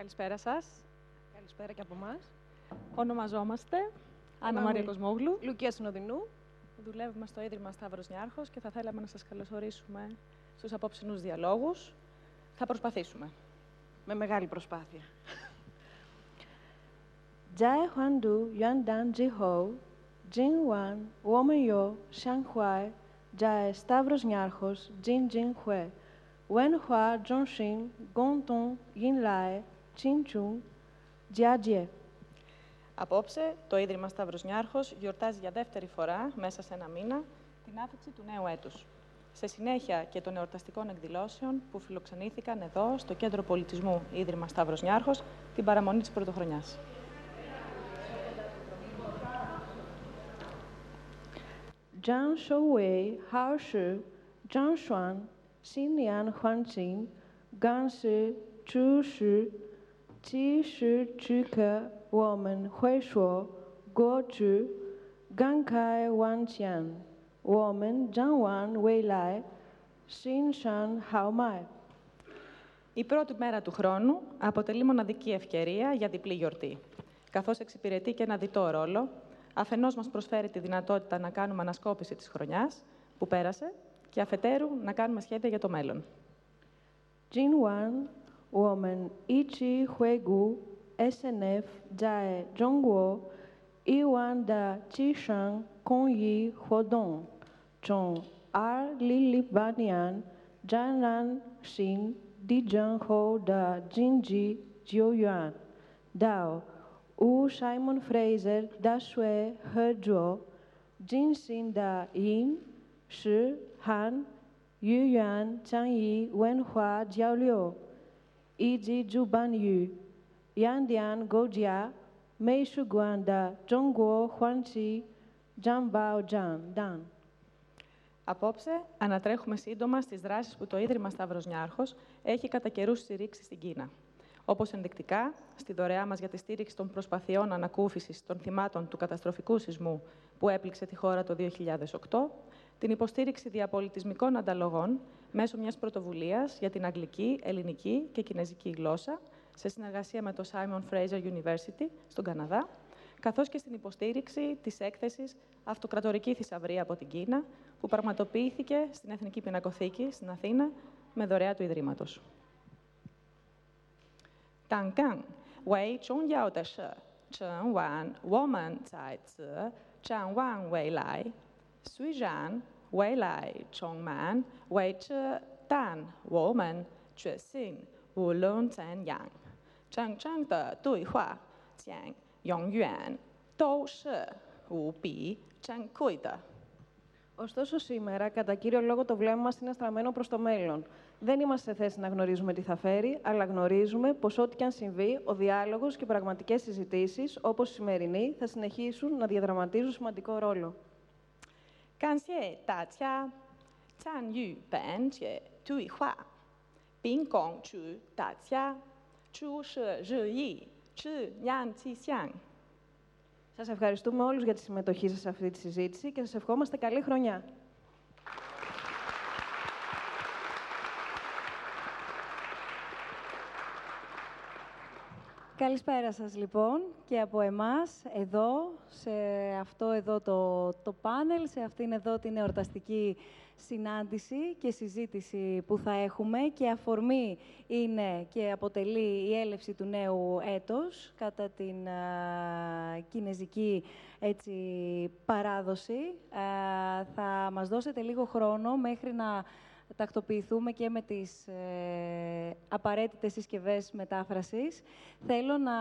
Καλησπέρα σας. Καλησπέρα και από εμάς. Ονομαζόμαστε Άννα Είμαι Μαρία η Κοσμόγλου. Λουκία Συνοδεινού. Δουλεύουμε στο Ίδρυμα Σταύρος Νιάρχος και θα θέλαμε να σας καλωσορίσουμε στους απόψινούς διαλόγους. Θα προσπαθήσουμε. Με μεγάλη προσπάθεια. Jai Huandu Yuan Dan Jiho, Jin Wan, Woman Yo, Shang Huai, Jai Stavros Nyarchos, Jin Jin Hue, Wen Hua Zhongshin, Gong Tong, Yin Lai, Chin Chung, Jia Jie. Απόψε, το Ίδρυμα Σταύρος Νιάρχος γιορτάζει για δεύτερη φορά, μέσα σε ένα μήνα, την άφηξη του νέου έτους. Σε συνέχεια και των εορταστικών εκδηλώσεων που φιλοξενήθηκαν εδώ, στο Κέντρο Πολιτισμού Ίδρυμα Σταύρος Νιάρχος, την παραμονή της Πρωτοχρονιάς. Zhang Shouwei, Hao Shi, Zhang Xuan, Xinlian Huanqin, Gan Shi, Zhu Shi, Qi Shi Zhi Ke, 我们会说过去，感慨万千，我们展望未来，欣赏豪迈。 Η πρώτη μέρα του χρόνου αποτελεί μοναδική ευκαιρία για διπλή γιορτή, καθώς εξυπηρετεί και ένα διτό ρόλο. Αφενός μας προσφέρει τη δυνατότητα να κάνουμε ανασκόπηση της χρονιάς που πέρασε και αφετέρου να κάνουμε σχέδια για το μέλλον. 今晚 我们一起回顾 SNF 在中国以往的几场公益活动，从二零零八年展览新地震后的经济救援，到与 Simon Fraser 大学合作进行的饮食韩语言倡议文化交流，Απόψε, ανατρέχουμε σύντομα στις δράσεις που το Ίδρυμα Σταβρονιάρχο έχει κατά καιρούς στηρίξει στην Κίνα. Όπως ενδεικτικά, στη δωρεά μας για τη στήριξη των προσπαθειών ανακούφισης των θυμάτων του καταστροφικού σεισμού που έπληξε τη χώρα το 2008, την υποστήριξη διαπολιτισμικών ανταλλογών μέσω μιας πρωτοβουλίας για την αγγλική, ελληνική και κινέζικη γλώσσα σε συνεργασία με το Simon Fraser University στον Καναδά, καθώς και στην υποστήριξη της έκθεσης «Αυτοκρατορική θησαυρία από την Κίνα», που πραγματοποιήθηκε στην Εθνική Πινακοθήκη στην Αθήνα με δωρεά του Ιδρύματος. Ταγκάν, Wei Chongyao Woman Wei Lai, 事，整晚我们在此展望未来。虽然未来充满未知，但我们确信无论怎样，真正的对话将永远都是无比珍贵的。 Ωστόσο, σήμερα, κατά κύριο λόγο, το βλέμμα μας είναι στραμμένο προς το μέλλον. Δεν είμαστε σε θέση να γνωρίζουμε τι θα φέρει, αλλά γνωρίζουμε πως ό,τι και αν συμβεί, ο διάλογος και οι πραγματικές συζητήσεις, όπως η σημερινή, θα συνεχίσουν να διαδραματίζουν σημαντικό ρόλο. 感谢大家参与本节对话，并恭祝大家诸事如意，吉阳吉祥。 Σας ευχαριστούμε όλους για τη συμμετοχή σας σε αυτή τη συζήτηση και σας ευχόμαστε καλή χρονιά. Καλησπέρα σας λοιπόν και από εμάς εδώ, σε αυτό εδώ το, το πάνελ, σε αυτήν εδώ την εορταστική συνάντηση και συζήτηση που θα έχουμε και αφορμή είναι και αποτελεί η έλευση του νέου έτος κατά την α, κινέζικη έτσι, παράδοση. Α, θα μας δώσετε λίγο χρόνο μέχρι να τακτοποιηθούμε και με τις ε, απαραίτητες συσκευές μετάφρασης. Θέλω να,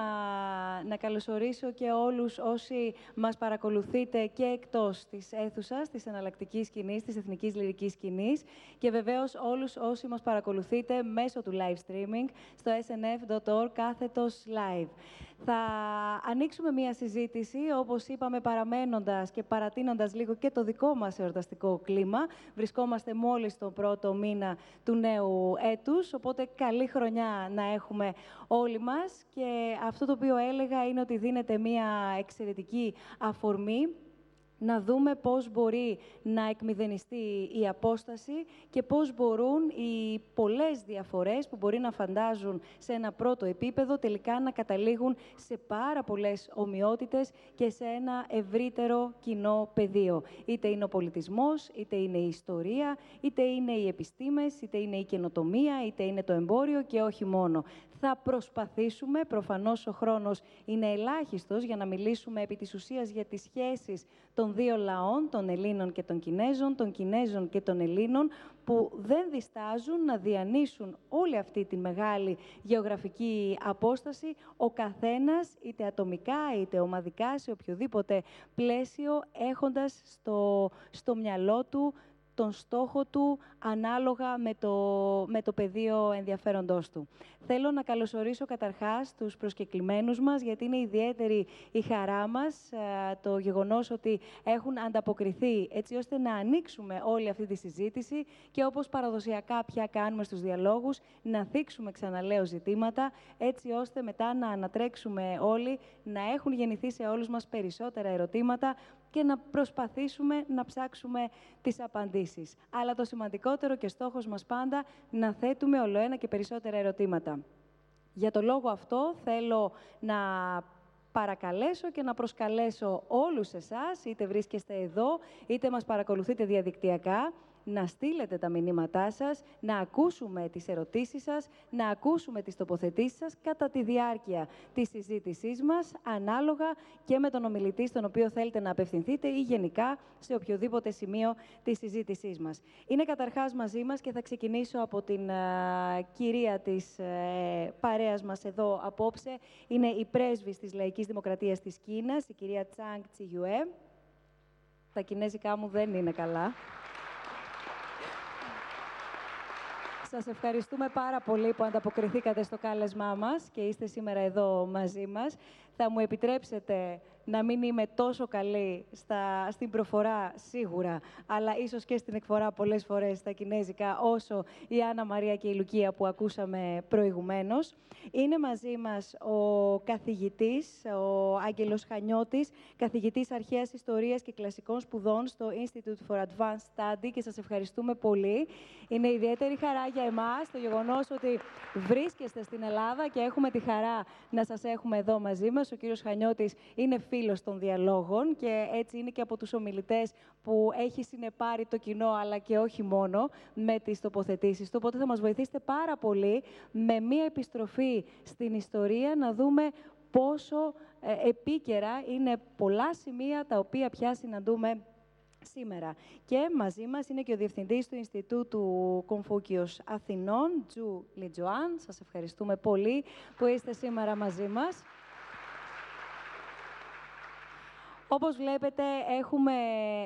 να καλωσορίσω και όλους όσοι μας παρακολουθείτε και εκτός της αίθουσας, της εναλλακτικής σκηνής, της εθνικής λυρικής σκηνής και βεβαίως όλους όσοι μας παρακολουθείτε μέσω του live streaming στο snf.org κάθετος live. Θα ανοίξουμε μία συζήτηση, όπως είπαμε, παραμένοντας και παρατείνοντας λίγο και το δικό μας εορταστικό κλίμα. Βρισκόμαστε μόλις στον πρώτο μήνα του νέου έτους, οπότε καλή χρονιά να έχουμε όλοι μας. Και αυτό το οποίο έλεγα είναι ότι δίνεται μία εξαιρετική αφορμή να δούμε πώς μπορεί να εκμηδενιστεί η απόσταση και πώς μπορούν οι πολλές διαφορές που μπορεί να φαντάζουν σε ένα πρώτο επίπεδο τελικά να καταλήγουν σε πάρα πολλές ομοιότητες και σε ένα ευρύτερο κοινό πεδίο. Είτε είναι ο πολιτισμός, είτε είναι η ιστορία, είτε είναι οι επιστήμες, είτε είναι η καινοτομία, είτε είναι το εμπόριο και όχι μόνο. Θα προσπαθήσουμε, προφανώς ο χρόνος είναι ελάχιστος για να μιλήσουμε επί της ουσίας για τις σχέσεις των δύο λαών, των Ελλήνων και των Κινέζων, των Κινέζων και των Ελλήνων, που δεν διστάζουν να διανύσουν όλη αυτή τη μεγάλη γεωγραφική απόσταση, ο καθένας, είτε ατομικά είτε ομαδικά, σε οποιοδήποτε πλαίσιο, έχοντας στο, στο μυαλό του τον στόχο του ανάλογα με το, με το πεδίο ενδιαφέροντός του. Θέλω να καλωσορίσω καταρχάς τους προσκεκλημένους μας, γιατί είναι ιδιαίτερη η χαρά μας ε, το γεγονός ότι έχουν ανταποκριθεί έτσι ώστε να ανοίξουμε όλη αυτή τη συζήτηση και όπως παραδοσιακά πια κάνουμε στους διαλόγους, να θίξουμε ξαναλέω ζητήματα, έτσι ώστε μετά να ανατρέξουμε όλοι, να έχουν γεννηθεί σε όλους μας περισσότερα ερωτήματα και να προσπαθήσουμε να ψάξουμε τις απαντήσεις. Αλλά το σημαντικότερο και στόχος μας πάντα να θέτουμε ολοένα και περισσότερα ερωτήματα. Για το λόγο αυτό θέλω να παρακαλέσω και να προσκαλέσω όλους εσάς, είτε βρίσκεστε εδώ, είτε μας παρακολουθείτε διαδικτυακά, να στείλετε τα μηνύματά σας, να ακούσουμε τις ερωτήσεις σας, να ακούσουμε τις τοποθετήσεις σας κατά τη διάρκεια της συζήτησής μας, ανάλογα και με τον ομιλητή στον οποίο θέλετε να απευθυνθείτε ή γενικά σε οποιοδήποτε σημείο της συζήτησής μας. Είναι καταρχάς μαζί μας και θα ξεκινήσω από την κυρία της ε, παρέας μας εδώ απόψε. Είναι η πρέσβης της Λαϊκής Δημοκρατίας της Κίνας, η κυρία Τσάνγκ Τσιγιουέ. Τα κινέζικά μου δεν είναι καλά. Σας ευχαριστούμε πάρα πολύ που ανταποκριθήκατε στο κάλεσμά μας και είστε σήμερα εδώ μαζί μας. Θα μου επιτρέψετε να μην είμαι τόσο καλή στα, στην προφορά σίγουρα, αλλά ίσως και στην εκφορά πολλές φορές στα κινέζικα, όσο η Άννα Μαρία και η Λουκία που ακούσαμε προηγουμένως. Είναι μαζί μας ο καθηγητής, ο Άγγελος Χανιώτης, καθηγητής αρχαίας ιστορίας και κλασικών σπουδών στο Institute for Advanced Study και σας ευχαριστούμε πολύ. Είναι ιδιαίτερη χαρά για εμάς το γεγονός ότι βρίσκεστε στην Ελλάδα και έχουμε τη χαρά να σας έχουμε εδώ μαζί μας. Ο κύριος Χανιώτης είναι φίλος των διαλόγων και έτσι είναι και από τους ομιλητές που έχει συνεπάρει το κοινό, αλλά και όχι μόνο, με τις τοποθετήσεις του. Οπότε θα μας βοηθήσετε πάρα πολύ με μία επιστροφή στην ιστορία να δούμε πόσο ε, επίκαιρα είναι πολλά σημεία τα οποία πια συναντούμε σήμερα. Και μαζί μας είναι και ο Διευθυντής του Ινστιτούτου Κομφούκιος Αθηνών, Τζου Λιτζουάν. Σας ευχαριστούμε πολύ που είστε σήμερα μαζί μας. Όπως βλέπετε, έχουμε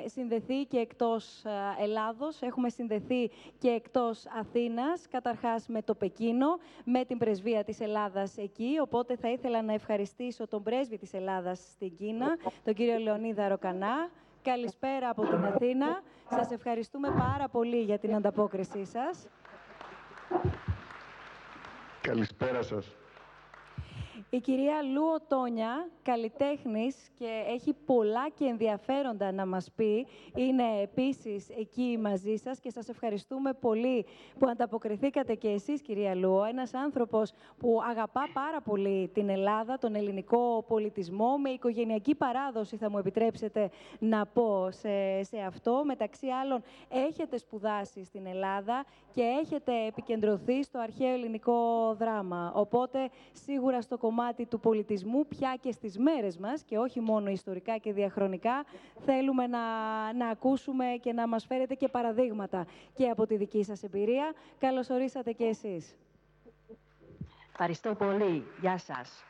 συνδεθεί και εκτός ε, Ελλάδος, έχουμε συνδεθεί και εκτός Αθήνας, καταρχάς με το Πεκίνο, με την πρεσβεία της Ελλάδας εκεί, οπότε θα ήθελα να ευχαριστήσω τον πρέσβη της Ελλάδας στην Κίνα, τον κύριο Λεωνίδα Ροκανά. Καλησπέρα από την Αθήνα. Σας ευχαριστούμε πάρα πολύ για την ανταπόκρισή σας. Καλησπέρα σας. Η κυρία Λούο Τόνια, καλλιτέχνης και έχει πολλά και ενδιαφέροντα να μας πει. Είναι επίσης εκεί μαζί σας και σας ευχαριστούμε πολύ που ανταποκριθήκατε και εσείς, κυρία Λούο. Ένας άνθρωπος που αγαπά πάρα πολύ την Ελλάδα, τον ελληνικό πολιτισμό, με οικογενειακή παράδοση, θα μου επιτρέψετε να πω σε, σε αυτό. Μεταξύ άλλων, έχετε σπουδάσει στην Ελλάδα και έχετε επικεντρωθεί στο αρχαίο ελληνικό δράμα. Οπότε, σίγουρα στο κομμάτι του πολιτισμού, πια και στις μέρες μας, και όχι μόνο ιστορικά και διαχρονικά, θέλουμε να, να ακούσουμε και να μας φέρετε και παραδείγματα και από τη δική σας εμπειρία. Καλώς ορίσατε και εσείς. Ευχαριστώ πολύ. Γεια σας.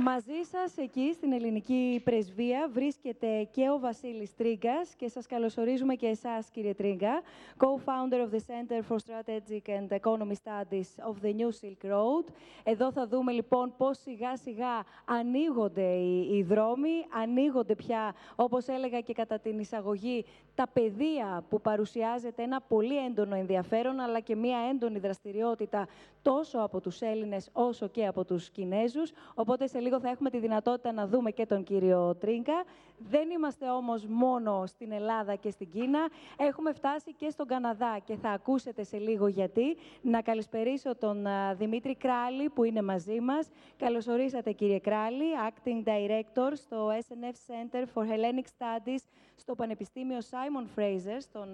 Μαζί σας εκεί στην ελληνική πρεσβεία βρίσκεται και ο Βασίλης Τρίγκας και σας καλωσορίζουμε και εσάς κύριε Τρίγκα, co-founder of the Center for Strategic and Economy Studies of the New Silk Road. Εδώ θα δούμε λοιπόν πώς σιγά σιγά ανοίγονται οι, οι δρόμοι, ανοίγονται πια όπως έλεγα και κατά την εισαγωγή τα πεδία που παρουσιάζεται ένα πολύ έντονο ενδιαφέρον αλλά και μια έντονη δραστηριότητα τόσο από τους Έλληνες όσο και από τους Κινέζους. Οπότε σε σε λίγο θα έχουμε τη δυνατότητα να δούμε και τον κύριο Τρίνκα. Δεν είμαστε όμως μόνο στην Ελλάδα και στην Κίνα. Έχουμε φτάσει και στον Καναδά και θα ακούσετε σε λίγο γιατί. Να καλησπερίσω τον Δημήτρη Κράλη που είναι μαζί μας. Καλώς ορίσατε κύριε Κράλη, Acting Director στο SNF Center for Hellenic Studies στο Πανεπιστήμιο Simon Fraser στον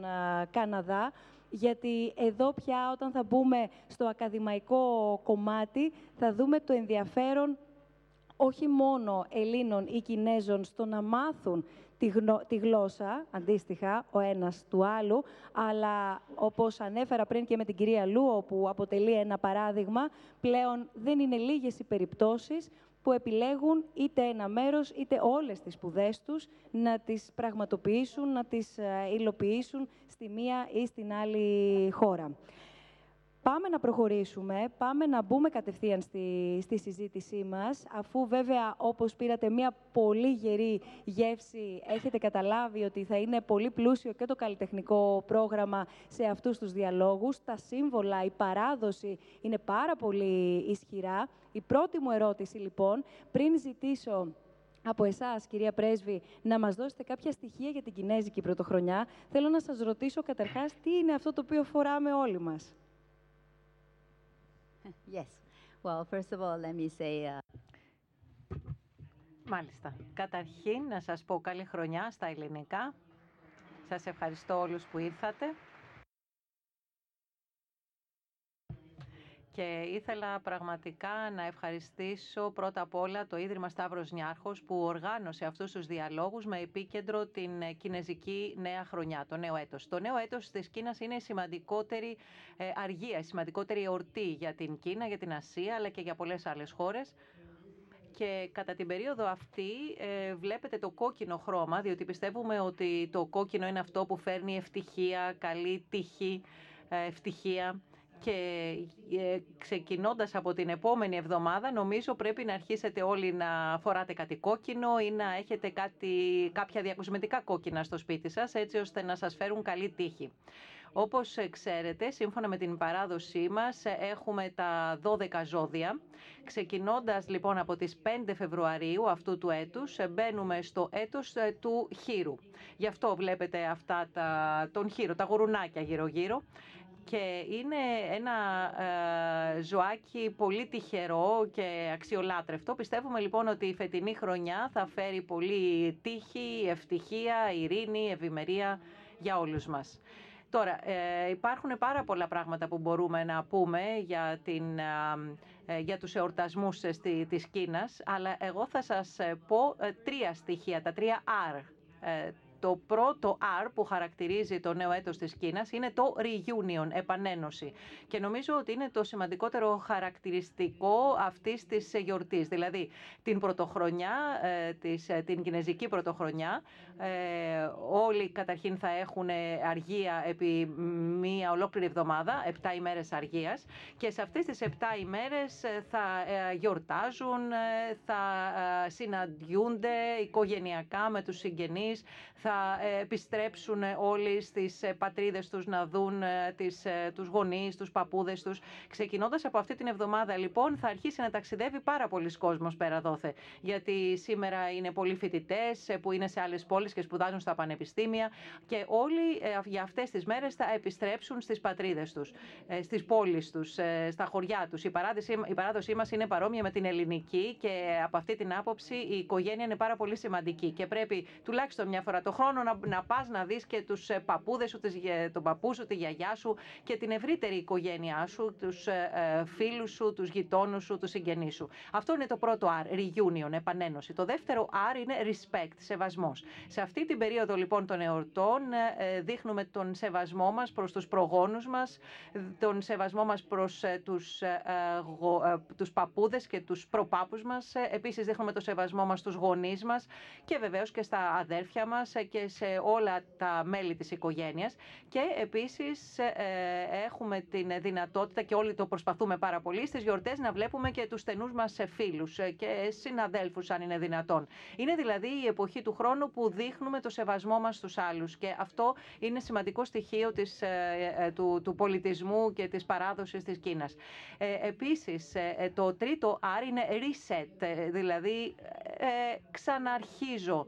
Καναδά γιατί εδώ πια όταν θα μπούμε στο ακαδημαϊκό κομμάτι θα δούμε το ενδιαφέρον όχι μόνο Ελλήνων ή Κινέζων στο να μάθουν τη, τη γλώσσα, αντίστοιχα, ο ένας του άλλου, αλλά όπως ανέφερα πριν και με την κυρία Λούο, που αποτελεί ένα παράδειγμα, πλέον δεν είναι λίγες οι περιπτώσεις που επιλέγουν είτε ένα μέρος, είτε όλες τις σπουδές τους να τις πραγματοποιήσουν, να τις ε, υλοποιήσουν στη μία ή στην άλλη χώρα. Πάμε να προχωρήσουμε, πάμε να μπούμε κατευθείαν στη, στη συζήτησή μας, αφού βέβαια όπως πήρατε μια πολύ γερή γεύση, έχετε καταλάβει ότι θα είναι πολύ πλούσιο και το καλλιτεχνικό πρόγραμμα σε αυτούς τους διαλόγους. Τα σύμβολα, η παράδοση είναι πάρα πολύ ισχυρά. Η πρώτη μου ερώτηση λοιπόν, πριν ζητήσω από εσάς, κυρία Πρέσβη, να μας δώσετε κάποια στοιχεία για την Κινέζικη Πρωτοχρονιά. Θέλω να σας ρωτήσω καταρχάς τι είναι αυτό το οποίο φοράμε όλοι μας; Yes. Well, first of all, let me say... Uh... Μάλιστα. Καταρχήν, να σας πω καλή χρονιά στα ελληνικά. Σας ευχαριστώ όλους που ήρθατε. Και ήθελα πραγματικά να ευχαριστήσω πρώτα απ' όλα το Ίδρυμα Σταύρος Νιάρχος που οργάνωσε αυτούς τους διαλόγους με επίκεντρο την Κινέζικη Νέα Χρονιά, το νέο έτος. Το νέο έτος της Κίνας είναι η σημαντικότερη ε, αργία, η σημαντικότερη εορτή για την Κίνα, για την Ασία αλλά και για πολλές άλλες χώρες. Και κατά την περίοδο αυτή ε, βλέπετε το κόκκινο χρώμα, διότι πιστεύουμε ότι το κόκκινο είναι αυτό που φέρνει ευτυχία, καλή τύχη, ε, ευτυχία και ε, ξεκινώντας από την επόμενη εβδομάδα νομίζω πρέπει να αρχίσετε όλοι να φοράτε κάτι κόκκινο ή να έχετε κάτι, κάποια διακοσμητικά κόκκινα στο σπίτι σας έτσι ώστε να σας φέρουν καλή τύχη. Όπως ξέρετε, σύμφωνα με την παράδοσή μας, έχουμε τα 12 ζώδια. Ξεκινώντας λοιπόν από τις 5 Φεβρουαρίου αυτού του έτους, μπαίνουμε στο έτος ε, του χείρου. Γι' αυτό βλέπετε αυτά τα, τον χείρο, τα γουρουνάκια γύρω-γύρω και είναι ένα ε, ζωάκι πολύ τυχερό και αξιολάτρευτο. Πιστεύουμε λοιπόν ότι η φετινή χρονιά θα φέρει πολύ τύχη, ευτυχία, ειρήνη, ευημερία για όλους μας. Τώρα, ε, υπάρχουν πάρα πολλά πράγματα που μπορούμε να πούμε για, την, ε, για τους εορτασμούς στη, της Κίνας, αλλά εγώ θα σας πω τρία στοιχεία, τα τρία R το πρώτο R που χαρακτηρίζει το νέο έτος της Κίνας είναι το reunion, επανένωση. Και νομίζω ότι είναι το σημαντικότερο χαρακτηριστικό αυτής της γιορτής. Δηλαδή την πρωτοχρονιά, ε, της, ε, την κινέζικη πρωτοχρονιά, ε, όλοι καταρχήν θα έχουν αργία επί μία ολόκληρη εβδομάδα, 7 ημέρες αργίας και σε αυτές τις 7 ημέρες θα γιορτάζουν, θα συναντιούνται οικογενειακά με τους συγγενείς, θα θα ε, επιστρέψουν όλοι στις ε, πατρίδες τους να δουν ε, τις, τους γονείς, τους παππούδες τους. Ξεκινώντας από αυτή την εβδομάδα λοιπόν θα αρχίσει να ταξιδεύει πάρα πολλοί κόσμος πέρα δόθε. Γιατί σήμερα είναι πολλοί φοιτητές που είναι σε άλλες πόλεις και σπουδάζουν στα πανεπιστήμια και όλοι για αυτές τις μέρες θα επιστρέψουν στις πατρίδες τους, στις πόλεις τους, στα χωριά τους. Η, παράδοση, η παράδοσή μας είναι παρόμοια με την ελληνική και από αυτή την άποψη η οικογένεια είναι πάρα πολύ σημαντική και πρέπει τουλάχιστον μια φορά το χρόνο χρόνο να, να πας να δεις και τους ε, παππούδες σου, τον παππού σου, τη γιαγιά σου και την ευρύτερη οικογένειά σου, τους ε, ε, φίλους σου, τους γειτόνους σου, τους συγγενείς σου. Αυτό είναι το πρώτο R, reunion, επανένωση. Το δεύτερο R είναι respect, σεβασμός. Σε αυτή την περίοδο λοιπόν των εορτών δείχνουμε τον σεβασμό μας προς τους προγόνους μας, τον σεβασμό μας προς τους τους παππούδες και τους προπάπους μας. Επίσης δείχνουμε το σεβασμό μας στους γονείς μας και βεβαίως και στα αδέρφια μας και σε όλα τα μέλη της οικογένειας και επίσης έχουμε την δυνατότητα και όλοι το προσπαθούμε πάρα πολύ στις γιορτές να βλέπουμε και τους στενούς μας φίλους και συναδέλφους αν είναι δυνατόν. Είναι δηλαδή η εποχή του χρόνου που δείχνουμε το σεβασμό μας στους άλλους και αυτό είναι σημαντικό στοιχείο της, του, του πολιτισμού και της παράδοσης της Κίνας. Ε, επίσης, το τρίτο R είναι reset, δηλαδή ξαναρχίζω.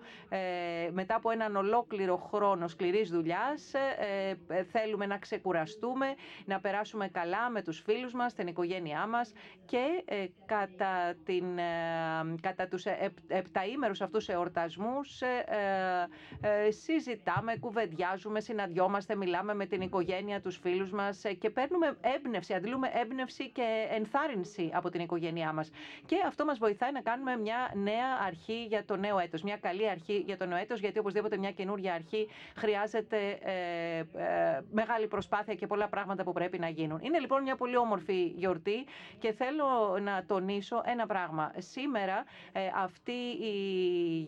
μετά από έναν ολόκληρο χρόνο σκληρής δουλειάς θέλουμε να ξεκουραστούμε, να περάσουμε καλά με τους φίλους μας, την οικογένειά μας και ε, κατά, την, ε, κατά τους ε, επταήμερους αυτούς εορτασμούς συζητάμε, κουβεντιάζουμε, συναντιόμαστε, μιλάμε με την οικογένεια, τους φίλους μας και παίρνουμε έμπνευση, αντιλούμε έμπνευση και ενθάρρυνση από την οικογένειά μας. Και αυτό μας βοηθάει να κάνουμε μια νέα αρχή για το νέο έτος, μια καλή αρχή για το νέο έτος, γιατί οπωσδήποτε μια καινούργια αρχή χρειάζεται μεγάλη προσπάθεια και πολλά πράγματα που πρέπει να γίνουν. Είναι λοιπόν μια πολύ όμορφη γιορτή και θέλω να τονίσω ένα πράγμα. Σήμερα ε, αυτή η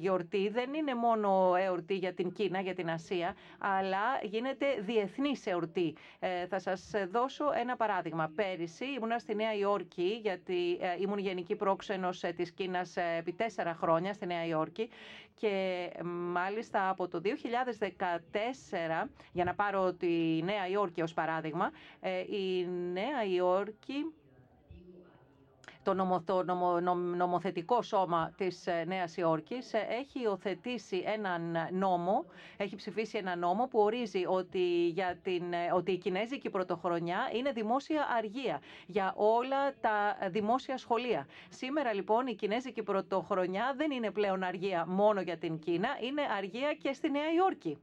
γιορτή δεν είναι μόνο εορτή για την Κίνα, για την Ασία, αλλά γίνεται διεθνής εορτή. Ε, θα σας δώσω ένα παράδειγμα. Πέρυσι ήμουνα στη Νέα Υόρκη, γιατί ε, ήμουν γενική πρόξενος ε, της Κίνας επί τέσσερα χρόνια στη Νέα Υόρκη και μάλιστα από το 2014, για να πάρω τη Νέα Υόρκη ως παράδειγμα, η Νέα Υόρκη το, νομοθετικό σώμα της ε, Νέας Υόρκης ε, έχει υιοθετήσει έναν νόμο, έχει ψηφίσει ένα νόμο που ορίζει ότι, για την, ε, ότι η Κινέζικη Πρωτοχρονιά είναι δημόσια αργία για όλα τα δημόσια σχολεία. Σήμερα λοιπόν η Κινέζικη Πρωτοχρονιά δεν είναι πλέον αργία μόνο για την Κίνα, είναι αργία και στη Νέα Υόρκη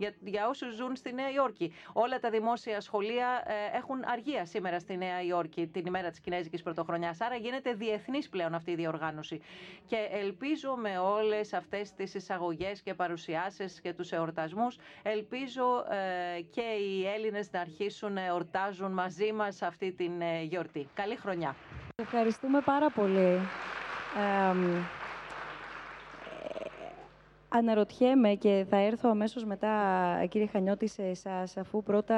για, για όσους ζουν στη Νέα Υόρκη. Όλα τα δημόσια σχολεία ε, έχουν αργία σήμερα στη Νέα Υόρκη την ημέρα της Κινέζικης Πρωτοχρονιάς. Άρα γίνεται διεθνής πλέον αυτή η διοργάνωση. Και ελπίζω με όλες αυτές τις εισαγωγές και παρουσιάσεις και τους εορτασμούς, ελπίζω ε, και οι Έλληνες να αρχίσουν να εορτάζουν μαζί μας αυτή την ε, γιορτή. Καλή χρονιά. Ευχαριστούμε πάρα πολύ. Αναρωτιέμαι και θα έρθω αμέσως μετά, κύριε Χανιώτη, σε εσάς, αφού πρώτα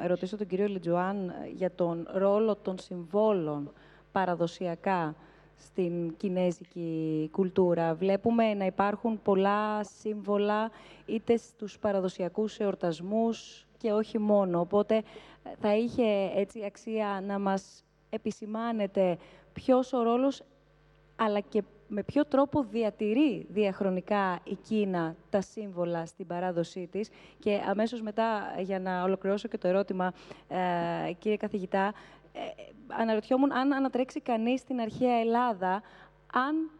ε, ρωτήσω τον κύριο Λιτζουάν για τον ρόλο των συμβόλων παραδοσιακά στην κινέζικη κουλτούρα. Βλέπουμε να υπάρχουν πολλά σύμβολα είτε στους παραδοσιακούς εορτασμούς και όχι μόνο. Οπότε θα είχε έτσι αξία να μας επισημάνετε ποιος ο ρόλος αλλά και με ποιο τρόπο διατηρεί διαχρονικά η Κίνα τα σύμβολα στην παράδοσή της; Και αμέσως μετά, για να ολοκληρώσω και το ερώτημα, ε, κύριε καθηγητά, ε, αναρωτιόμουν αν ανατρέξει κανείς στην αρχαία Ελλάδα, αν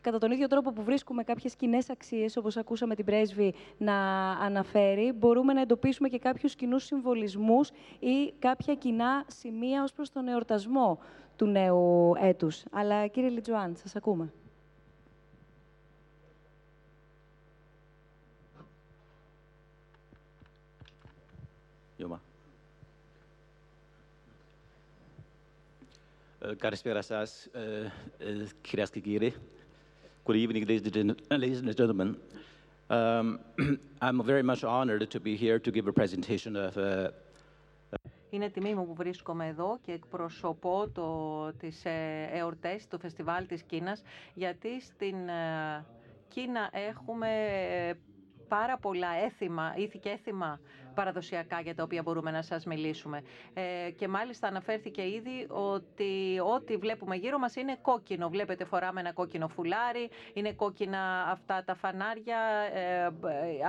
κατά τον ίδιο τρόπο που βρίσκουμε κάποιες κοινέ αξίες, όπως ακούσαμε την πρέσβη να αναφέρει, μπορούμε να εντοπίσουμε και κάποιους κοινούς συμβολισμούς ή κάποια κοινά σημεία ως προς τον εορτασμό του νέου έτους. Αλλά κύριε Λιτζουάν, σας ακούμε. Καλησπέρα σας, κυρίες και κύριοι. Good evening, ladies and gentlemen. Um, I'm very much honored to be here to give a presentation of uh, είναι τιμή μου που βρίσκομαι εδώ και εκπροσωπώ το, τις ε, εορτές του Φεστιβάλ της Κίνας, γιατί στην ε, Κίνα έχουμε ε, πάρα πολλά έθιμα, ήθη και έθιμα παραδοσιακά για τα οποία μπορούμε να σας μιλήσουμε. Ε, και μάλιστα αναφέρθηκε ήδη ότι ό,τι βλέπουμε γύρω μας είναι κόκκινο. Βλέπετε φοράμε ένα κόκκινο φουλάρι, είναι κόκκινα αυτά τα φανάρια. Ε,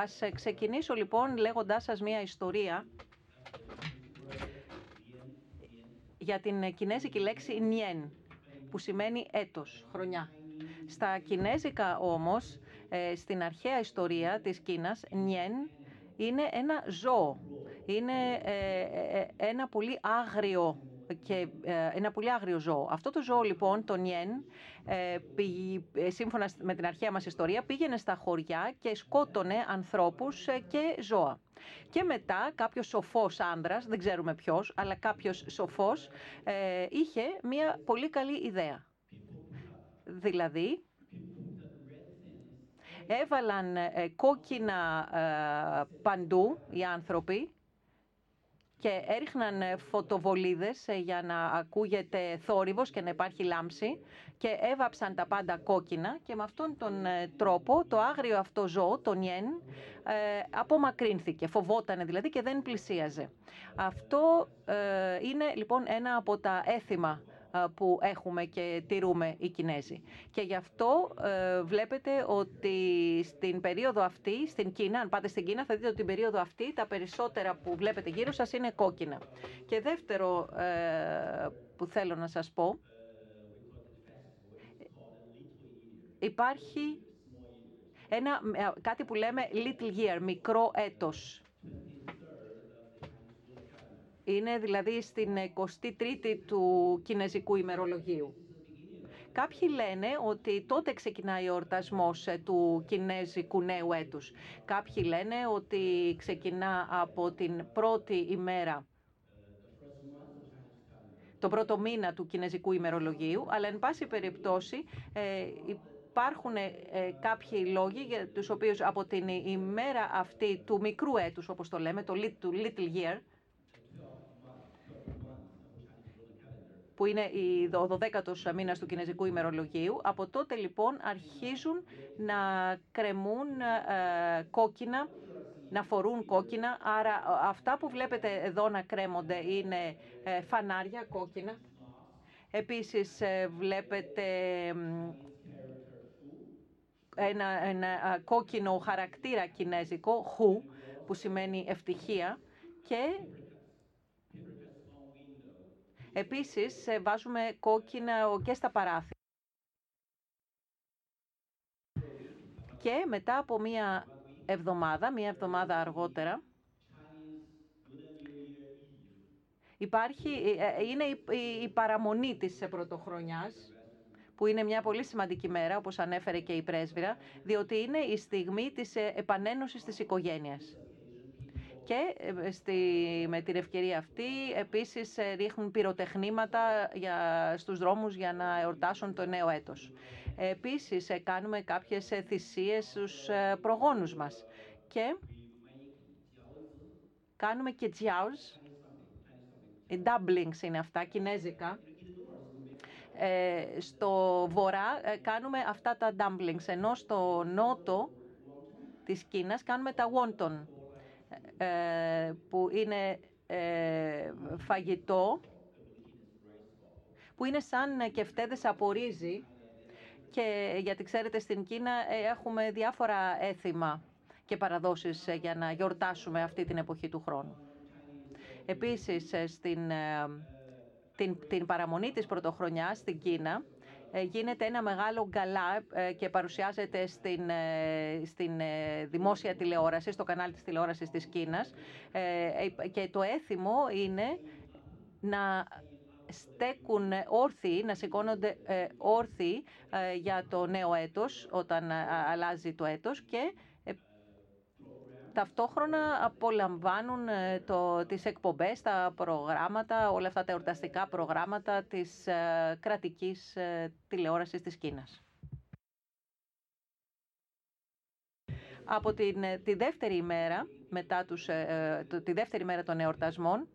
ας ξεκινήσω λοιπόν λέγοντάς σας μια ιστορία για την κινέζικη λέξη νιέν, που σημαίνει έτος, χρονιά. Στα κινέζικα όμως, ε, στην αρχαία ιστορία της Κίνας, νιέν είναι ένα ζώο. Είναι ε, ε, ένα πολύ άγριο και ένα πολύ άγριο ζώο. Αυτό το ζώο λοιπόν, το νιέν, σύμφωνα με την αρχαία μας ιστορία, πήγαινε στα χωριά και σκότωνε ανθρώπους και ζώα. Και μετά κάποιος σοφός άνδρας, δεν ξέρουμε ποιος, αλλά κάποιος σοφός ε, είχε μία πολύ καλή ιδέα. Δηλαδή, Έβαλαν κόκκινα παντού οι άνθρωποι και έριχναν ε, φωτοβολίδες ε, για να ακούγεται θόρυβος και να υπάρχει λάμψη και έβαψαν τα πάντα κόκκινα και με αυτόν τον ε, τρόπο το άγριο αυτό ζώο, το νιέν, απομακρύνθηκε, φοβότανε δηλαδή και δεν πλησίαζε. Αυτό είναι λοιπόν ένα από τα έθιμα που έχουμε και τηρούμε οι Κινέζοι. Και γι' αυτό ε, βλέπετε ότι στην περίοδο αυτή, στην Κίνα, αν πάτε στην Κίνα θα δείτε ότι την περίοδο αυτή τα περισσότερα που βλέπετε γύρω σας είναι κόκκινα. Και δεύτερο ε, που θέλω να σας πω, υπάρχει ένα, ε, κάτι που λέμε little year, μικρό έτος. Είναι δηλαδή στην 23η του Κινέζικου ημερολογίου. Κάποιοι λένε ότι τότε ξεκινάει ο ορτασμός ε, του Κινέζικου νέου έτους. Κάποιοι λένε ότι ξεκινά από την πρώτη ημέρα το πρώτο μήνα του Κινέζικου ημερολογίου, αλλά εν πάση περιπτώσει ε, υπάρχουν ε, κάποιοι λόγοι για τους οποίους από την ημέρα αυτή του μικρού έτους, όπως το λέμε, το little year, που είναι ο 12ος μήνας του Κινέζικου ημερολογίου. Από τότε λοιπόν αρχίζουν να κρεμούν ε, κόκκινα, να φορούν κόκκινα. Άρα αυτά που βλέπετε εδώ να κρέμονται είναι ε, φανάρια κόκκινα. Επίσης ε, βλέπετε ένα, ένα κόκκινο χαρακτήρα κινέζικο, χου, που σημαίνει ευτυχία και Επίσης, ε, βάζουμε κόκκινα και στα παράθυρα. Και μετά από μία εβδομάδα, μία εβδομάδα αργότερα, υπάρχει, ε, ε, είναι η, παραμονή της πρωτοχρονιάς, που είναι μια πολύ σημαντική μέρα, όπως ανέφερε και η πρέσβυρα, διότι είναι η στιγμή της επανένωσης της οικογένειας. Και ε, στη, με την ευκαιρία αυτή επίσης ε, ρίχνουν πυροτεχνήματα για, στους δρόμους για να εορτάσουν το νέο έτος. Επίσης ε, κάνουμε κάποιες θυσίες στους προγόνους μας και κάνουμε και τζιάους, οι dumplings είναι αυτά, κινέζικα. στο βορρά κάνουμε αυτά τα dumplings, ενώ στο νότο της Κίνας κάνουμε τα wonton ε, που είναι ε, φαγητό, που είναι σαν κεφτέδες από ρύζι και γιατί ξέρετε στην Κίνα ε, έχουμε διάφορα έθιμα και παραδόσεις για να γιορτάσουμε αυτή την εποχή του χρόνου. Επίσης, στην, την, την παραμονή της πρωτοχρονιάς στην Κίνα, ε, γίνεται ένα μεγάλο γκαλά ε, και παρουσιάζεται στην, ε, στην δημόσια τηλεόραση, στο κανάλι της τηλεόρασης της Κίνας. Και το έθιμο είναι να στέκουν όρθιοι, να σηκώνονται όρθιοι για το νέο έτος, όταν αλλάζει το έτος και ταυτόχρονα απολαμβάνουν ε, το, τις εκπομπές, τα προγράμματα, όλα αυτά τα εορταστικά προγράμματα της ε, κρατικής ε, τηλεόρασης της Κίνας. Από την, τη δεύτερη ημέρα, μετά τους, τη δεύτερη μέρα των εορτασμών,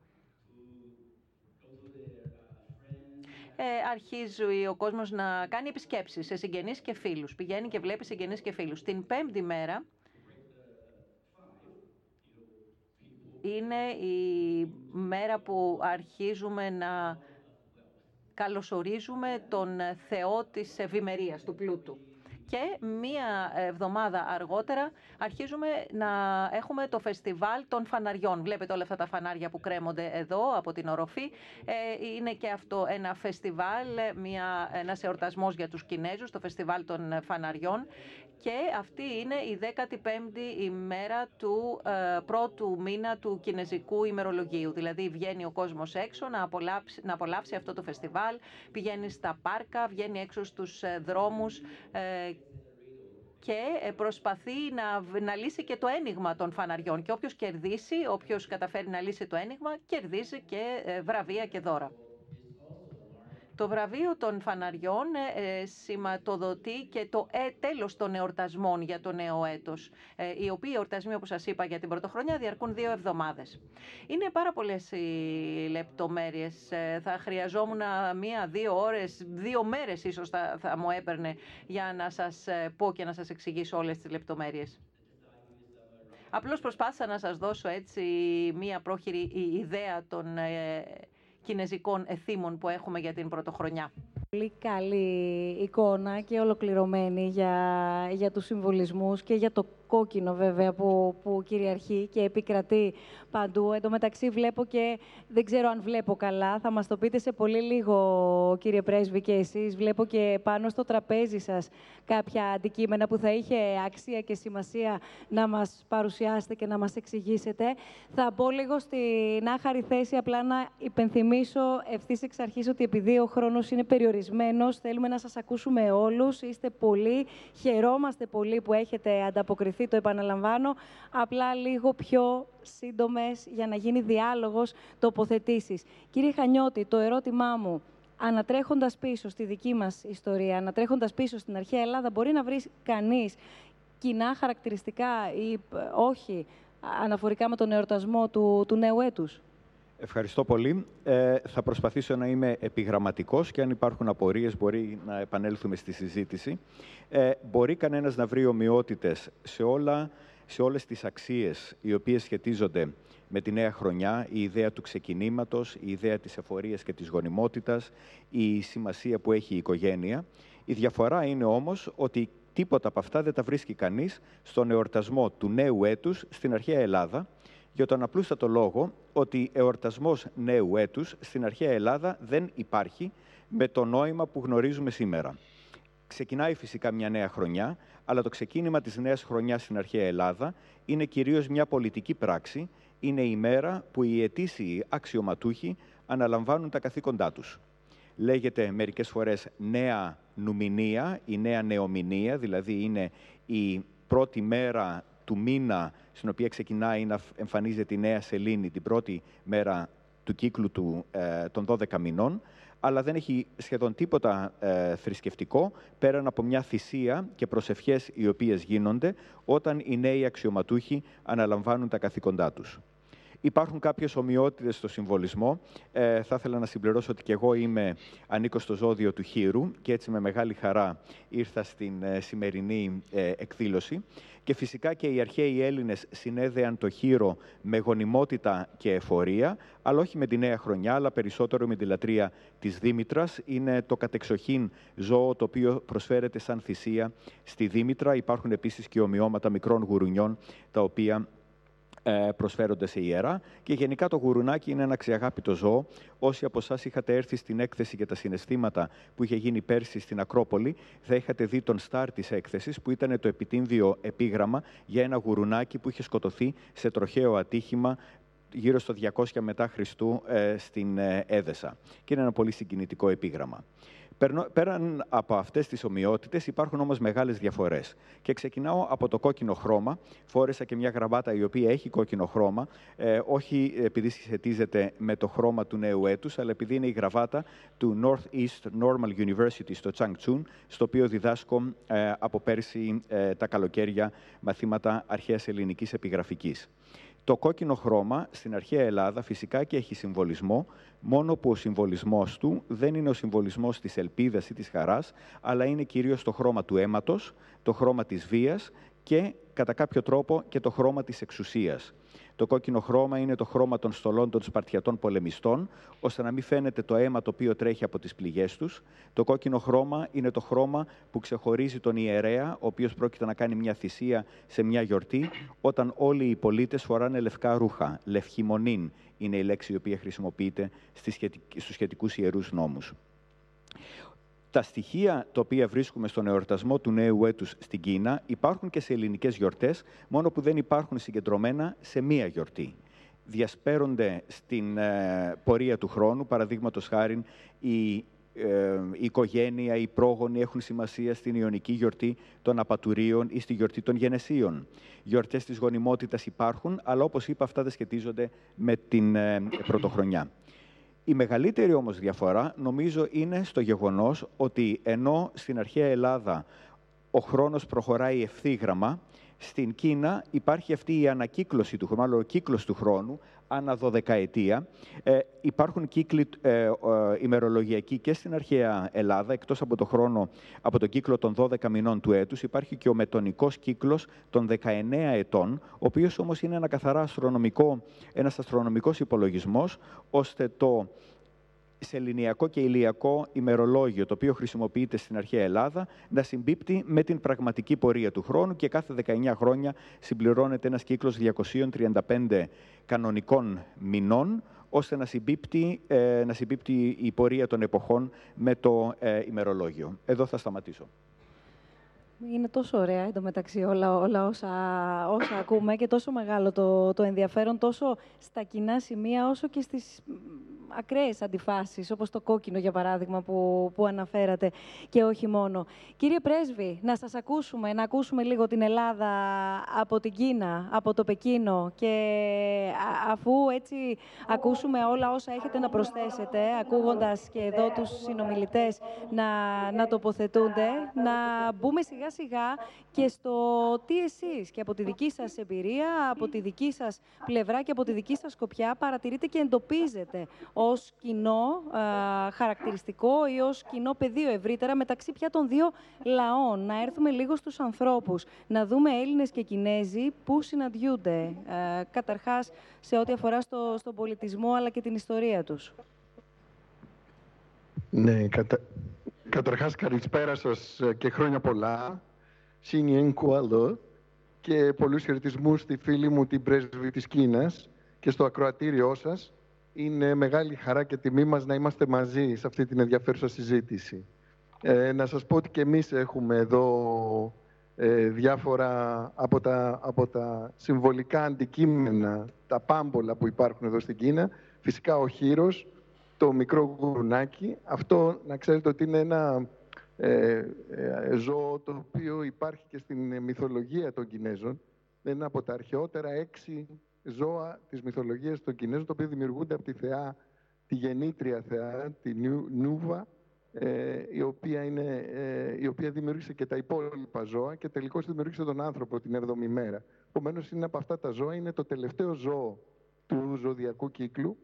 αρχίζει ο κόσμος να κάνει επισκέψεις σε συγγενείς και φίλους. Πηγαίνει και βλέπει συγγενείς και φίλους. Την πέμπτη μέρα είναι η μέρα που αρχίζουμε να καλωσορίζουμε τον Θεό της ευημερίας, του πλούτου και μία εβδομάδα αργότερα αρχίζουμε να έχουμε το φεστιβάλ των φαναριών. Βλέπετε όλα αυτά τα φανάρια που κρέμονται εδώ από την οροφή. Ε, είναι και αυτό ένα φεστιβάλ, μια, ένας εορτασμός για τους Κινέζους, το φεστιβάλ των φαναριών και αυτή είναι η 15η ημέρα του ε, πρώτου μήνα του κινέζικου ημερολογίου. Δηλαδή βγαίνει ο κόσμος έξω να απολαύσει, να απολαύσει αυτό το φεστιβάλ, πηγαίνει στα πάρκα, βγαίνει έξω στους ε, δρόμους ε, και ε, προσπαθεί να, να λύσει και το ένιγμα των φαναριών. Και όποιος κερδίσει, όποιος καταφέρει να λύσει το ένιγμα, κερδίζει και βραβεία και δώρα. Το βραβείο των φαναριών ε, σηματοδοτεί και το ε, τέλος των εορτασμών για το νέο έτος, ε, οι οποίοι εορτασμοί, όπως σας είπα, για την πρωτοχρονιά διαρκούν δύο εβδομάδες. Είναι πάρα πολλές οι λεπτομέρειες. Ε, θα χρειαζόμουν μία-δύο ώρες, δύο μέρες ίσως θα, θα μου έπαιρνε για να σας ε, πω και να σας εξηγήσω όλες τις λεπτομέρειες. Απλώς προσπάθησα να σας δώσω έτσι μία πρόχειρη ιδέα των κινέζικων εθήμων που έχουμε για την πρωτοχρονιά. Πολύ καλή εικόνα και ολοκληρωμένη για, για τους συμβολισμούς και για το κόκκινο βέβαια που, που κυριαρχεί και επικρατεί παντού. Εν τω μεταξύ βλέπω και, δεν ξέρω αν βλέπω καλά, θα μας το πείτε σε πολύ λίγο κύριε Πρέσβη και εσείς. Βλέπω και πάνω στο τραπέζι σας κάποια αντικείμενα που θα είχε αξία και σημασία να μας παρουσιάσετε και να μας εξηγήσετε. Θα πω λίγο στην άχαρη θέση απλά να υπενθυμίσω ευθύς εξ αρχής ότι επειδή ο χρόνος είναι περιορισμένος, θέλουμε να σας ακούσουμε όλους. Είστε πολύ, χαιρόμαστε πολύ που έχετε ανταποκριθεί το επαναλαμβάνω, απλά λίγο πιο σύντομες για να γίνει διάλογος τοποθετήσεις. Κύριε Χανιώτη, το ερώτημά μου, ανατρέχοντας πίσω στη δική μας ιστορία, ανατρέχοντας πίσω στην αρχαία Ελλάδα, μπορεί να βρει κανείς κοινά χαρακτηριστικά ή ε, όχι αναφορικά με τον εορτασμό του, του νέου έτους; Ευχαριστώ πολύ. Ε, θα προσπαθήσω να είμαι επιγραμματικός και αν υπάρχουν απορίες μπορεί να επανέλθουμε στη συζήτηση. Ε, μπορεί κανένας να βρει ομοιότητες σε, όλα, σε όλες τις αξίες οι οποίες σχετίζονται με τη νέα χρονιά, η ιδέα του ξεκινήματος, η ιδέα της εφορίας και της γονιμότητας, η σημασία που έχει η οικογένεια. Η διαφορά είναι όμως ότι τίποτα από αυτά δεν τα βρίσκει κανείς στον εορτασμό του νέου έτους στην αρχαία Ελλάδα, για τον απλούστατο λόγο ότι εορτασμός νέου έτους στην αρχαία Ελλάδα δεν υπάρχει με το νόημα που γνωρίζουμε σήμερα. Ξεκινάει φυσικά μια νέα χρονιά, αλλά το ξεκίνημα της νέας χρονιάς στην αρχαία Ελλάδα είναι κυρίως μια πολιτική πράξη, είναι η μέρα που οι ετήσιοι αξιωματούχοι αναλαμβάνουν τα καθήκοντά τους. Λέγεται μερικές φορές νέα νουμινία, η νέα νεομηνία, δηλαδή είναι η πρώτη μέρα του μήνα στην οποία ξεκινάει να εμφανίζεται η νέα σελήνη την πρώτη μέρα του κύκλου του, ε, των 12 μηνών, αλλά δεν έχει σχεδόν τίποτα ε, θρησκευτικό πέραν από μια θυσία και προσευχές οι οποίες γίνονται όταν οι νέοι αξιωματούχοι αναλαμβάνουν τα καθήκοντά τους. Υπάρχουν κάποιες ομοιότητες στο συμβολισμό. Ε, θα ήθελα να συμπληρώσω ότι και εγώ είμαι ανήκω στο ζώδιο του Χείρου και έτσι με μεγάλη χαρά ήρθα στην ε, σημερινή ε, εκδήλωση. Και φυσικά και οι αρχαίοι Έλληνες συνέδεαν το Χείρο με γονιμότητα και εφορία, αλλά όχι με τη νέα χρονιά, αλλά περισσότερο με τη λατρεία της Δήμητρας. Είναι το κατεξοχήν ζώο το οποίο προσφέρεται σαν θυσία στη Δήμητρα. Υπάρχουν επίσης και ομοιώματα μικρών γουρουνιών, τα οποία ε, προσφέρονται σε ιερά. Και γενικά το γουρουνάκι είναι ένα ξεαγάπητο ζώο. Όσοι από εσάς είχατε έρθει στην έκθεση για τα συναισθήματα που είχε γίνει πέρσι στην Ακρόπολη, θα είχατε δει τον στάρ της έκθεσης, που ήταν το επιτύμβιο επίγραμμα για ένα γουρουνάκι που είχε σκοτωθεί σε τροχαίο ατύχημα γύρω στο 200 μετά Χριστού ε, στην ε, Έδεσα. Και είναι ένα πολύ συγκινητικό επίγραμμα. Πέραν από αυτές τις ομοιότητες υπάρχουν όμως μεγάλες διαφορές. Και ξεκινάω από το κόκκινο χρώμα. Φόρεσα και μια γραβάτα η οποία έχει κόκκινο χρώμα, ε, όχι επειδή συσχετίζεται με το χρώμα του νέου έτους, αλλά επειδή είναι η γραβάτα του Northeast Normal University στο Changchun, στο οποίο διδάσκω ε, από πέρσι ε, τα καλοκαίρια μαθήματα αρχαίας ελληνικής επιγραφικής. Το κόκκινο χρώμα στην αρχαία Ελλάδα φυσικά και έχει συμβολισμό, μόνο που ο συμβολισμός του δεν είναι ο συμβολισμός της ελπίδας ή της χαράς, αλλά είναι κυρίως το χρώμα του αίματος, το χρώμα της βίας και κατά κάποιο τρόπο και το χρώμα της εξουσίας. Το κόκκινο χρώμα είναι το χρώμα των στολών των Σπαρτιατών πολεμιστών, ώστε να μην φαίνεται το αίμα το οποίο τρέχει από τις πληγές τους. Το κόκκινο χρώμα είναι το χρώμα που ξεχωρίζει τον ιερέα, ο οποίος πρόκειται να κάνει μια θυσία σε μια γιορτή, όταν όλοι οι πολίτες φοράνε λευκά ρούχα. Λευχημονήν είναι η λέξη η οποία χρησιμοποιείται στους σχετικούς ιερούς νόμους τα στοιχεία τα οποία βρίσκουμε στον εορτασμό του νέου έτους στην Κίνα υπάρχουν και σε ελληνικές γιορτές, μόνο που δεν υπάρχουν συγκεντρωμένα σε μία γιορτή. Διασπέρονται στην ε, πορεία του χρόνου, παραδείγματος χάρη η, ε, η οικογένεια, οι πρόγονοι έχουν σημασία στην Ιωνική γιορτή των Απατουρίων ή στη γιορτή των Γενεσίων. Γιορτές της γονιμότητας υπάρχουν, αλλά όπως είπα αυτά δεν σχετίζονται με την ε, πρωτοχρονιά. Η μεγαλύτερη όμως διαφορά νομίζω είναι στο γεγονός ότι ενώ στην αρχαία Ελλάδα ο χρόνος προχωράει ευθύγραμμα, στην Κίνα υπάρχει αυτή η ανακύκλωση του χρόνου, μάλλον ο κύκλος του χρόνου, ανά δωδεκαετία. Ε, υπάρχουν κύκλοι ε, ε, ημερολογιακοί και στην αρχαία Ελλάδα, εκτός από το χρόνο, από τον κύκλο των 12 μηνών του έτους, υπάρχει και ο μετονικός κύκλος των 19 ετών, ο οποίος όμως είναι ένα καθαρά αστρονομικό, ένας αστρονομικός υπολογισμός, ώστε το σεληνιακό και ηλιακό ημερολόγιο, το οποίο χρησιμοποιείται στην αρχαία Ελλάδα, να συμπίπτει με την πραγματική πορεία του χρόνου και κάθε 19 χρόνια συμπληρώνεται ένας κύκλος 235 κανονικών μηνών, ώστε να συμπίπτει, ε, να συμπίπτει η πορεία των εποχών με το ε, ημερολόγιο. Εδώ θα σταματήσω. Είναι τόσο ωραία εντωμεταξύ όλα, όλα όσα, όσα ακούμε και τόσο μεγάλο το, το ενδιαφέρον τόσο στα κοινά σημεία όσο και στις ακραίες αντιφάσεις, όπως το κόκκινο για παράδειγμα που, που αναφέρατε και όχι μόνο. Κύριε Πρέσβη, να σας ακούσουμε, να ακούσουμε λίγο την Ελλάδα από την Κίνα, από το Πεκίνο και αφού έτσι ακούσουμε όλα όσα έχετε να προσθέσετε, ακούγοντας και εδώ τους συνομιλητές να, να τοποθετούνται, να μπούμε σιγά σιγά και στο τι εσείς και από τη δική σας εμπειρία, από τη δική σας πλευρά και από τη δική σας σκοπιά παρατηρείτε και εντοπίζετε ως κοινό χαρακτηριστικό ή ως κοινό πεδίο ευρύτερα μεταξύ πια των δύο λαών. Να έρθουμε λίγο στους ανθρώπους, να δούμε Έλληνες και Κινέζοι που συναντιούνται, καταρχάς σε ό,τι αφορά στο, στον πολιτισμό αλλά και την ιστορία τους. Ναι, κατα... καταρχάς καλησπέρα σας και χρόνια πολλά. Σινιέν Κουαλό και πολλούς χαιρετισμούς στη φίλη μου την πρέσβη της Κίνας και στο ακροατήριό σας. Είναι μεγάλη χαρά και τιμή μας να είμαστε μαζί σε αυτή την ενδιαφέρουσα συζήτηση. Ε, να σας πω ότι και εμείς έχουμε εδώ ε, διάφορα από τα, από τα συμβολικά αντικείμενα, τα πάμπολα που υπάρχουν εδώ στην Κίνα. Φυσικά ο χείρος, το μικρό γουρουνάκι. Αυτό να ξέρετε ότι είναι ένα ε, ε, ζώο το οποίο υπάρχει και στην μυθολογία των Κινέζων. Είναι από τα αρχαιότερα έξι ζώα της μυθολογίας των Κινέζων, το οποίο δημιουργούνται από τη θεά, τη γεννήτρια θεά, τη Νούβα, ε, η, οποία είναι, ε, η οποία δημιούργησε και τα υπόλοιπα ζώα και τελικώς δημιούργησε τον άνθρωπο την 7η μέρα. Επομένως είναι από αυτά τα ζώα, είναι το τελευταίο ζώο του ζωδιακού κύκλου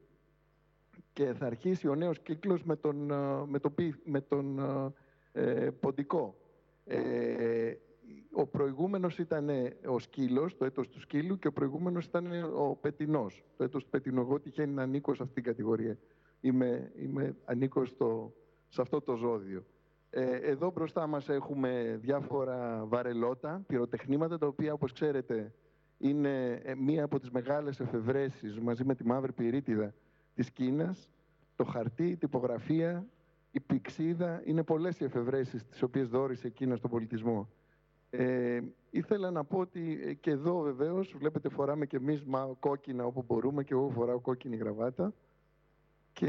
και θα αρχίσει ο νέος κύκλος με τον, ε, με το, με τον ε, ποντικό. Ε, ο προηγούμενος ήταν ο σκύλος, το έτος του σκύλου, και ο προηγούμενος ήταν ο πετινός, το έτος του πετινού. Εγώ τυχαίνει να ανήκω σε αυτήν την κατηγορία. Είμαι, είμαι, ανήκω στο, σε αυτό το ζώδιο. Ε, εδώ μπροστά μας έχουμε διάφορα βαρελότα, πυροτεχνήματα, τα οποία, όπως ξέρετε, είναι ε, μία από τις μεγάλες εφευρέσεις, μαζί με τη μαύρη πυρίτιδα της Κίνας, το χαρτί, η τυπογραφία, η πηξίδα, είναι πολλές οι εφευρέσεις τις οποίες δόρισε εκείνα στον πολιτισμό. Ε, ήθελα να πω ότι ε, και εδώ βεβαίως, βλέπετε φοράμε και εμείς κόκκινα όπου μπορούμε και εγώ φοράω κόκκινη γραβάτα και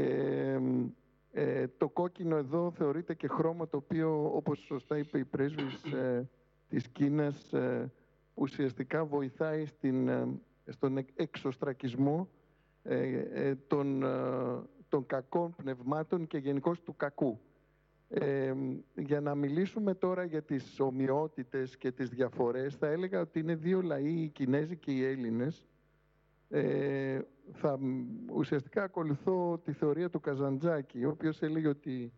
ε, το κόκκινο εδώ θεωρείται και χρώμα το οποίο όπως σωστά είπε η πρέσβης ε, της Κίνας ε, ουσιαστικά βοηθάει στην, στον εξωστρακισμό των των κακών πνευμάτων και γενικώς του κακού. Ε, για να μιλήσουμε τώρα για τις ομοιότητες και τις διαφορές, θα έλεγα ότι είναι δύο λαοί, οι Κινέζοι και οι Έλληνες. Ε, θα ουσιαστικά ακολουθώ τη θεωρία του Καζαντζάκη, ο οποίος έλεγε ότι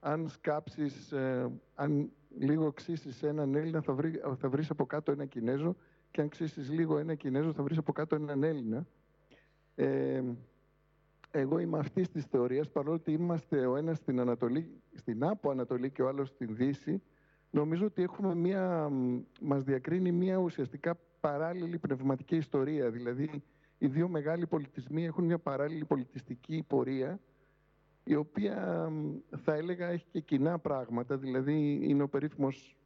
αν σκάψεις, ε, αν λίγο ξύσεις έναν Έλληνα θα, βρει, θα βρεις από κάτω ένα Κινέζο και αν ξύσεις λίγο ένα Κινέζο θα βρεις από κάτω έναν Έλληνα. Ε, εγώ είμαι αυτής της θεωρίας, παρόλο ότι είμαστε ο ένας στην, Ανατολή, στην Άπο Ανατολή και ο άλλος στην Δύση, νομίζω ότι έχουμε μία, μας διακρίνει μία ουσιαστικά παράλληλη πνευματική ιστορία. Δηλαδή, οι δύο μεγάλοι πολιτισμοί έχουν μια παράλληλη πολιτιστική πορεία, η οποία θα έλεγα έχει και κοινά πράγματα. Δηλαδή, είναι ο περίφημος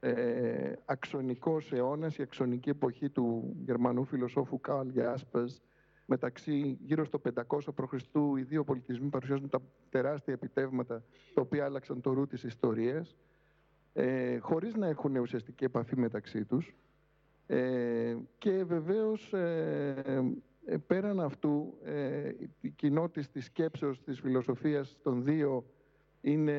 ε, αξονικός αιώνας, η αξονική εποχή του Γερμανού φιλοσόφου Καρλ Γιάσπας, μεταξύ γύρω στο 500 π.Χ. οι δύο πολιτισμοί παρουσιάζουν τα τεράστια επιτεύγματα τα οποία άλλαξαν το ρου της ιστορίας ε, χωρίς να έχουν ουσιαστική επαφή μεταξύ τους ε, και βεβαίως ε, ε, πέραν αυτού, ε, η κοινότητα της σκέψεως, της φιλοσοφίας των δύο είναι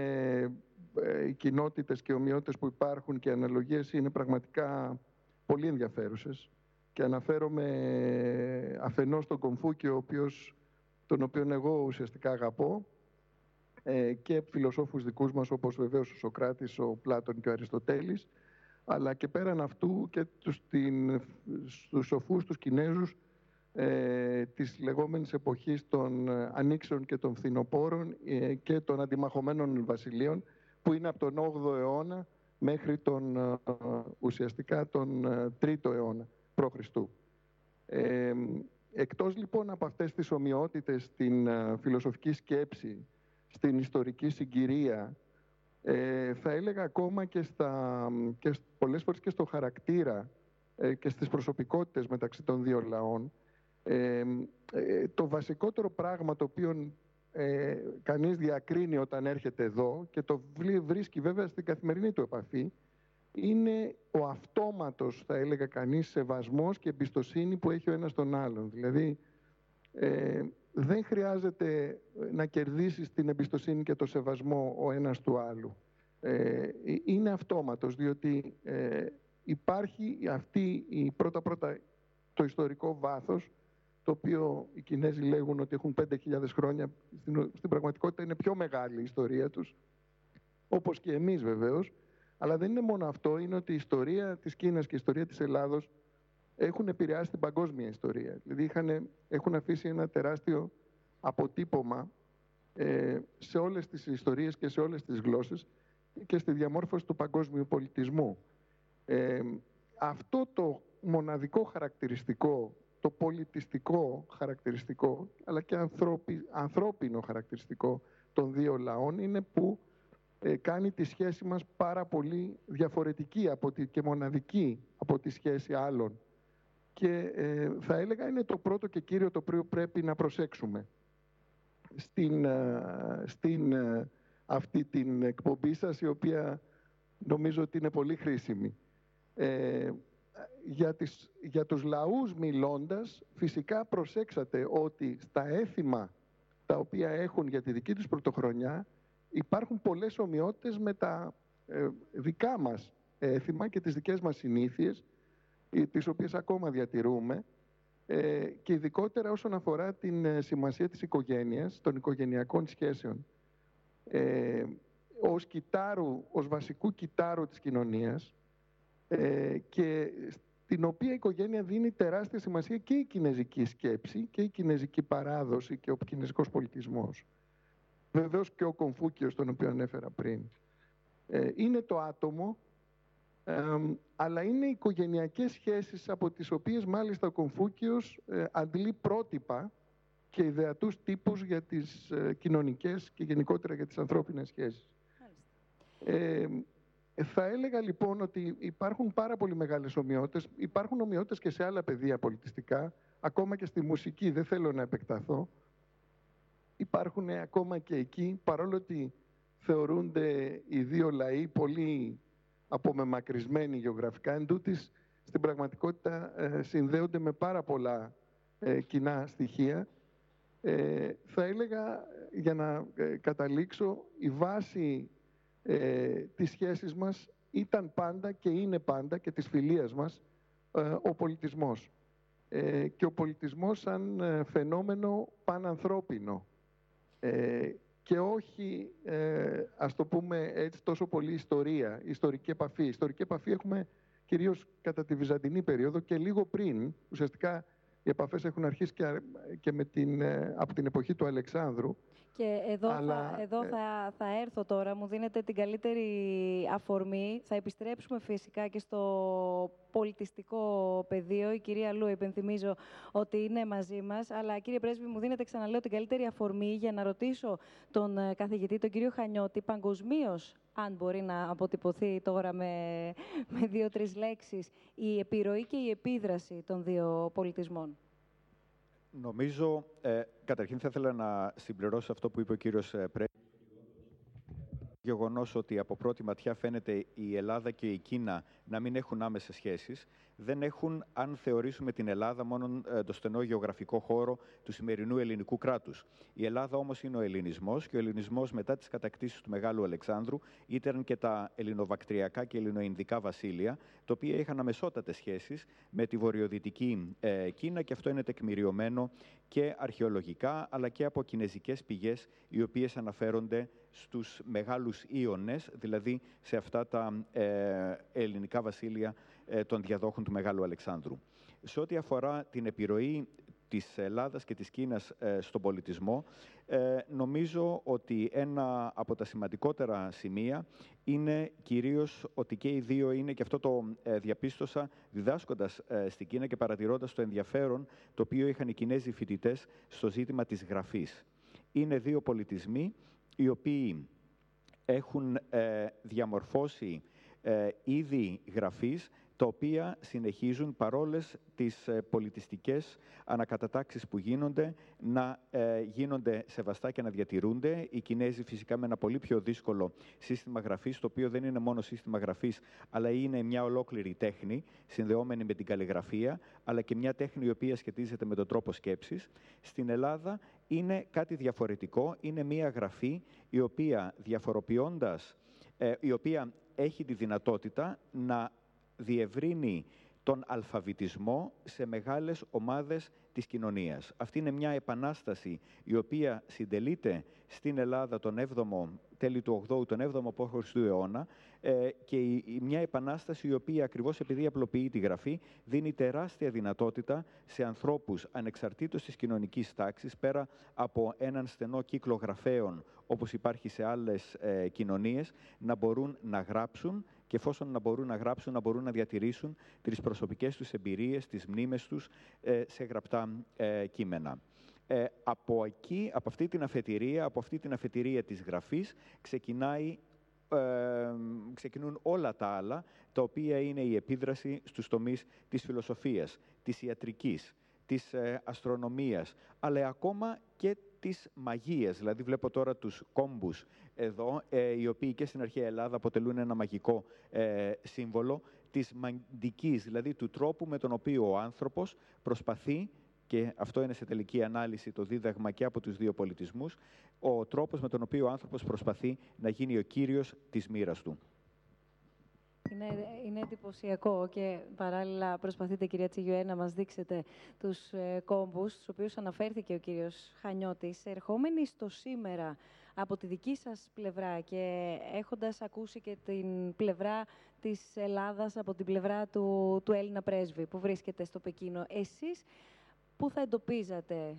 ε, οι κοινότητες και ομοιότητες που υπάρχουν και οι αναλογίες είναι πραγματικά πολύ ενδιαφέρουσες. Και αναφέρομαι αφενός τον Κομφούκιο, ο οποίος, τον οποίο εγώ ουσιαστικά αγαπώ, και φιλοσόφους δικούς μας όπως βεβαίως ο Σοκράτης, ο Πλάτων και ο Αριστοτέλης, αλλά και πέραν αυτού και τους, την, στους σοφούς τους Κινέζους ε, της λεγόμενης εποχής των ε, ανοίξεων και των φθινοπόρων ε, και των αντιμαχωμένων βασιλείων που είναι από τον 8ο αιώνα μέχρι τον, ε, ουσιαστικά τον 3ο αιώνα π.Χ. Ε, εκτός λοιπόν από αυτές τις ομοιότητες στην φιλοσοφική σκέψη, στην ιστορική συγκυρία, ε, θα έλεγα ακόμα και, στα, και πολλές φορές και στο χαρακτήρα και στις προσωπικότητες μεταξύ των δύο λαών, ε, το βασικότερο πράγμα το οποίο ε, κανείς διακρίνει όταν έρχεται εδώ και το βρίσκει βέβαια στην καθημερινή του επαφή είναι ο αυτόματος, θα έλεγα κανείς, σεβασμός και εμπιστοσύνη που έχει ο ένας τον άλλον. Δηλαδή, ε, δεν χρειάζεται να κερδίσεις την εμπιστοσύνη και το σεβασμό ο ένας του άλλου. Ε, είναι αυτόματος, διότι ε, υπάρχει αυτή η πρώτα-πρώτα το ιστορικό βάθος το οποίο οι Κινέζοι λέγουν ότι έχουν 5.000 χρόνια, στην, στην πραγματικότητα είναι πιο μεγάλη η ιστορία τους, όπως και εμείς βεβαίως, αλλά δεν είναι μόνο αυτό, είναι ότι η ιστορία της Κίνας και η ιστορία της Ελλάδος έχουν επηρεάσει την παγκόσμια ιστορία. Δηλαδή είχαν, έχουν αφήσει ένα τεράστιο αποτύπωμα ε, σε όλες τις ιστορίες και σε όλες τις γλώσσες και στη διαμόρφωση του παγκόσμιου πολιτισμού. Ε, αυτό το μοναδικό χαρακτηριστικό το πολιτιστικό χαρακτηριστικό, αλλά και ανθρώπινο χαρακτηριστικό των δύο λαών είναι που ε, κάνει τη σχέση μας πάρα πολύ διαφορετική από τη, και μοναδική από τη σχέση άλλων. Και ε, θα έλεγα είναι το πρώτο και κύριο το οποίο πρέπει να προσέξουμε στην, ε, στην αυτή την εκπομπή σας, η οποία νομίζω ότι είναι πολύ χρήσιμη για, τις, για τους λαούς μιλώντας, φυσικά προσέξατε ότι στα έθιμα τα οποία έχουν για τη δική τους πρωτοχρονιά υπάρχουν πολλές ομοιότητες με τα ε, δικά μας έθιμα και τις δικές μας συνήθειες, τις οποίες ακόμα διατηρούμε ε, και ειδικότερα όσον αφορά την ε, σημασία της οικογένειας, των οικογενειακών σχέσεων. Ε, ως, κιτάρου, ως βασικού κιτάρου της κοινωνίας, ε, και την οποία η οικογένεια δίνει τεράστια σημασία και η κινέζικη σκέψη και η κινέζικη παράδοση και ο κινέζικος πολιτισμός. Βεβαίως και ο Κομφούκιος, τον οποίο ανέφερα πριν. Ε, είναι το άτομο, αλλά είναι οι οικογενειακές σχέσεις από τις οποίες μάλιστα ο Κομφούκιος ε, αντλεί πρότυπα και ιδεατούς τύπους για τις ε, κοινωνικές και γενικότερα για τις ανθρώπινες σχέσεις. Ε, θα έλεγα λοιπόν ότι υπάρχουν πάρα πολύ μεγάλες ομοιότητες. Υπάρχουν ομοιότητες και σε άλλα πεδία πολιτιστικά, ακόμα και στη μουσική, δεν θέλω να επεκταθώ. Υπάρχουν ακόμα και εκεί, παρόλο ότι θεωρούνται οι δύο λαοί πολύ απομεμακρυσμένοι γεωγραφικά, εν τούτης, στην πραγματικότητα ε, συνδέονται με πάρα πολλά ε, κοινά στοιχεία. Ε, θα έλεγα, για να καταλήξω, η βάση ε, τις σχέσεις μας ήταν πάντα και είναι πάντα και της φιλίας μας ε, ο πολιτισμός. Ε, και ο πολιτισμός σαν ε, φαινόμενο πανανθρώπινο ε, και όχι, ε, ας το πούμε έτσι, τόσο πολύ ιστορία, ιστορική επαφή. Ιστορική επαφή έχουμε κυρίως κατά τη Βυζαντινή περίοδο και λίγο πριν, ουσιαστικά οι επαφές έχουν αρχίσει και, και με την, από την εποχή του Αλεξάνδρου, και εδώ, θα, εδώ ε, θα, θα έρθω τώρα, μου δίνετε την καλύτερη αφορμή. Θα επιστρέψουμε φυσικά και στο πολιτιστικό πεδίο. Η κυρία Λού, υπενθυμίζω ότι είναι μαζί μας. Αλλά κύριε Πρέσβη, μου δίνετε ξαναλέω την καλύτερη αφορμή για να ρωτήσω τον ε, καθηγητή, τον κύριο Χανιώτη, παγκοσμίως αν μπορεί να αποτυπωθεί τώρα με, με δύο-τρεις λέξεις, η επιρροή και η επίδραση των δύο πολιτισμών. Νομίζω, ε, καταρχήν θα ήθελα να συμπληρώσω αυτό που είπε ο κύριος ε, Πρέ. Γεγονός ότι από πρώτη ματιά φαίνεται η Ελλάδα και η Κίνα να μην έχουν άμεσες σχέσεις. δεν έχουν, αν θεωρήσουμε την Ελλάδα, μόνο ε, το στενό γεωγραφικό χώρο του σημερινού ελληνικού κράτους. Η Ελλάδα όμως είναι ο ελληνισμός και ο ελληνισμός μετά τις κατακτήσεις του Μεγάλου Αλεξάνδρου ήταν και τα ελληνοβακτριακά και ελληνοϊνδικά βασίλεια, τα οποία είχαν αμεσότατες σχέσεις με τη βορειοδυτική ε, Κίνα και αυτό είναι τεκμηριωμένο και αρχαιολογικά αλλά και από κινέζικες πηγές οι οποίες αναφέρονται στους μεγάλους Ιωνες, δηλαδή σε αυτά τα ε, ελληνικά βασίλεια ε, των διαδόχων του Μεγάλου Αλεξάνδρου. Σε ό,τι αφορά την επιρροή της Ελλάδας και της Κίνας ε, στον πολιτισμό, ε, νομίζω ότι ένα από τα σημαντικότερα σημεία είναι κυρίως ότι και οι δύο είναι, και αυτό το ε, διαπίστωσα διδάσκοντας στην Κίνα και παρατηρώντας το ενδιαφέρον το οποίο είχαν οι Κινέζοι φοιτητές στο ζήτημα της γραφής. Είναι δύο πολιτισμοί οι οποίοι έχουν διαμορφώσει είδη γραφής τα οποία συνεχίζουν παρόλες τις ε, πολιτιστικές ανακατατάξεις που γίνονται να ε, γίνονται σεβαστά και να διατηρούνται. Οι Κινέζοι φυσικά με ένα πολύ πιο δύσκολο σύστημα γραφής, το οποίο δεν είναι μόνο σύστημα γραφής, αλλά είναι μια ολόκληρη τέχνη συνδεόμενη με την καλλιγραφία, αλλά και μια τέχνη η οποία σχετίζεται με τον τρόπο σκέψης. Στην Ελλάδα είναι κάτι διαφορετικό, είναι μια γραφή η οποία διαφοροποιώντας, ε, η οποία έχει τη δυνατότητα να διευρύνει τον αλφαβητισμό σε μεγάλες ομάδες της κοινωνίας. Αυτή είναι μια επανάσταση η οποία συντελείται στην Ελλάδα τον 7ο, τέλη του 8ου, τον 7ο από Χριστού αιώνα ε, και η, μια επανάσταση η οποία ακριβώς επειδή απλοποιεί τη γραφή δίνει τεράστια δυνατότητα σε ανθρώπους ανεξαρτήτως της κοινωνικής τάξης πέρα από έναν στενό κύκλο γραφέων όπως υπάρχει σε άλλες ε, κοινωνίες να μπορούν να γράψουν και εφόσον να μπορούν να γράψουν, να μπορούν να διατηρήσουν τις προσωπικές τους εμπειρίες, τις μνήμες τους ε, σε γραπτά ε, κείμενα. Ε, από εκεί, από αυτή την αφετηρία, από αυτή την αφετηρία της γραφής, ξεκινάει ξεκινούν όλα τα άλλα, τα οποία είναι η επίδραση στους τομείς της φιλοσοφίας, της ιατρικής, της αστρονομίας, αλλά ακόμα και τις μαγείες. Δηλαδή βλέπω τώρα τους κόμπους εδώ, ε, οι οποίοι και στην αρχαία Ελλάδα αποτελούν ένα μαγικό ε, σύμβολο της μαντικής, δηλαδή του τρόπου με τον οποίο ο άνθρωπος προσπαθεί και αυτό είναι σε τελική ανάλυση το δίδαγμα και από τους δύο πολιτισμούς, ο τρόπος με τον οποίο ο άνθρωπος προσπαθεί να γίνει ο κύριος της μοίρας του. Είναι, είναι εντυπωσιακό και παράλληλα προσπαθείτε, κυρία Τσιγιουέ, να μας δείξετε τους ε, κόμπους, στους οποίους αναφέρθηκε ο κύριος Χανιώτης. Ερχόμενοι στο σήμερα από τη δική σας πλευρά και έχοντας ακούσει και την πλευρά της Ελλάδας από την πλευρά του, του Έλληνα πρέσβη που βρίσκεται στο Πεκίνο, εσείς πού θα εντοπίζατε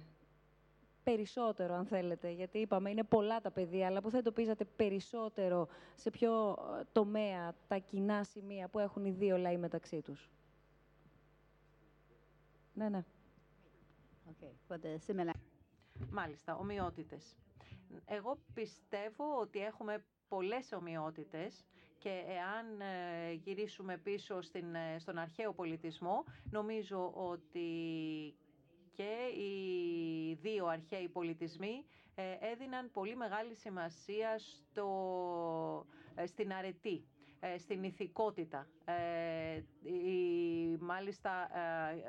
περισσότερο, αν θέλετε, γιατί είπαμε είναι πολλά τα παιδεία, αλλά που θα εντοπίζατε περισσότερο σε ποιο ε, τομέα τα κοινά σημεία που έχουν οι δύο λαοί μεταξύ τους; Ναι, ναι. Okay. similar... Μάλιστα, ομοιότητες. Εγώ πιστεύω ότι έχουμε πολλές ομοιότητες και εάν ε, γυρίσουμε πίσω στην, ε, στον αρχαίο πολιτισμό, νομίζω ότι και οι δύο αρχαίοι πολιτισμοί ε, έδιναν πολύ μεγάλη σημασία στο, ε, στην αρετή. Ε, στην ηθικότητα, ε, η, μάλιστα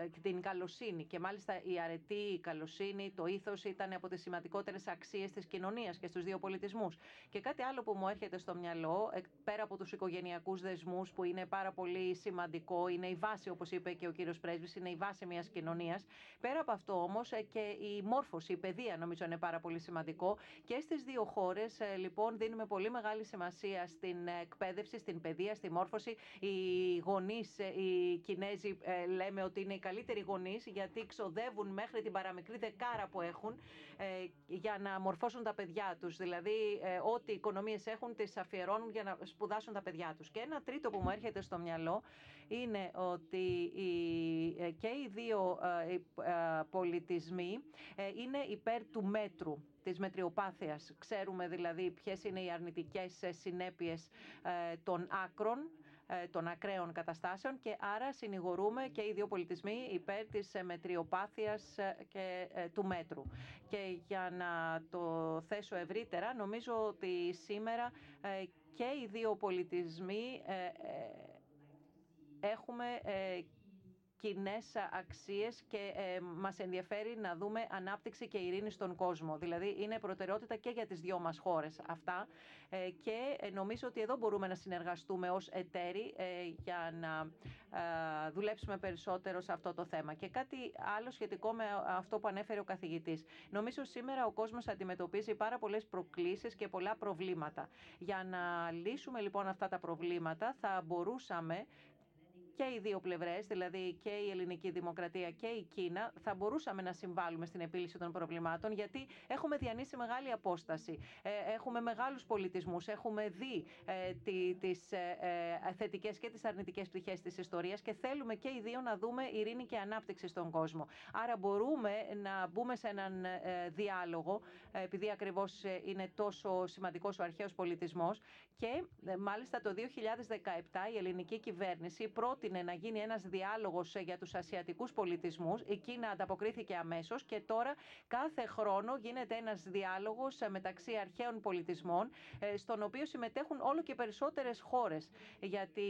ε, την καλοσύνη και μάλιστα η αρετή, η καλοσύνη, το ήθος ήταν από τις σημαντικότερες αξίες της κοινωνίας και στους δύο πολιτισμούς. Και κάτι άλλο που μου έρχεται στο μυαλό, πέρα από τους οικογενειακούς δεσμούς που είναι πάρα πολύ σημαντικό, είναι η βάση όπως είπε και ο κύριος Πρέσβης, είναι η βάση μιας κοινωνίας. Πέρα από αυτό όμως και η μόρφωση, η παιδεία νομίζω είναι πάρα πολύ σημαντικό και στις δύο χώρες λοιπόν δίνουμε πολύ μεγάλη σημασία στην εκπαίδευση, στην παιδεία, στη μόρφωση. Οι γονείς, ε, οι Κινέζοι, ε, λέμε ότι είναι οι καλύτεροι γονείς, γιατί ξοδεύουν μέχρι την παραμικρή δεκάρα που έχουν ε, για να μορφώσουν τα παιδιά τους. Δηλαδή, ό,τι οικονομίες έχουν, τις αφιερώνουν για να σπουδάσουν τα παιδιά τους. Και ένα τρίτο που μου έρχεται στο μυαλό είναι ότι και οι δύο πολιτισμοί είναι υπέρ του μέτρου της μετριοπάθειας. Ξέρουμε δηλαδή ποιες είναι οι αρνητικές ε, συνέπειες ε, των άκρων ε, των ακραίων καταστάσεων και άρα συνηγορούμε και οι δύο πολιτισμοί υπέρ της μετριοπάθειας και του μέτρου. Και για να το θέσω ευρύτερα, νομίζω ότι σήμερα και οι δύο πολιτισμοί έχουμε κοινές αξίες και ε, μας ενδιαφέρει να δούμε ανάπτυξη και ειρήνη στον κόσμο. Δηλαδή είναι προτεραιότητα και για τις δυο μας χώρες αυτά ε, και ε, νομίζω ότι εδώ μπορούμε να συνεργαστούμε ως εταίροι για να δουλέψουμε περισσότερο σε αυτό το θέμα. Και κάτι άλλο σχετικό με αυτό που ανέφερε ο καθηγητής. Νομίζω σήμερα ο κόσμος αντιμετωπίζει πάρα πολλές προκλήσεις και πολλά προβλήματα. Για να λύσουμε λοιπόν αυτά τα προβλήματα θα μπορούσαμε και οι δύο πλευρές, δηλαδή και η ελληνική δημοκρατία και η Κίνα, θα μπορούσαμε να συμβάλλουμε στην επίλυση των προβλημάτων, γιατί έχουμε διανύσει μεγάλη απόσταση. Ε, έχουμε μεγάλους πολιτισμούς, έχουμε δει ε, τις ε, θετικές και τις αρνητικές πτυχές της ιστορίας και θέλουμε και οι δύο να δούμε ειρήνη και ανάπτυξη στον κόσμο. Άρα μπορούμε να μπούμε σε έναν διάλογο, επειδή ακριβώς είναι τόσο σημαντικός ο αρχαίος πολιτισμός. Και μάλιστα το 2017 η ελληνική κυβέρνηση πρώτη πρότεινε να γίνει ένας διάλογος για τους ασιατικούς πολιτισμούς. Η Κίνα ανταποκρίθηκε αμέσως και τώρα κάθε χρόνο γίνεται ένας διάλογος μεταξύ αρχαίων πολιτισμών, ε, στον οποίο συμμετέχουν όλο και περισσότερες χώρες. Γιατί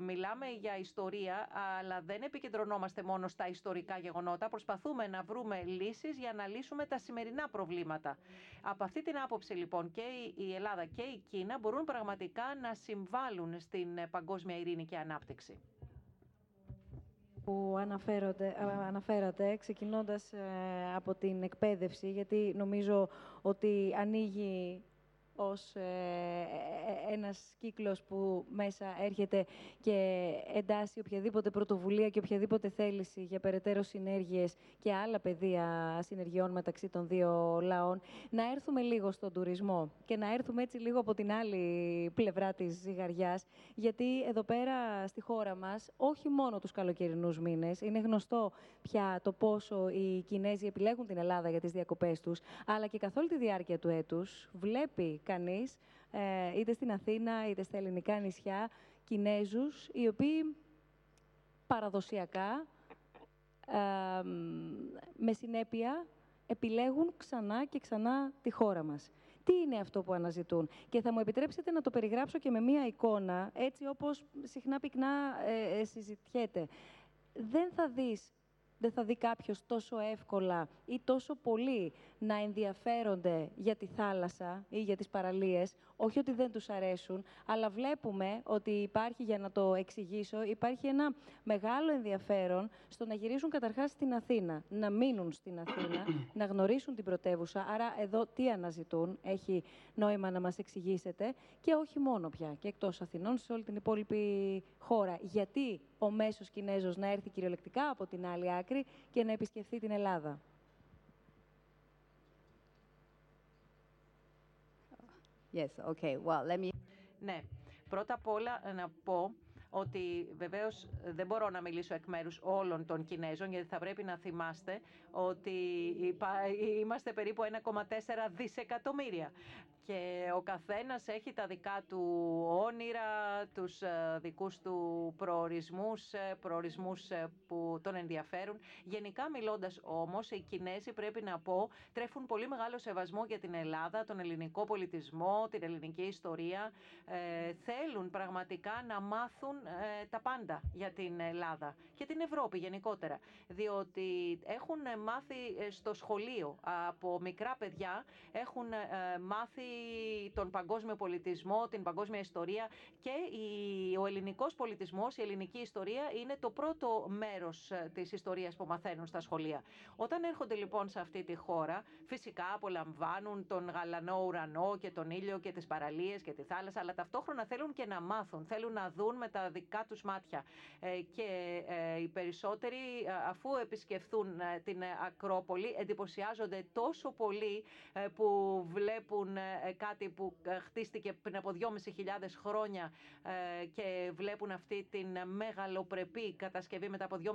μιλάμε για ιστορία, αλλά δεν επικεντρωνόμαστε μόνο στα ιστορικά γεγονότα. Προσπαθούμε να βρούμε λύσεις για να λύσουμε τα σημερινά προβλήματα. Από αυτή την άποψη λοιπόν και η Ελλάδα και η Κίνα μπορούν πραγματικά να συμβάλλουν στην παγκόσμια ειρήνη και ανάπτυξη που αναφέρατε, ξεκινώντας ε, από την εκπαίδευση, γιατί νομίζω ότι ανοίγει ως ε, ε, ένας κύκλος που μέσα έρχεται και εντάσσει οποιαδήποτε πρωτοβουλία και οποιαδήποτε θέληση για περαιτέρω συνέργειες και άλλα πεδία συνεργειών μεταξύ των δύο λαών, να έρθουμε λίγο στον τουρισμό και να έρθουμε έτσι λίγο από την άλλη πλευρά της ζυγαριάς, γιατί εδώ πέρα στη χώρα μας, όχι μόνο τους καλοκαιρινούς μήνες, είναι γνωστό πια το πόσο οι Κινέζοι επιλέγουν την Ελλάδα για τις διακοπές τους, αλλά και καθ' όλη τη διάρκεια του έτους βλέπει κανείς, ε, είτε στην Αθήνα είτε στα ελληνικά νησιά, Κινέζους, οι οποίοι παραδοσιακά, ε, με συνέπεια, επιλέγουν ξανά και ξανά τη χώρα μας. Τι είναι αυτό που αναζητούν; Και θα μου επιτρέψετε να το περιγράψω και με μία εικόνα, έτσι όπως συχνά πυκνά ε, συζητιέται. Δεν θα δεις δεν θα δει κάποιος τόσο εύκολα ή τόσο πολύ να ενδιαφέρονται για τη θάλασσα ή για τις παραλίες. Όχι ότι δεν τους αρέσουν, αλλά βλέπουμε ότι υπάρχει, για να το εξηγήσω, υπάρχει ένα μεγάλο ενδιαφέρον στο να γυρίσουν καταρχάς στην Αθήνα, να μείνουν στην Αθήνα, να γνωρίσουν την πρωτεύουσα. Άρα εδώ τι αναζητούν, έχει νόημα να μας εξηγήσετε και όχι μόνο πια, και εκτός Αθηνών, σε όλη την υπόλοιπη χώρα. Γιατί ο μέσος Κινέζος να έρθει κυριολεκτικά από την άλλη άκρη και να επισκεφθεί την Ελλάδα. Yes, okay. Well, let me... Ναι, πρώτα απ' όλα να πω ότι βεβαίως δεν μπορώ να μιλήσω εκ μέρους όλων των Κινέζων, γιατί θα πρέπει να θυμάστε ότι είμαστε περίπου 1,4 δισεκατομμύρια και ο καθένας έχει τα δικά του όνειρα, τους ε, δικούς του προορισμούς, ε, προορισμούς ε, που τον ενδιαφέρουν. Γενικά μιλώντας όμως, οι Κινέζοι πρέπει να πω τρέφουν πολύ μεγάλο σεβασμό για την Ελλάδα, τον ελληνικό πολιτισμό, την ελληνική ιστορία. θέλουν πραγματικά να μάθουν τα πάντα για την Ελλάδα και την Ευρώπη γενικότερα. Διότι έχουν μάθει στο σχολείο από μικρά παιδιά, έχουν μάθει τον παγκόσμιο πολιτισμό, την παγκόσμια ιστορία και ο ελληνικός πολιτισμός, η ελληνική ιστορία είναι το πρώτο μέρος ε, της ιστορίας που μαθαίνουν στα σχολεία. Όταν έρχονται λοιπόν σε αυτή τη χώρα, φυσικά απολαμβάνουν τον γαλανό ουρανό και τον ήλιο και τις παραλίες και τη θάλασσα, αλλά ταυτόχρονα θέλουν και να μάθουν, θέλουν να δουν με τα δικά τους μάτια. Ε, και ε, οι περισσότεροι, αφού επισκεφθούν την Ακρόπολη, εντυπωσιάζονται τόσο πολύ που βλέπουν ε, κάτι που ε, χτίστηκε πριν από 2.500 χρόνια ε, και βλέπουν αυτή την μεγαλοπρεπή κατασκευή μετά από 2.500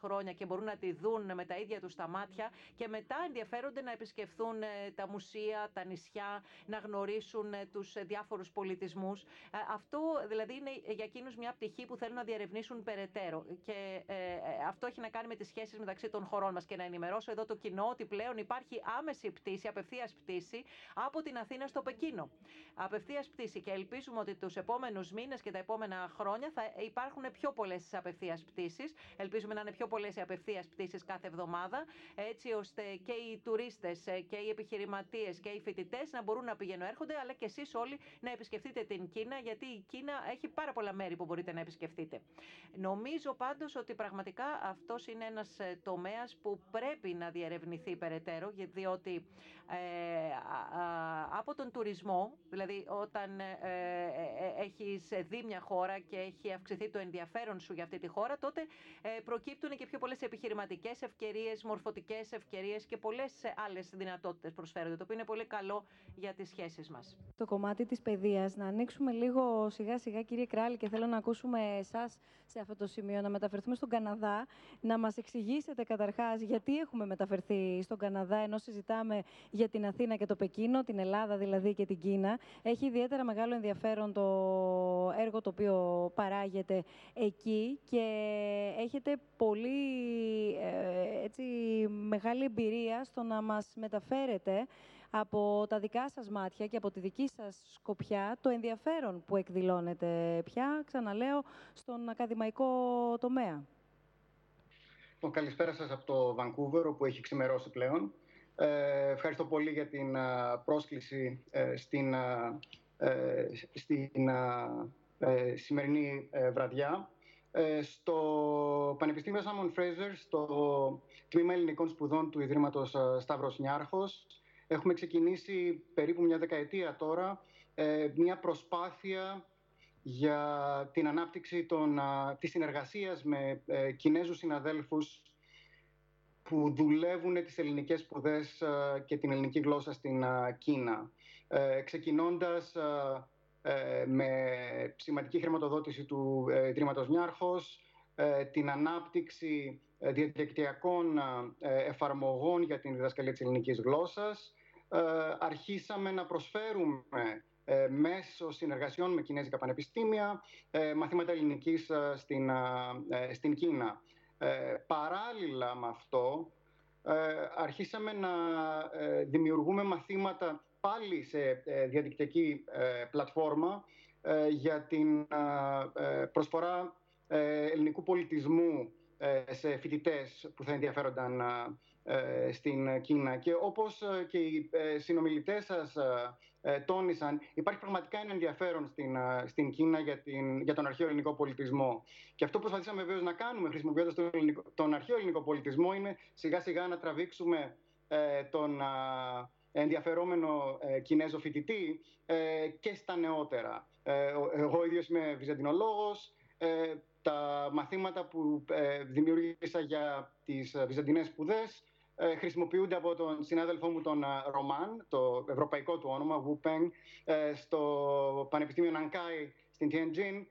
χρόνια και μπορούν να τη δουν με τα ίδια τους τα μάτια και μετά ενδιαφέρονται να επισκεφθούν τα μουσεία, τα νησιά, να γνωρίσουν τους διάφορους πολιτισμούς. Αυτό δηλαδή είναι για εκείνους μια πτυχή που θέλουν να διαρευνήσουν περαιτέρω και αυτό έχει να κάνει με τις σχέσεις μεταξύ των χωρών μας και να ενημερώσω εδώ το κοινό ότι πλέον υπάρχει άμεση πτήση, απευθείας πτήση από την Αθήνα στο Πεκίνο. Απευθείας πτήση. Και ελπίζουμε ότι τους επόμενους μήνες και τα επόμενα χρόνια θα υπάρχουν πιο πολλές απευθείας πτήσεις. Ελπίζουμε να είναι πιο πολλές οι απευθείας πτήσεις κάθε εβδομάδα, έτσι ώστε και οι τουρίστες και οι επιχειρηματίες και οι φοιτητές να μπορούν να πηγαίνουν έρχονται, αλλά και εσείς όλοι να επισκεφτείτε την Κίνα, γιατί η Κίνα έχει πάρα πολλά μέρη που μπορείτε να επισκεφτείτε. Νομίζω πάντως ότι πραγματικά αυτός είναι ένας τομέας που πρέπει να διερευνηθεί περαιτέρω, διότι ε, από τον τουρισμό, δηλαδή όταν ε, ε, έχεις δει μια χώρα και έχει αυξηθεί το ενδιαφέρον σου για αυτή τη χώρα, τότε προκύπτουν και πιο πολλές επιχειρηματικές ευκαιρίες, μορφωτικές ευκαιρίες και πολλές άλλες δυνατότητες προσφέρονται, το οποίο είναι πολύ καλό για τις σχέσεις μας. Το κομμάτι της παιδείας, να ανοίξουμε λίγο σιγά σιγά κύριε Κράλη και θέλω να ακούσουμε εσάς σε αυτό το σημείο, να μεταφερθούμε στον Καναδά, να μας εξηγήσετε καταρχάς γιατί έχουμε μεταφερθεί στον Καναδά ενώ συζητάμε για την Αθήνα και το Πεκίνο, την Ελλάδα δηλαδή και την Κίνα. Έχει ιδιαίτερα μεγάλο ενδιαφέρον το έργο το οποίο παράγεται εκεί και έχετε πολύ ε, έτσι, μεγάλη εμπειρία στο να μας μεταφέρετε από τα δικά σας μάτια και από τη δική σας σκοπιά το ενδιαφέρον που εκδηλώνεται πια, ξαναλέω, στον ακαδημαϊκό τομέα. Καλησπέρα σας από το Βανκούβερο που έχει ξημερώσει πλέον. Ε, ευχαριστώ πολύ για την πρόσκληση ε, στην, ε, στην σημερινή βραδιά. Στο Πανεπιστήμιο Σάμον Φρέιζερ, στο Τμήμα Ελληνικών Σπουδών του Ιδρύματος Σταύρος Νιάρχος, έχουμε ξεκινήσει περίπου μια δεκαετία τώρα μια προσπάθεια για την ανάπτυξη των, της συνεργασίας με Κινέζους συναδέλφους που δουλεύουν τις ελληνικές σπουδές ε, και την ελληνική γλώσσα στην ε, Κίνα. Ε, ξεκινώντας με σημαντική χρηματοδότηση του Ιδρύματος Νιάρχος, την ανάπτυξη διαδικτυακών εφαρμογών για την διδασκαλία της ελληνικής γλώσσας. Αρχίσαμε να προσφέρουμε μέσω συνεργασιών με κινέζικα πανεπιστήμια μαθήματα ελληνικής στην, στην Κίνα. Ε, παράλληλα με αυτό, ε, αρχίσαμε να ε, δημιουργούμε μαθήματα πάλι σε διαδικτυακή πλατφόρμα για την προσφορά ελληνικού πολιτισμού σε φοιτητές που θα ενδιαφέρονταν ε, στην Κίνα. Και όπως ε, και οι ε, συνομιλητές σας τόνισαν, υπάρχει πραγματικά ένα ενδιαφέρον στην, στην Κίνα για, την, για τον αρχαίο ελληνικό πολιτισμό. Και αυτό που προσπαθήσαμε βεβαίως να κάνουμε χρησιμοποιώντας τον, τον αρχαίο ελληνικό πολιτισμό είναι σιγά σιγά να τραβήξουμε τον ενδιαφερόμενο Κινέζο φοιτητή και στα νεότερα. Εγώ ίδιος είμαι βυζαντινολόγος, τα μαθήματα που δημιούργησα για τις βυζαντινές σπουδές ε, χρησιμοποιούνται από τον συνάδελφό μου τον ε, Ρωμάν, το ευρωπαϊκό του όνομα, Wu Peng, ε, στο Πανεπιστήμιο Νανκάι στην Tianjin,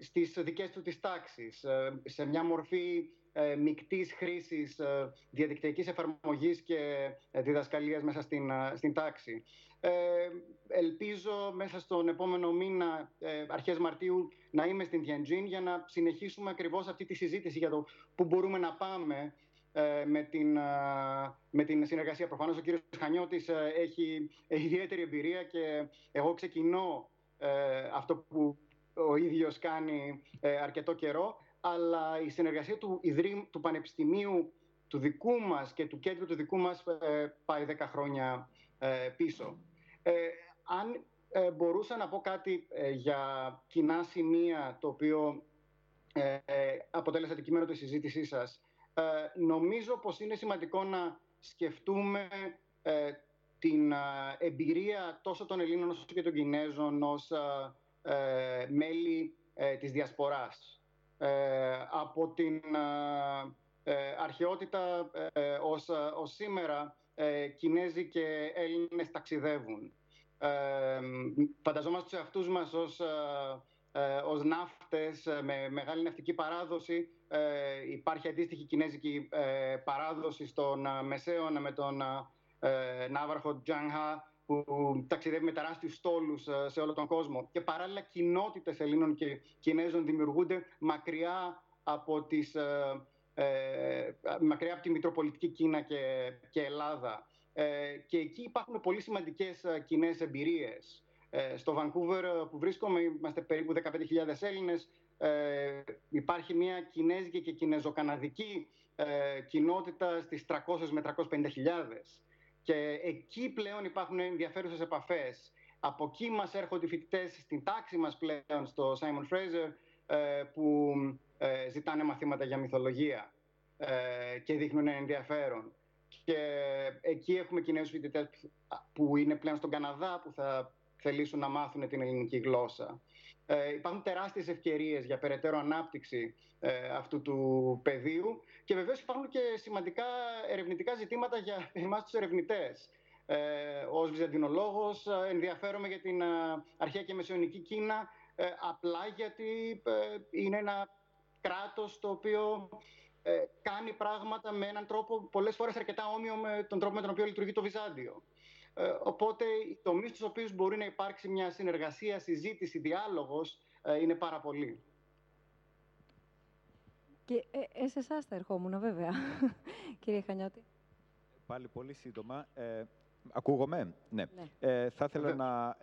στις δικές του τις τάξεις, σε μια μορφή μικτής χρήσης διαδικτυακής εφαρμογής και διδασκαλίας μέσα στην, στην τάξη. ελπίζω μέσα στον επόμενο μήνα, αρχές Μαρτίου, να είμαι στην Tianjin για να συνεχίσουμε ακριβώς αυτή τη συζήτηση για το πού μπορούμε να πάμε ε, με, την, ε, με την συνεργασία. Προφανώς ο κύριος Χανιώτης ε, έχει ιδιαίτερη εμπειρία και εγώ ξεκινώ αυτό που ο ίδιος κάνει αρκετό καιρό, αλλά η συνεργασία του, Ιδρύм, του Πανεπιστημίου του δικού μας και του κέντρου του δικού μας πάει 10 χρόνια πίσω. αν μπορούσα να πω κάτι για κοινά σημεία το οποίο αποτέλεσε αντικείμενο της συζήτησής σας, ε, νομίζω πως είναι σημαντικό να σκεφτούμε ε, την ε, εμπειρία τόσο των Ελλήνων όσο και των Κινέζων ως μέλη της Διασποράς. Από την αρχαιότητα ως, ως σήμερα Κινέζοι και Έλληνες ταξιδεύουν. Φανταζόμαστε τους εαυτούς μας ως ε, ως ναύτες ε, με μεγάλη ναυτική παράδοση. Ε, υπάρχει αντίστοιχη κινέζικη παράδοση στον Μεσαίωνα με τον ναύαρχο Τζάνχα που ταξιδεύει με τεράστιους στόλους σε όλο τον κόσμο. Και παράλληλα κοινότητες Ελλήνων και Κινέζων δημιουργούνται μακριά από, τις, μακριά από τη Μητροπολιτική Κίνα και, και Ελλάδα. και εκεί υπάρχουν πολύ σημαντικές κοινές εμπειρίες. Στο Βανκούβερ που βρίσκομαι είμαστε περίπου 15.000 Έλληνες. Υπάρχει μια κινέζικη και κινέζο-καναδική κοινότητα στις 300 με 350.000. Και εκεί πλέον υπάρχουν ενδιαφέρουσες επαφές. Από εκεί μας έρχονται οι φοιτητές στην τάξη μας πλέον στο Simon Fraser που ζητάνε μαθήματα για μυθολογία και δείχνουν ενδιαφέρον. Και εκεί έχουμε Κινέζους φοιτητές που είναι πλέον στον Καναδά που θα θελήσουν να μάθουν την ελληνική γλώσσα. Ε, υπάρχουν τεράστιες ευκαιρίες για περαιτέρω ανάπτυξη ε, αυτού του πεδίου και βεβαίως υπάρχουν και σημαντικά ερευνητικά ζητήματα για εμάς τους ερευνητές. Ε, ως βυζαντινολόγος ενδιαφέρομαι για την αρχαία και μεσαιωνική Κίνα ε, απλά γιατί είναι ένα κράτος το οποίο κάνει πράγματα με έναν τρόπο πολλές φορές αρκετά όμοιο με τον τρόπο με τον οποίο λειτουργεί το Βυζάντιο. Ε, οπότε οι τομεί στους οποίους μπορεί να υπάρξει μια συνεργασία, συζήτηση, διάλογος ε, είναι πάρα πολύ. Και ε, σε εσάς θα ερχόμουν, βέβαια, κύριε Χανιώτη. Πάλι πολύ σύντομα. Ε, Ακούγομαι, ναι. ναι. Ε, θα ήθελα να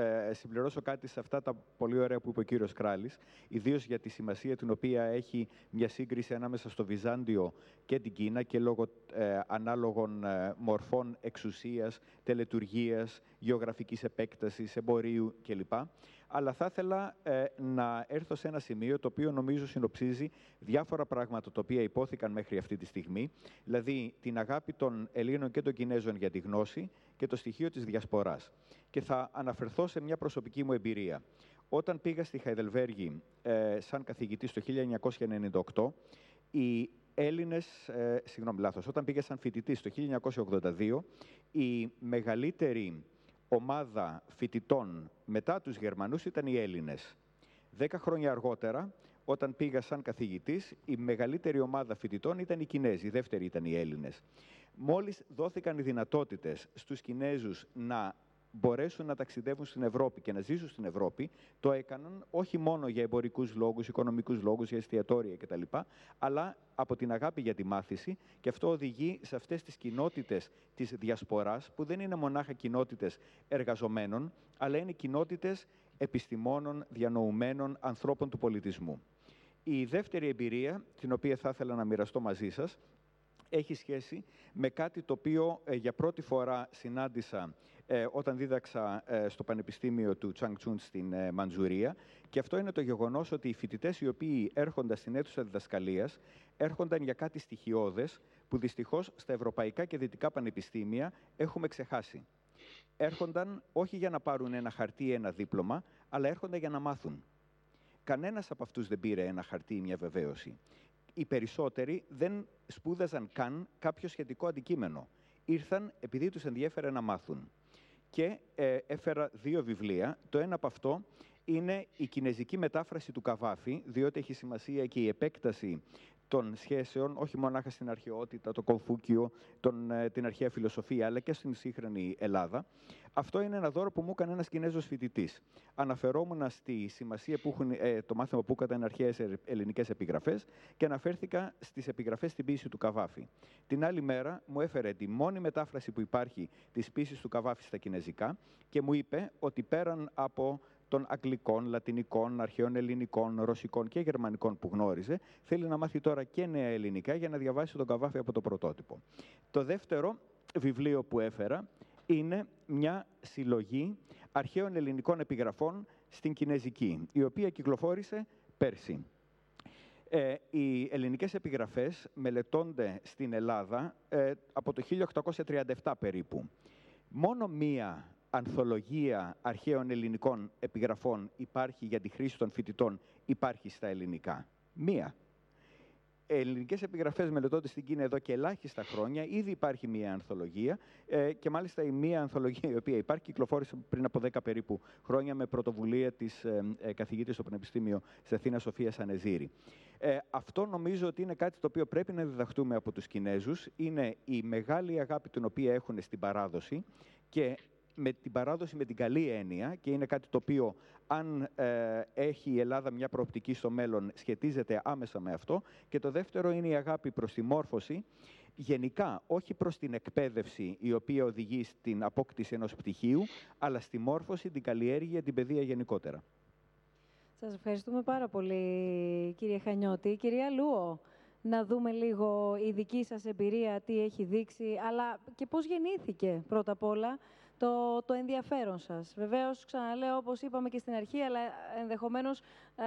ε, συμπληρώσω κάτι σε αυτά τα πολύ ωραία που είπε ο κύριος Κράλης, ιδίως για τη σημασία την οποία έχει μια σύγκριση ανάμεσα στο Βυζάντιο και την Κίνα και λόγω ε, ανάλογων ε, μορφών εξουσίας, τελετουργίας, γεωγραφικής επέκτασης, εμπορίου κλπ αλλά θα ήθελα ε, να έρθω σε ένα σημείο το οποίο νομίζω συνοψίζει διάφορα πράγματα τα οποία υπόθηκαν μέχρι αυτή τη στιγμή, δηλαδή την αγάπη των Ελλήνων και των Κινέζων για τη γνώση και το στοιχείο της διασποράς. Και θα αναφερθώ σε μια προσωπική μου εμπειρία. Όταν πήγα στη Χαϊδελβέργη ε, σαν καθηγητής το 1998, οι Έλληνες, ε, συγγνώμη λάθος, όταν πήγα σαν φοιτητής το 1982, η μεγαλύτερη ομάδα φοιτητών μετά τους Γερμανούς ήταν οι Έλληνες. Δέκα χρόνια αργότερα, όταν πήγα σαν καθηγητής, η μεγαλύτερη ομάδα φοιτητών ήταν οι Κινέζοι, η δεύτερη ήταν οι Έλληνες. Μόλις δόθηκαν οι δυνατότητες στους Κινέζους να μπορέσουν να ταξιδεύουν στην Ευρώπη και να ζήσουν στην Ευρώπη, το έκαναν όχι μόνο για εμπορικούς λόγους, οικονομικούς λόγους, για εστιατόρια κτλ., αλλά από την αγάπη για τη μάθηση και αυτό οδηγεί σε αυτές τις κοινότητες της διασποράς, που δεν είναι μονάχα κοινότητες εργαζομένων, αλλά είναι κοινότητες επιστημόνων, διανοουμένων, ανθρώπων του πολιτισμού. Η δεύτερη εμπειρία, την οποία θα ήθελα να μοιραστώ μαζί σας, έχει σχέση με κάτι το οποίο ε, για πρώτη φορά συνάντησα ε, όταν δίδαξα ε, στο Πανεπιστήμιο του Τσουντ στην ε, Μαντζουρία. Και αυτό είναι το γεγονός ότι οι φοιτητές οι οποίοι έρχονταν στην αίθουσα διδασκαλίας έρχονταν για κάτι στοιχειώδες που δυστυχώς στα ευρωπαϊκά και δυτικά πανεπιστήμια έχουμε ξεχάσει. Έρχονταν όχι για να πάρουν ένα χαρτί ή ένα δίπλωμα, αλλά έρχονταν για να μάθουν. Κανένας από αυτούς δεν πήρε ένα χαρτί ή μια βεβαίωση οι περισσότεροι δεν σπούδαζαν καν κάποιο σχετικό αντικείμενο. Ήρθαν επειδή τους ενδιέφερε να μάθουν. Και ε, έφερα δύο βιβλία. Το ένα από αυτό είναι η κινέζικη μετάφραση του Καβάφη, διότι έχει σημασία και η επέκταση των σχέσεων, όχι μονάχα στην αρχαιότητα, το Κομφούκιο, τον, ε, την αρχαία φιλοσοφία, αλλά και στην σύγχρονη Ελλάδα. Αυτό είναι ένα δώρο που μου έκανε ένας Κινέζος φοιτητής. Αναφερόμουν στη σημασία που έχουν ε, το μάθημα που έκανε αρχαίες ελληνικές επιγραφές και αναφέρθηκα στις επιγραφές στην πίση του Καβάφη. Την άλλη μέρα μου έφερε τη μόνη μετάφραση που υπάρχει της πίσης του Καβάφη στα κινέζικα και μου είπε ότι πέραν από των αγγλικών, λατινικών, αρχαίων ελληνικών, ρωσικών και γερμανικών που γνώριζε, θέλει να μάθει τώρα και νέα ελληνικά για να διαβάσει τον Καβάφη από το πρωτότυπο. Το δεύτερο βιβλίο που έφερα είναι μια συλλογή αρχαίων ελληνικών επιγραφών στην Κινέζικη, η οποία κυκλοφόρησε πέρσι. Ε, οι ελληνικές επιγραφές μελετώνται στην Ελλάδα ε, από το 1837 περίπου. Μόνο μία ανθολογία αρχαίων ελληνικών επιγραφών υπάρχει για τη χρήση των φοιτητών, υπάρχει στα ελληνικά. Μία. Ελληνικές επιγραφές μελετώνται στην Κίνα εδώ και ελάχιστα χρόνια. Ήδη υπάρχει μία ανθολογία ε, και μάλιστα η μία ανθολογία η οποία υπάρχει κυκλοφόρησε πριν από 10 περίπου χρόνια με πρωτοβουλία της ε, ε, καθηγήτης στο Πανεπιστήμιο της Αθήνας Σοφία Ανεζήρη. Ε, αυτό νομίζω ότι είναι κάτι το οποίο πρέπει να διδαχτούμε από τους Κινέζους. Είναι η μεγάλη αγάπη την οποία έχουν στην παράδοση και με την παράδοση με την καλή έννοια και είναι κάτι το οποίο αν ε, έχει η Ελλάδα μια προοπτική στο μέλλον σχετίζεται άμεσα με αυτό και το δεύτερο είναι η αγάπη προς τη μόρφωση Γενικά, όχι προς την εκπαίδευση η οποία οδηγεί στην απόκτηση ενός πτυχίου, αλλά στη μόρφωση, την καλλιέργεια, την παιδεία γενικότερα. Σας ευχαριστούμε πάρα πολύ, κύριε Χανιώτη. Κυρία Λούο, να δούμε λίγο η δική σας εμπειρία, τι έχει δείξει, αλλά και πώς γεννήθηκε πρώτα απ' όλα το, το ενδιαφέρον σας. Βεβαίως, ξαναλέω, όπως είπαμε και στην αρχή, αλλά ενδεχομένως ε,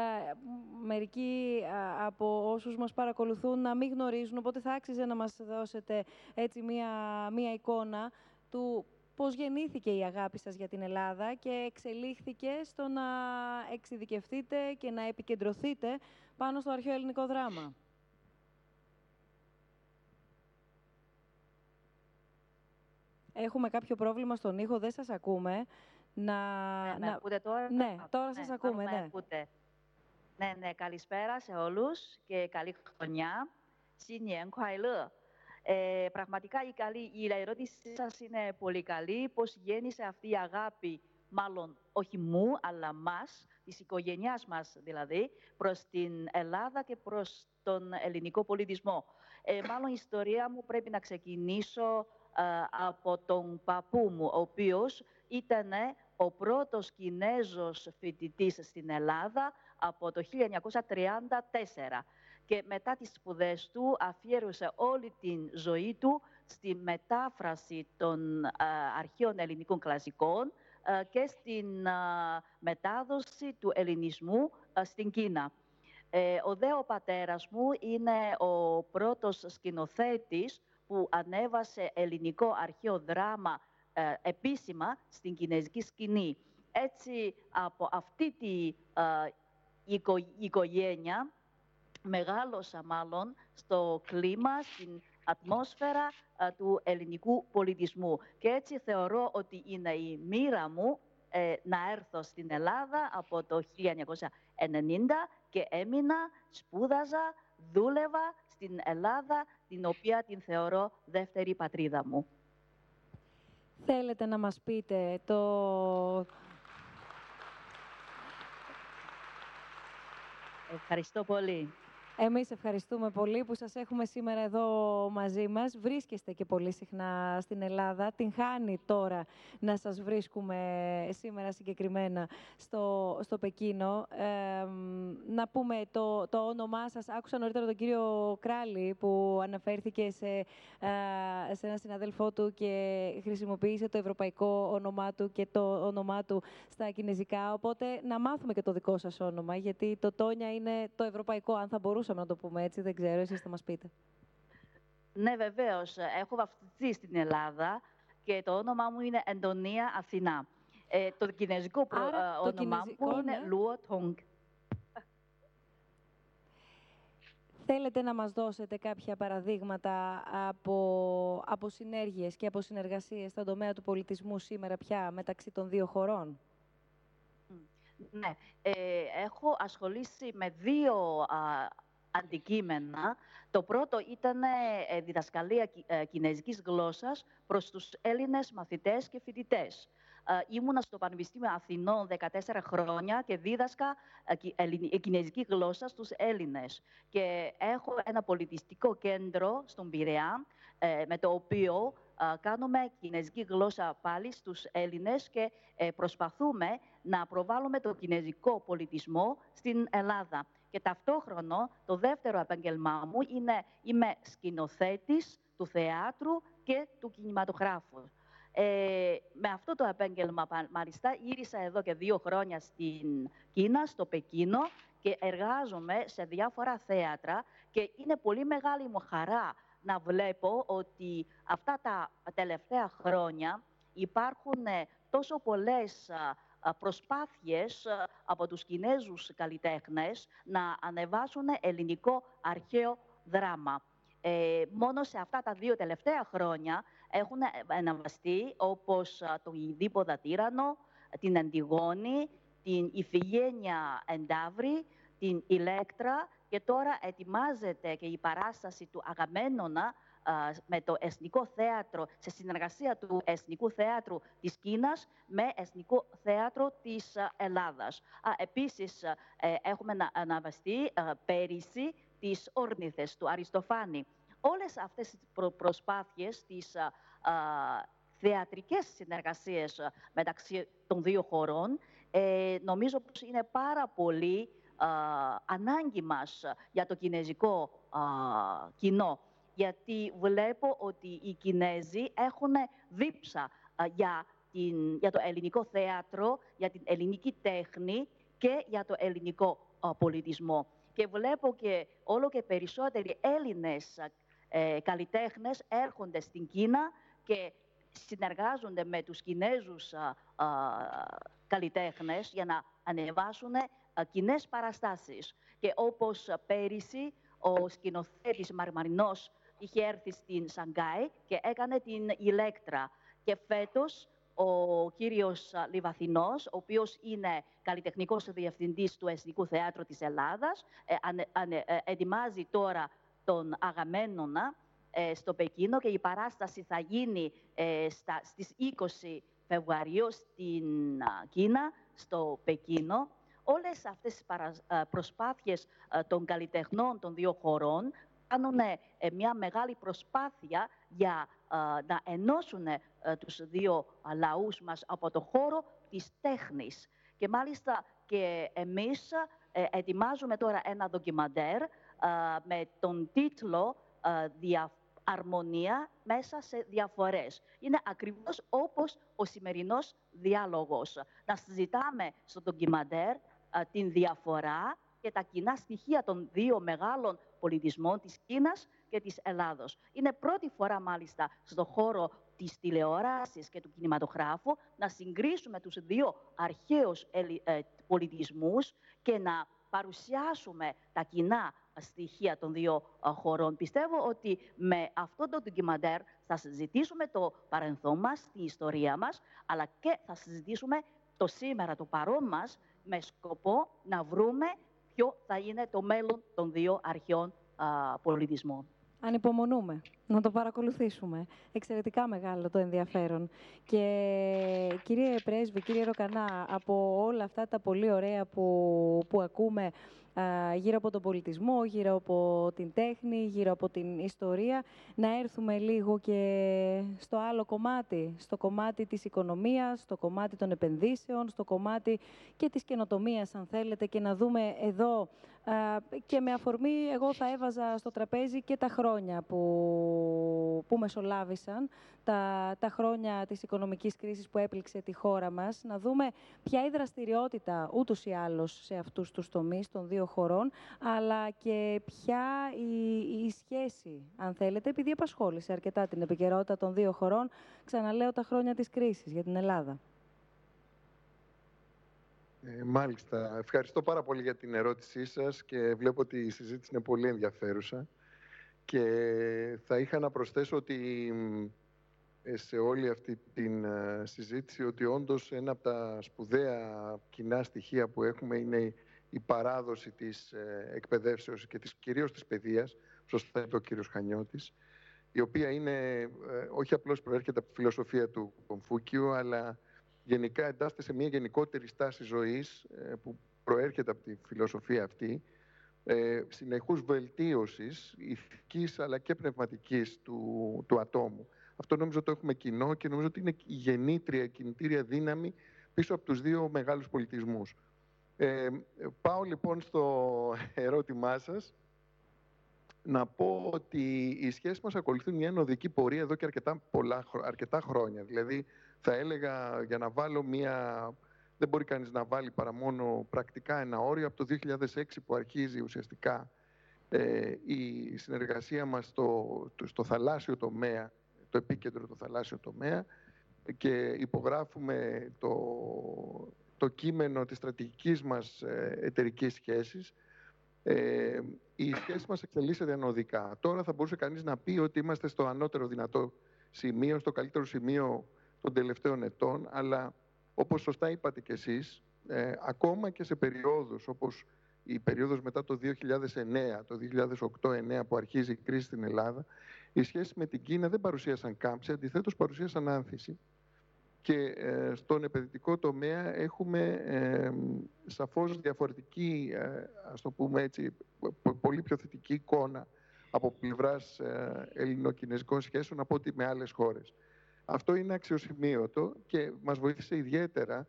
μερικοί ε, από όσους μας παρακολουθούν να μην γνωρίζουν, οπότε θα άξιζε να μας δώσετε έτσι μία, μία εικόνα του πώς γεννήθηκε η αγάπη σας για την Ελλάδα και εξελίχθηκε στο να εξειδικευτείτε και να επικεντρωθείτε πάνω στο αρχαίο ελληνικό δράμα. Έχουμε κάποιο πρόβλημα στον ήχο, δεν σας ακούμε. Να... Ναι, να... ακούτε τώρα. Ναι, τώρα σας ακούμε, ναι. Ακούτε. Ναι, ναι, καλησπέρα σε όλους και καλή χρονιά. Σινιέν Κουαϊλέ. Ε, πραγματικά η, καλή, η ερώτησή σας είναι πολύ καλή. Πώς γέννησε αυτή η αγάπη, μάλλον όχι μου, αλλά μας, της οικογένειάς μας δηλαδή, προς την Ελλάδα και προς τον ελληνικό πολιτισμό. Ε, μάλλον η ιστορία μου πρέπει να ξεκινήσω ε, από τον παππού μου, ο οποίος ήταν ο πρώτος Κινέζος φοιτητής στην Ελλάδα από το 1934 και μετά τις σπουδές του αφιέρωσε όλη την ζωή του στη μετάφραση των ε, αρχαίων ελληνικών κλασικών ε, και στην μετάδοση του ελληνισμού στην Κίνα. Ο δε ο πατέρας μου είναι ο πρώτος σκηνοθέτης που ανέβασε ελληνικό αρχαίο δράμα ε, επίσημα στην κινέζικη σκηνή. Έτσι, από αυτή τη ε, οικογένεια μεγάλωσα μάλλον στο κλίμα, στην ατμόσφαιρα ε, του ελληνικού πολιτισμού. Και έτσι θεωρώ ότι είναι η μοίρα μου να έρθω στην Ελλάδα από το 1990 και έμεινα, σπούδαζα, δούλευα στην Ελλάδα, την οποία την θεωρώ δεύτερη πατρίδα μου. Θέλετε να μας πείτε το... Ευχαριστώ πολύ. Εμείς ευχαριστούμε πολύ που σας έχουμε σήμερα εδώ μαζί μας. Βρίσκεστε και πολύ συχνά στην Ελλάδα. Την χάνει τώρα να σας βρίσκουμε σήμερα συγκεκριμένα στο, στο Πεκίνο. να πούμε το, το όνομά σας. Άκουσα νωρίτερα τον κύριο Κράλη που αναφέρθηκε σε, ε, σε ένα συναδέλφό του και χρησιμοποίησε το ευρωπαϊκό όνομά του και το όνομά του στα κινέζικα. Οπότε να μάθουμε και το δικό σας όνομα, γιατί το Τόνια είναι το ευρωπαϊκό, αν θα μπορούσε μπορούσαμε να το πούμε έτσι, δεν ξέρω, εσείς θα μας πείτε. Ναι, βεβαίως. Έχω βαφτιστεί στην Ελλάδα και το όνομά μου είναι Εντονία Αθηνά. Ε, το κινέζικο προ, Άρα, ε, όνομά μου είναι ναι. Λουο Τόγκ. Θέλετε να μας δώσετε κάποια παραδείγματα από, από συνέργειες και από συνεργασίες στον τομέα του πολιτισμού σήμερα πια μεταξύ των δύο χωρών; Ναι, ε, έχω ασχολήσει με δύο αντικείμενα. Το πρώτο ήταν ε, διδασκαλία ε, κινέζικης γλώσσας προς τους Έλληνες μαθητές και φοιτητές. Ε, ήμουνα στο Πανεπιστήμιο Αθηνών 14 χρόνια και δίδασκα κινέζικη γλώσσα στους Έλληνες. Και έχω ένα πολιτιστικό κέντρο στον Πειραιά, με το οποίο κάνουμε κινέζικη γλώσσα πάλι στους Έλληνες και προσπαθούμε να προβάλλουμε το κινέζικο πολιτισμό στην Ελλάδα. Και ταυτόχρονα το δεύτερο επάγγελμά μου είναι είμαι σκηνοθέτης του θεάτρου και του κινηματογράφου. Ε, με αυτό το επάγγελμα, μάλιστα, γύρισα εδώ και δύο χρόνια στην Κίνα, στο Πεκίνο και εργάζομαι σε διάφορα θέατρα και είναι πολύ μεγάλη μου χαρά να βλέπω ότι αυτά τα τελευταία χρόνια υπάρχουν τόσο πολλές προσπάθειες από τους Κινέζους καλλιτέχνες να ανεβάσουν ελληνικό αρχαίο δράμα. Ε, μόνο σε αυτά τα δύο τελευταία χρόνια έχουν αναβαστεί όπως το Ιδίποδα Τύρανο, την Αντιγόνη, την Ιφηγένεια Εντάβρη, την Ηλέκτρα και τώρα ετοιμάζεται και η παράσταση του Αγαμένονα με το Εθνικό Θέατρο, σε συνεργασία του Εθνικού Θέατρου της Κίνας με Εθνικό Θέατρο της Ελλάδας. Επίσης, ε, έχουμε αναβαστεί πέρυσι τις όρνηθες του Αριστοφάνη. όλες αυτές τις προ- προσπάθειες, τις α, α, θεατρικές συνεργασίες α, μεταξύ των δύο χωρών, ε, νομίζω πως είναι πάρα πολύ α, ανάγκη μας για το κινέζικο α, κοινό. Γιατί βλέπω ότι οι Κινέζοι έχουν δίψα α, για, την, για το ελληνικό θέατρο, για την ελληνική τέχνη και για το ελληνικό α, πολιτισμό. Και βλέπω και όλο και περισσότεροι Έλληνες ε, καλλιτέχνες έρχονται στην Κίνα και συνεργάζονται με τους Κινέζους α, α, καλλιτέχνες για να ανεβάσουν α, κοινές παραστάσεις. Και όπως α, πέρυσι ο σκηνοθέτης Μαρμαρινός είχε έρθει στην Σανγκάη και έκανε την Ηλέκτρα. Και φέτος ο κύριος α, Λιβαθινός, ο οποίος είναι καλλιτεχνικός διευθυντής του Εθνικού Θεάτρου της Ελλάδας, ε, ανε- ανε- ε, ετοιμάζει τώρα τον Αγαμένονα ε, στο Πεκίνο και η παράσταση θα γίνει ε, στα, στις 20 Φεβρουαρίου στην α, Κίνα, στο Πεκίνο. Όλες αυτές τις παρα- α, προσπάθειες α, των καλλιτεχνών των δύο χωρών κάνουν ε, μια μεγάλη προσπάθεια για α, να ενώσουν ε, τους δύο α, λαούς μας από το χώρο της τέχνης. Και μάλιστα και εμείς ε, ετοιμάζουμε τώρα ένα ντοκιμαντέρ α, με τον τίτλο α, «Δια- αρμονία μέσα σε διαφορές. Είναι ακριβώς όπως ο σημερινός διάλογος. Να συζητάμε στο ντοκιμαντέρ α, την διαφορά και τα κοινά στοιχεία των δύο μεγάλων πολιτισμών της Κίνας και της Ελλάδος. Είναι πρώτη φορά μάλιστα στον χώρο της τηλεόρασης και του κινηματογράφου να συγκρίσουμε τους δύο αρχαίους ελλη- ε, πολιτισμούς και να παρουσιάσουμε τα κοινά στοιχεία των δύο α, χωρών. Πιστεύω ότι με αυτό το ντοκιμαντέρ θα συζητήσουμε το παρελθόν μας, την ιστορία μας, αλλά και θα συζητήσουμε το σήμερα, το παρόν μας, με σκοπό να βρούμε ποιο θα είναι το μέλλον των δύο αρχαίων α, πολιτισμών; Ανυπομονούμε να το παρακολουθήσουμε. Εξαιρετικά μεγάλο το ενδιαφέρον. Και κύριε Πρέσβη, κύριε Ροκανά, από όλα αυτά τα πολύ ωραία που, που ακούμε α, γύρω από τον πολιτισμό, γύρω από την τέχνη, γύρω από την ιστορία, να έρθουμε λίγο και στο άλλο κομμάτι, στο κομμάτι της οικονομίας, στο κομμάτι των επενδύσεων, στο κομμάτι και της καινοτομίας, αν θέλετε, και να δούμε εδώ α, και με αφορμή, εγώ θα έβαζα στο τραπέζι και τα χρόνια που, που μεσολάβησαν, τα, τα χρόνια της οικονομικής κρίσης που έπληξε τη χώρα μας, να δούμε ποια η δραστηριότητα ούτως ή άλλως σε αυτούς τους τομείς των δύο χωρών, αλλά και ποια η, η σχέση, αν θέλετε, επειδή απασχόλησε αρκετά την επικαιρότητα των δύο χωρών, ξαναλέω τα χρόνια της κρίσης για την Ελλάδα. Ε, μάλιστα. Ευχαριστώ πάρα πολύ για την ερώτησή σας και βλέπω ότι η συζήτηση είναι πολύ ενδιαφέρουσα. Και θα είχα να προσθέσω ότι μ, ε, σε όλη αυτή την ε, συζήτηση ότι όντως ένα από τα σπουδαία κοινά στοιχεία που έχουμε είναι η παράδοση της ε, εκπαιδεύσεως και της, κυρίως της παιδείας, σωστά είπε ο κύριος Χανιώτης, η οποία είναι, ε, όχι απλώς προέρχεται από τη φιλοσοφία του Κομφούκιου, αλλά γενικά εντάσσεται σε μια γενικότερη στάση ζωής ε, που προέρχεται από τη φιλοσοφία αυτή, ε, συνεχούς βελτίωσης ηθικής αλλά και πνευματικής του, του ατόμου. Αυτό νομίζω το έχουμε κοινό και νομίζω ότι είναι η γεννήτρια, η κινητήρια δύναμη πίσω από τους δύο μεγάλους πολιτισμούς. Ε, πάω λοιπόν στο ερώτημά σας να πω ότι οι σχέσεις μας ακολουθούν μια ενωδική πορεία εδώ και αρκετά, πολλά, χρο- αρκετά χρόνια. Δηλαδή, θα έλεγα για να βάλω μια... Δεν μπορεί κανείς να βάλει παρά μόνο πρακτικά ένα όριο από το 2006 που αρχίζει ουσιαστικά ε, η συνεργασία μας στο, το- στο θαλάσσιο τομέα, το επίκεντρο του θαλάσσιο τομέα και υπογράφουμε το, το κείμενο της στρατηγικής μας ε, εταιρικής σχέσης ε, η σχέση μας εξελίσσεται ανωδικά. Τώρα θα μπορούσε κανείς να πει ότι είμαστε στο ανώτερο δυνατό σημείο, στο καλύτερο σημείο των τελευταίων ετών, αλλά όπως σωστά είπατε κι εσείς, ε, ακόμα και σε περιόδους όπως η περίοδος μετά το 2009, το 2008-2009 που αρχίζει η κρίση στην Ελλάδα, οι σχέσεις με την Κίνα δεν παρουσίασαν κάμψη, αντιθέτως παρουσίασαν άνθηση. Και ε, στον επενδυτικό τομέα έχουμε ε, σαφώς διαφορετική, ε, ας το πούμε έτσι, πο- πολύ πιο θετική εικόνα από πλευράς ε, ελληνοκινέζικων σχέσεων από ό,τι με άλλες χώρες. Αυτό είναι αξιοσημείωτο και μας βοήθησε ιδιαίτερα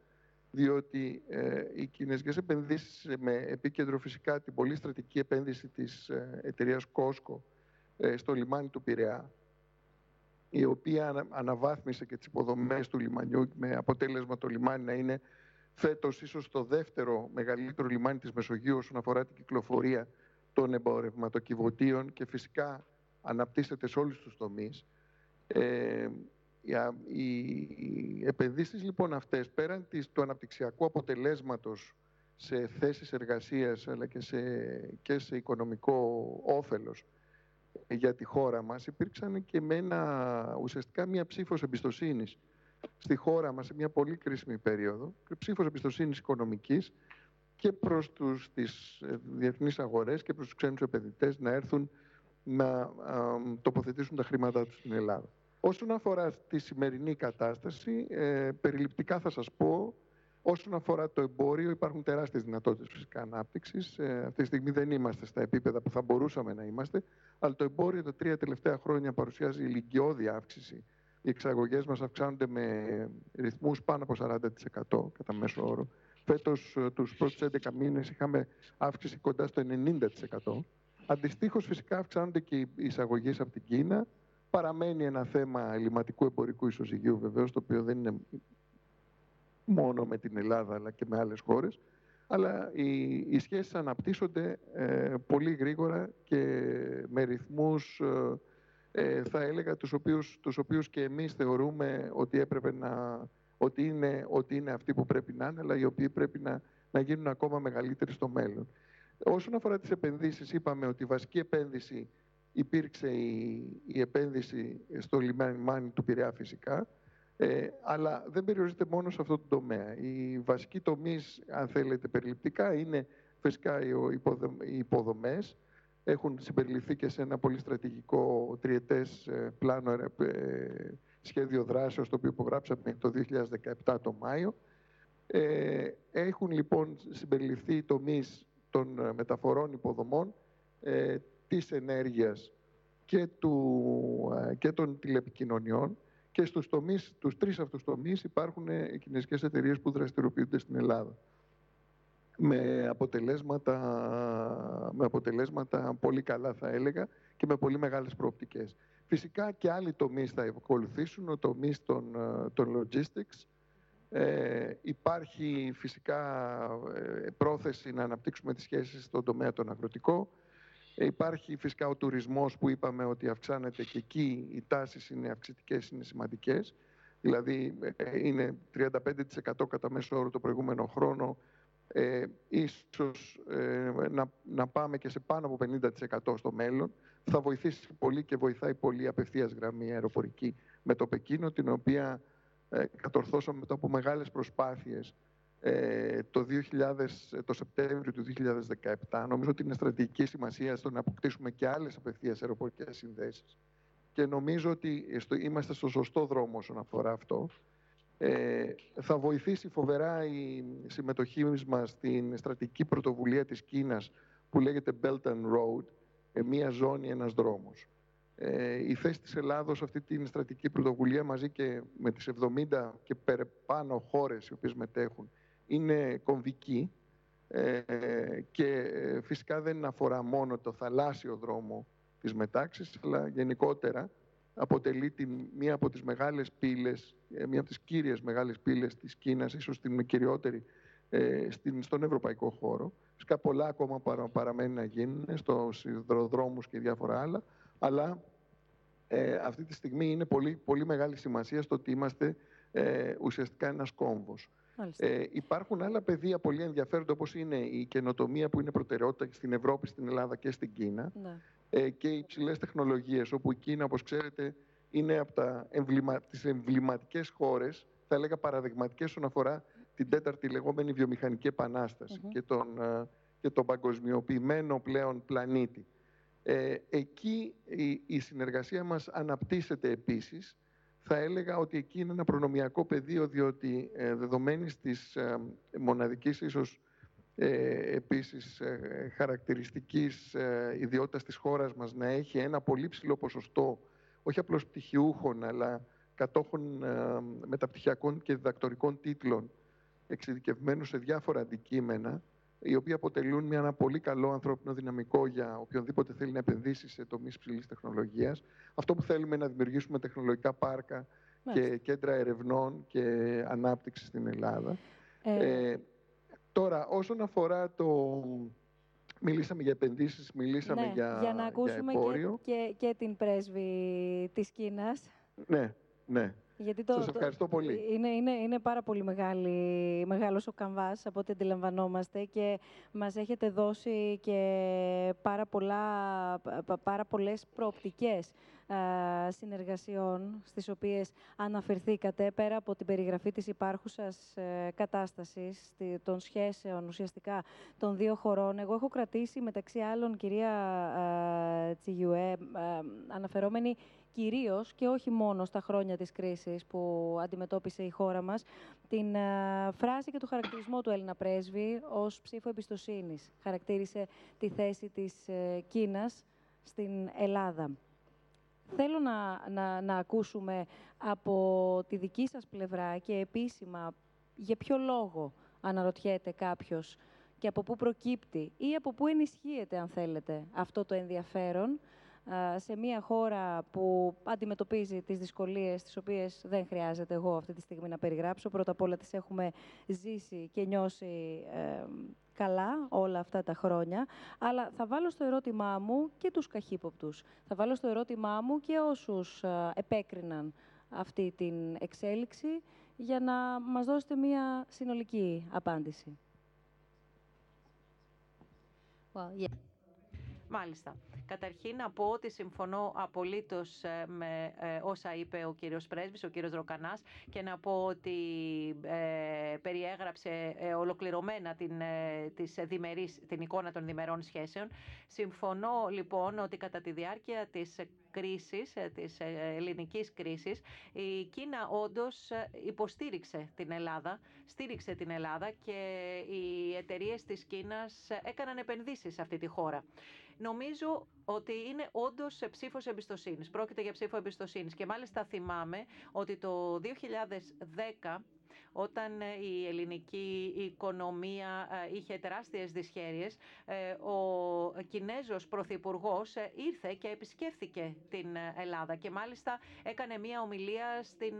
διότι ε, οι κινέζικες επενδύσεις με επίκεντρο φυσικά την πολύ στρατική επένδυση της ε, εταιρείας Κόσκο ε, στο λιμάνι του Πειραιά, η οποία αναβάθμισε και τις υποδομές του λιμανιού με αποτέλεσμα το λιμάνι να είναι φέτος ίσως το δεύτερο μεγαλύτερο λιμάνι της Μεσογείου όσον αφορά την κυκλοφορία των εμπορευματοκιβωτίων και φυσικά αναπτύσσεται σε όλους τους τομείς. Ε, οι επενδύσεις λοιπόν αυτές, πέραν της, του αναπτυξιακού αποτελέσματος σε θέσεις εργασίας αλλά και σε, και σε οικονομικό όφελος για τη χώρα μας, υπήρξαν και με ένα, ουσιαστικά μια ψήφος εμπιστοσύνης στη χώρα μας σε μια πολύ κρίσιμη περίοδο, ψήφος εμπιστοσύνης οικονομικής και προς τους, τις ε, διεθνείς αγορές και προς τους ξένους επενδυτές να έρθουν να τοποθετήσουν τα χρήματά τους στην Ελλάδα. Όσον αφορά τη σημερινή κατάσταση, ε, περιληπτικά θα σας πω, όσον αφορά το εμπόριο υπάρχουν τεράστιες δυνατότητες φυσικά ανάπτυξης. Ε, αυτή τη στιγμή δεν είμαστε στα επίπεδα που θα μπορούσαμε να είμαστε, αλλά το εμπόριο τα τρία τελευταία χρόνια παρουσιάζει ηλικιώδη αύξηση. Οι εξαγωγές μας αυξάνονται με ρυθμούς πάνω από 40% κατά μέσο όρο. Φέτος ε, τους πρώτους 11 μήνες είχαμε αύξηση κοντά στο 90%. Αντιστοίχως φυσικά αυξάνονται και οι εισαγωγές από την Κίνα, Παραμένει ένα θέμα ελληματικού εμπορικού ισοζυγίου βεβαίως, το οποίο δεν είναι μόνο με την Ελλάδα αλλά και με άλλες χώρες. Αλλά οι, οι σχέσεις αναπτύσσονται ε, πολύ γρήγορα και με ρυθμούς, ε, ε, θα έλεγα, τους οποίους, τους οποίους και εμείς θεωρούμε ότι έπρεπε να, ότι είναι, ότι είναι αυτοί που πρέπει να είναι, αλλά οι οποίοι πρέπει να, να γίνουν ακόμα μεγαλύτεροι στο μέλλον. Όσον αφορά τις επενδύσεις, είπαμε ότι η βασική επένδυση υπήρξε η, η επένδυση στο λιμάνι του Πειραιά φυσικά, ε, αλλά δεν περιορίζεται μόνο σε αυτό το τομέα. Οι βασικοί τομείς, αν θέλετε περιληπτικά, είναι φυσικά οι υποδομές. Έχουν συμπεριληφθεί και σε ένα πολύ στρατηγικό τριετές ε, πλάνο ε, σχέδιο δράσεως, το οποίο υπογράψαμε το 2017 το Μάιο. Ε, έχουν λοιπόν συμπεριληφθεί οι τομείς των μεταφορών υποδομών, της ενέργειας και, του, ε, και των τηλεπικοινωνιών και στους τομείς, τους τρεις αυτούς τομείς υπάρχουν ε, οι κινέζικες εταιρείες που δραστηριοποιούνται στην Ελλάδα. Με αποτελέσματα, με αποτελέσματα πολύ καλά θα έλεγα και με πολύ μεγάλες προοπτικές. Φυσικά και άλλοι τομείς θα ακολουθήσουν, ο τομείς των, ε, των logistics. Ε, υπάρχει φυσικά πρόθεση να αναπτύξουμε τις σχέσεις στον τομέα των αγροτικών. Υπάρχει φυσικά ο τουρισμός που είπαμε ότι αυξάνεται και εκεί οι τάσεις είναι αυξητικές, είναι σημαντικές. Δηλαδή ε, είναι 35% κατά μέσο όρο το προηγούμενο χρόνο. Ε, ίσως ε, να, να πάμε και σε πάνω από 50% στο μέλλον. Θα βοηθήσει πολύ και βοηθάει πολύ απευθείας γραμμή αεροπορική με το Πεκίνο, την οποία ε, κατορθώσαμε μετά από μεγάλες προσπάθειες ε, το, 2000, το Σεπτέμβριο του 2017. Νομίζω ότι είναι στρατηγική σημασία στο να αποκτήσουμε και άλλες απευθείας αεροπορικές συνδέσεις. Και νομίζω ότι είμαστε στο σωστό δρόμο όσον αφορά αυτό. Ε, θα βοηθήσει φοβερά η συμμετοχή μας στην στρατηγική πρωτοβουλία της Κίνας που λέγεται Belt and Road, ε, μία ζώνη, ένας δρόμος. Ε, η θέση της Ελλάδος σε αυτή την στρατηγική πρωτοβουλία μαζί και με τις 70 και περαιπάνω χώρες οι οποίες μετέχουν είναι κομβική ε, και ε, φυσικά δεν αφορά μόνο το θαλάσσιο δρόμο της μετάξης, αλλά γενικότερα αποτελεί τη, μία από τις μεγάλες πύλες, ε, μία από τις κύριες μεγάλες πύλες της Κίνας, ίσως την κυριότερη ε, στην, στον ευρωπαϊκό χώρο. Φυσικά πολλά ακόμα παρα, παραμένει να γίνουν στους υδροδρόμους και διάφορα άλλα, αλλά ε, αυτή τη στιγμή είναι πολύ, πολύ μεγάλη σημασία στο ότι είμαστε ε, ουσιαστικά ένας κόμβος. Ε, υπάρχουν άλλα πεδία πολύ ενδιαφέροντα όπως είναι η καινοτομία που είναι προτεραιότητα στην Ευρώπη, στην Ελλάδα και στην Κίνα ναι. ε, και οι υψηλές τεχνολογίες όπου η Κίνα όπως ξέρετε είναι από τα εμβλημα... τις εμβληματικές χώρες θα έλεγα παραδειγματικές όσον αφορά την τέταρτη λεγόμενη βιομηχανική και, τον, ε, και τον παγκοσμιοποιημένο πλέον πλανήτη. Ε, εκεί η, η συνεργασία μας αναπτύσσεται επίσης θα έλεγα ότι εκεί είναι ένα προνομιακό πεδίο, διότι ε, δεδομένης της ε, μοναδικής ίσως ε, επίσης ε, χαρακτηριστικής ε, ιδιότητας της χώρας μας να έχει ένα πολύ ψηλό ποσοστό όχι απλώς πτυχιούχων αλλά κατόχων ε, μεταπτυχιακών και διδακτορικών τίτλων εξειδικευμένους σε διάφορα αντικείμενα οι οποίοι αποτελούν μια, ένα πολύ καλό ανθρώπινο δυναμικό για οποιονδήποτε θέλει να επενδύσει σε τομείς ψηλής τεχνολογίας. Αυτό που θέλουμε είναι να δημιουργήσουμε τεχνολογικά πάρκα και κέντρα ερευνών και ανάπτυξη στην Ελλάδα. Ε, τώρα, όσον αφορά το... Μιλήσαμε για επενδύσεις, μιλήσαμε ναι, για, για να ακούσουμε εμπόριο. και, και, και την πρέσβη της Κίνας. Ναι, ναι. Γιατί το, Σας ευχαριστώ πολύ. Είναι, είναι, είναι πάρα πολύ μεγάλη, μεγάλος ο καμβάς από ό,τι αντιλαμβανόμαστε και μας έχετε δώσει και πάρα, πολλά, πα- πάρα πολλές προοπτικές α, συνεργασιών στις οποίες αναφερθήκατε πέρα από την περιγραφή της υπάρχουσας ε, κατάστασης στη- των σχέσεων ουσιαστικά των δύο χωρών. Εγώ έχω κρατήσει μεταξύ άλλων, κυρία α, Τσιγιουέ, α, αναφερόμενη κυρίως και όχι μόνο στα χρόνια της κρίσης που αντιμετώπισε η χώρα μας, την α, φράση και το χαρακτηρισμό του Έλληνα πρέσβη ως ψήφο εμπιστοσύνης. Χαρακτήρισε τη θέση της ε, Κίνας στην Ελλάδα. Θέλω να, να, να ακούσουμε από τη δική σας πλευρά και επίσημα για ποιο λόγο αναρωτιέται κάποιος και από πού προκύπτει ή από πού ενισχύεται, αν θέλετε, αυτό το ενδιαφέρον α, σε μια χώρα που αντιμετωπίζει τις δυσκολίες τις οποίες δεν χρειάζεται εγώ αυτή τη στιγμή να περιγράψω. Πρώτα απ' όλα τις έχουμε ζήσει και νιώσει ε, καλά όλα αυτά τα χρόνια. Αλλά θα βάλω στο ερώτημά μου και τους καχύποπτους. Θα βάλω στο ερώτημά μου και όσους α, επέκριναν αυτή την εξέλιξη για να μας δώσετε μια συνολική απάντηση. Well, yeah. Μάλιστα. Καταρχήν να πω ότι συμφωνώ απολύτως ε, με ε, όσα είπε ο κύριος Πρέσβης, ο κύριος Ροκανάς και να πω ότι ε, περιέγραψε ε, ολοκληρωμένα την, ε, τις διμερείς, την εικόνα των διμερών σχέσεων. Συμφωνώ λοιπόν ότι κατά τη διάρκεια της κρίσης, ε, της ε, ελληνικής κρίσης, η Κίνα όντως ε, υποστήριξε την Ελλάδα, στήριξε την Ελλάδα και οι εταιρείες της Κίνας ε, έκαναν επενδύσεις σε αυτή τη χώρα. Νομίζω ότι είναι όντως ψήφος εμπιστοσύνης. Πρόκειται για ψήφο εμπιστοσύνης. Και μάλιστα θυμάμαι ότι το 2010 όταν ε, η ελληνική οικονομία ε, είχε τεράστιες δυσχέρειες, ε, ο Κινέζος Πρωθυπουργός ήρθε και επισκέφθηκε την Ελλάδα και μάλιστα έκανε μία ομιλία στην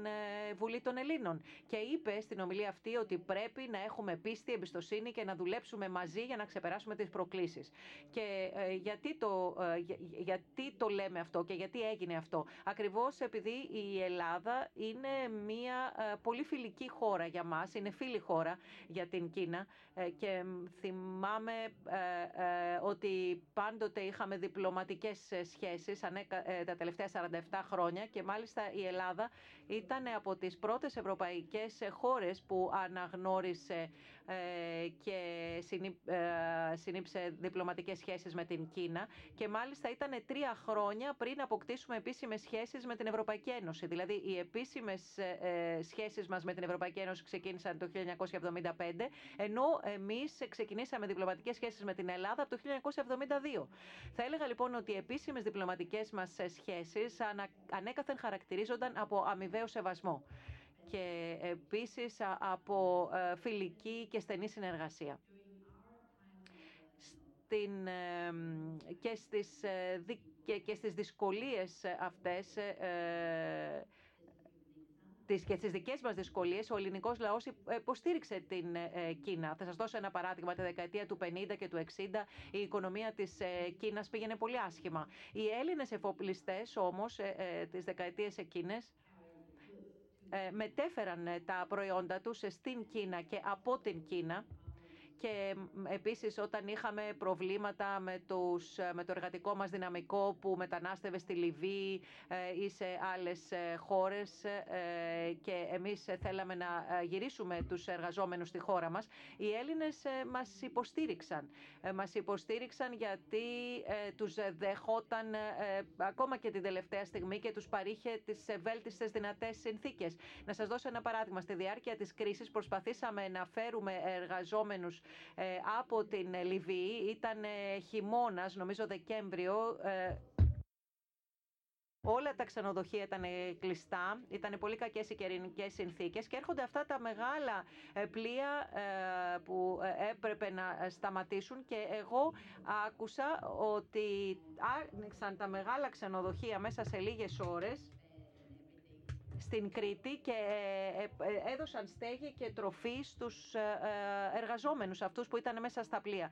Βουλή των Ελλήνων και είπε στην ομιλία αυτή ότι πρέπει να έχουμε πίστη, εμπιστοσύνη και να δουλέψουμε μαζί για να ξεπεράσουμε τις προκλήσεις. Και γιατί το, για- γιατί το λέμε αυτό και γιατί έγινε αυτό; Ακριβώς επειδή η Ελλάδα είναι μία πολύ φιλική χώρα για μας, είναι φίλη χώρα για την Κίνα. Ε, και μ, θυμάμαι ε, ε, ότι πάντοτε είχαμε διπλωματικές ε, σχέσεις ανέκα- ε, τα τελευταία 47 χρόνια. Και μάλιστα η Ελλάδα ήταν από τις πρώτες ευρωπαϊκές χώρες που αναγνώρισε ε, και συνή- ε, συνήψε διπλωματικές σχέσεις με την Κίνα και μάλιστα ήταν τρία χρόνια πριν αποκτήσουμε επίσημες σχέσεις με την Ευρωπαϊκή Ένωση. Δηλαδή οι επίσημες ε, ε, σχέσεις μας με την Ευρωπαϊκή Ένωση ξεκίνησαν το 1975 ενώ εμείς ξεκινήσαμε διπλωματικές σχέσεις με την Ελλάδα από το 1972. Θα έλεγα λοιπόν ότι οι επίσημες διπλωματικές μας ε, σχέσεις ανα, ανέκαθεν χαρακτηρίζονταν από αμοιβαίο σεβασμό και επίσης α, από ε, φιλική και στενή συνεργασία. Στην, ε, μ, και, στις, ε, δι- και, και στις δυσκολίες αυτές ε, ε, τις, και στις δικές μας δυσκολίες, ο ελληνικός λαός υπ- υποστήριξε την ε, Κίνα. Θα σας δώσω ένα παράδειγμα. Τη δεκαετία του 50 και του 60 η οικονομία της ε, Κίνας πήγαινε πολύ άσχημα. Οι Έλληνες εφοπλιστές όμως ε, ε, τις δεκαετίες εκείνες ε, μετέφεραν ε, τα προϊόντα τους ε, στην Κίνα και από την Κίνα και μ, επίσης όταν είχαμε προβλήματα με, τους, ε, με το εργατικό μας δυναμικό που μετανάστευε στη Λιβύη ε, ή σε άλλες ε, χώρες ε, και εμείς ε, θέλαμε να ε, γυρίσουμε τους εργαζόμενους στη χώρα μας, οι Έλληνες ε, μας υποστήριξαν. Ε, Μας υποστήριξαν γιατί ε, τους δεχόταν ε, ακόμα και την τελευταία στιγμή και τους παρήχε τις ε, βέλτιστες δυνατές συνθήκες. Να σας δώσω ένα παράδειγμα. Στη διάρκεια της κρίσης προσπαθήσαμε να φέρουμε εργαζόμενους από την Λιβύη. Ήταν χειμώνας, νομίζω Δεκέμβριο, Όλα τα ξενοδοχεία ήταν κλειστά, ήταν πολύ κακές οι καιρικέ συνθήκες και έρχονται αυτά τα μεγάλα ε, πλοία ε, που ε, έπρεπε να σταματήσουν και εγώ άκουσα ότι άνοιξαν τα μεγάλα ξενοδοχεία μέσα σε λίγες ώρες στην Κρήτη και ε, ε, έδωσαν στέγη και τροφή στους ε, εργαζόμενους αυτούς που ήταν μέσα στα πλοία.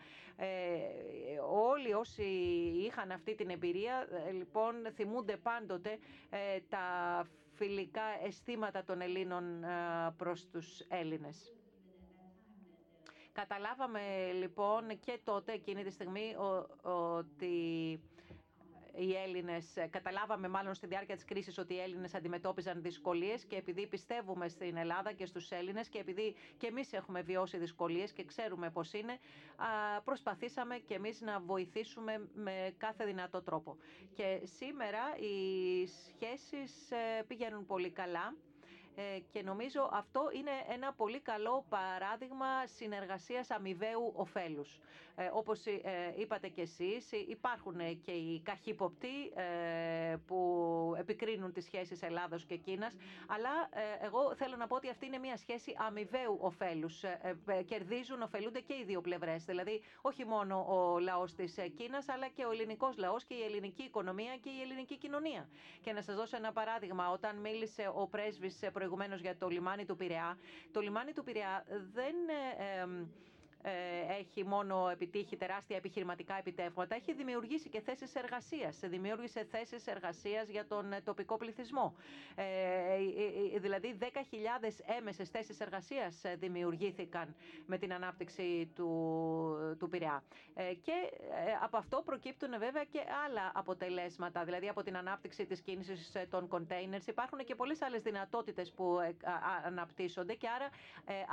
Όλοι όσοι είχαν αυτή την εμπειρία λοιπόν θυμούνται πάντοτε τα φιλικά αισθήματα των Ελλήνων προς τους Έλληνες. Καταλάβαμε λοιπόν και τότε εκείνη τη στιγμή ότι οι Έλληνες, ε, καταλάβαμε μάλλον στη διάρκεια της κρίσης ότι οι Έλληνες αντιμετώπιζαν δυσκολίες και επειδή πιστεύουμε στην Ελλάδα και στους Έλληνες και επειδή και εμείς έχουμε βιώσει δυσκολίες και ξέρουμε πώς είναι, προσπαθήσαμε και εμείς να βοηθήσουμε με κάθε δυνατό τρόπο. Και σήμερα οι σχέσεις ε, πηγαίνουν πολύ καλά. Ε, και νομίζω αυτό είναι ένα πολύ καλό παράδειγμα συνεργασίας αμοιβαίου ωφέλους. Ε, όπως ε, είπατε κι εσείς, υπάρχουν και οι καχύποπτοι που επικρίνουν τις σχέσεις Ελλάδος και Κίνας, αλλά εγώ θέλω να πω ότι αυτή είναι μια σχέση αμοιβαίου ωφέλους. Κερδίζουν, ωφελούνται και οι δύο πλευρές. Δηλαδή, όχι μόνο ο λαός της Κίνας, αλλά και ο ελληνικός λαός και η ελληνική οικονομία και η ελληνική κοινωνία. Και να σας δώσω ένα παράδειγμα. Όταν μίλησε ο πρέσβης προηγουμένως για το λιμάνι του Πειραιά. Το λιμάνι του Πειραιά δεν ε, ε, έχει μόνο επιτύχει τεράστια επιχειρηματικά επιτεύγματα, έχει δημιουργήσει και θέσεις εργασίας. Δημιούργησε θέσεις εργασίας για τον τοπικό πληθυσμό. Ε, ε, δηλαδή 10.000 έμεσες θέσεις εργασίας δημιουργήθηκαν με την ανάπτυξη του, του Πειραιά. Και από αυτό προκύπτουν βέβαια και άλλα αποτελέσματα, δηλαδή από την ανάπτυξη της κίνησης των containers. Υπάρχουν και πολλές άλλες δυνατότητες που αναπτύσσονται και άρα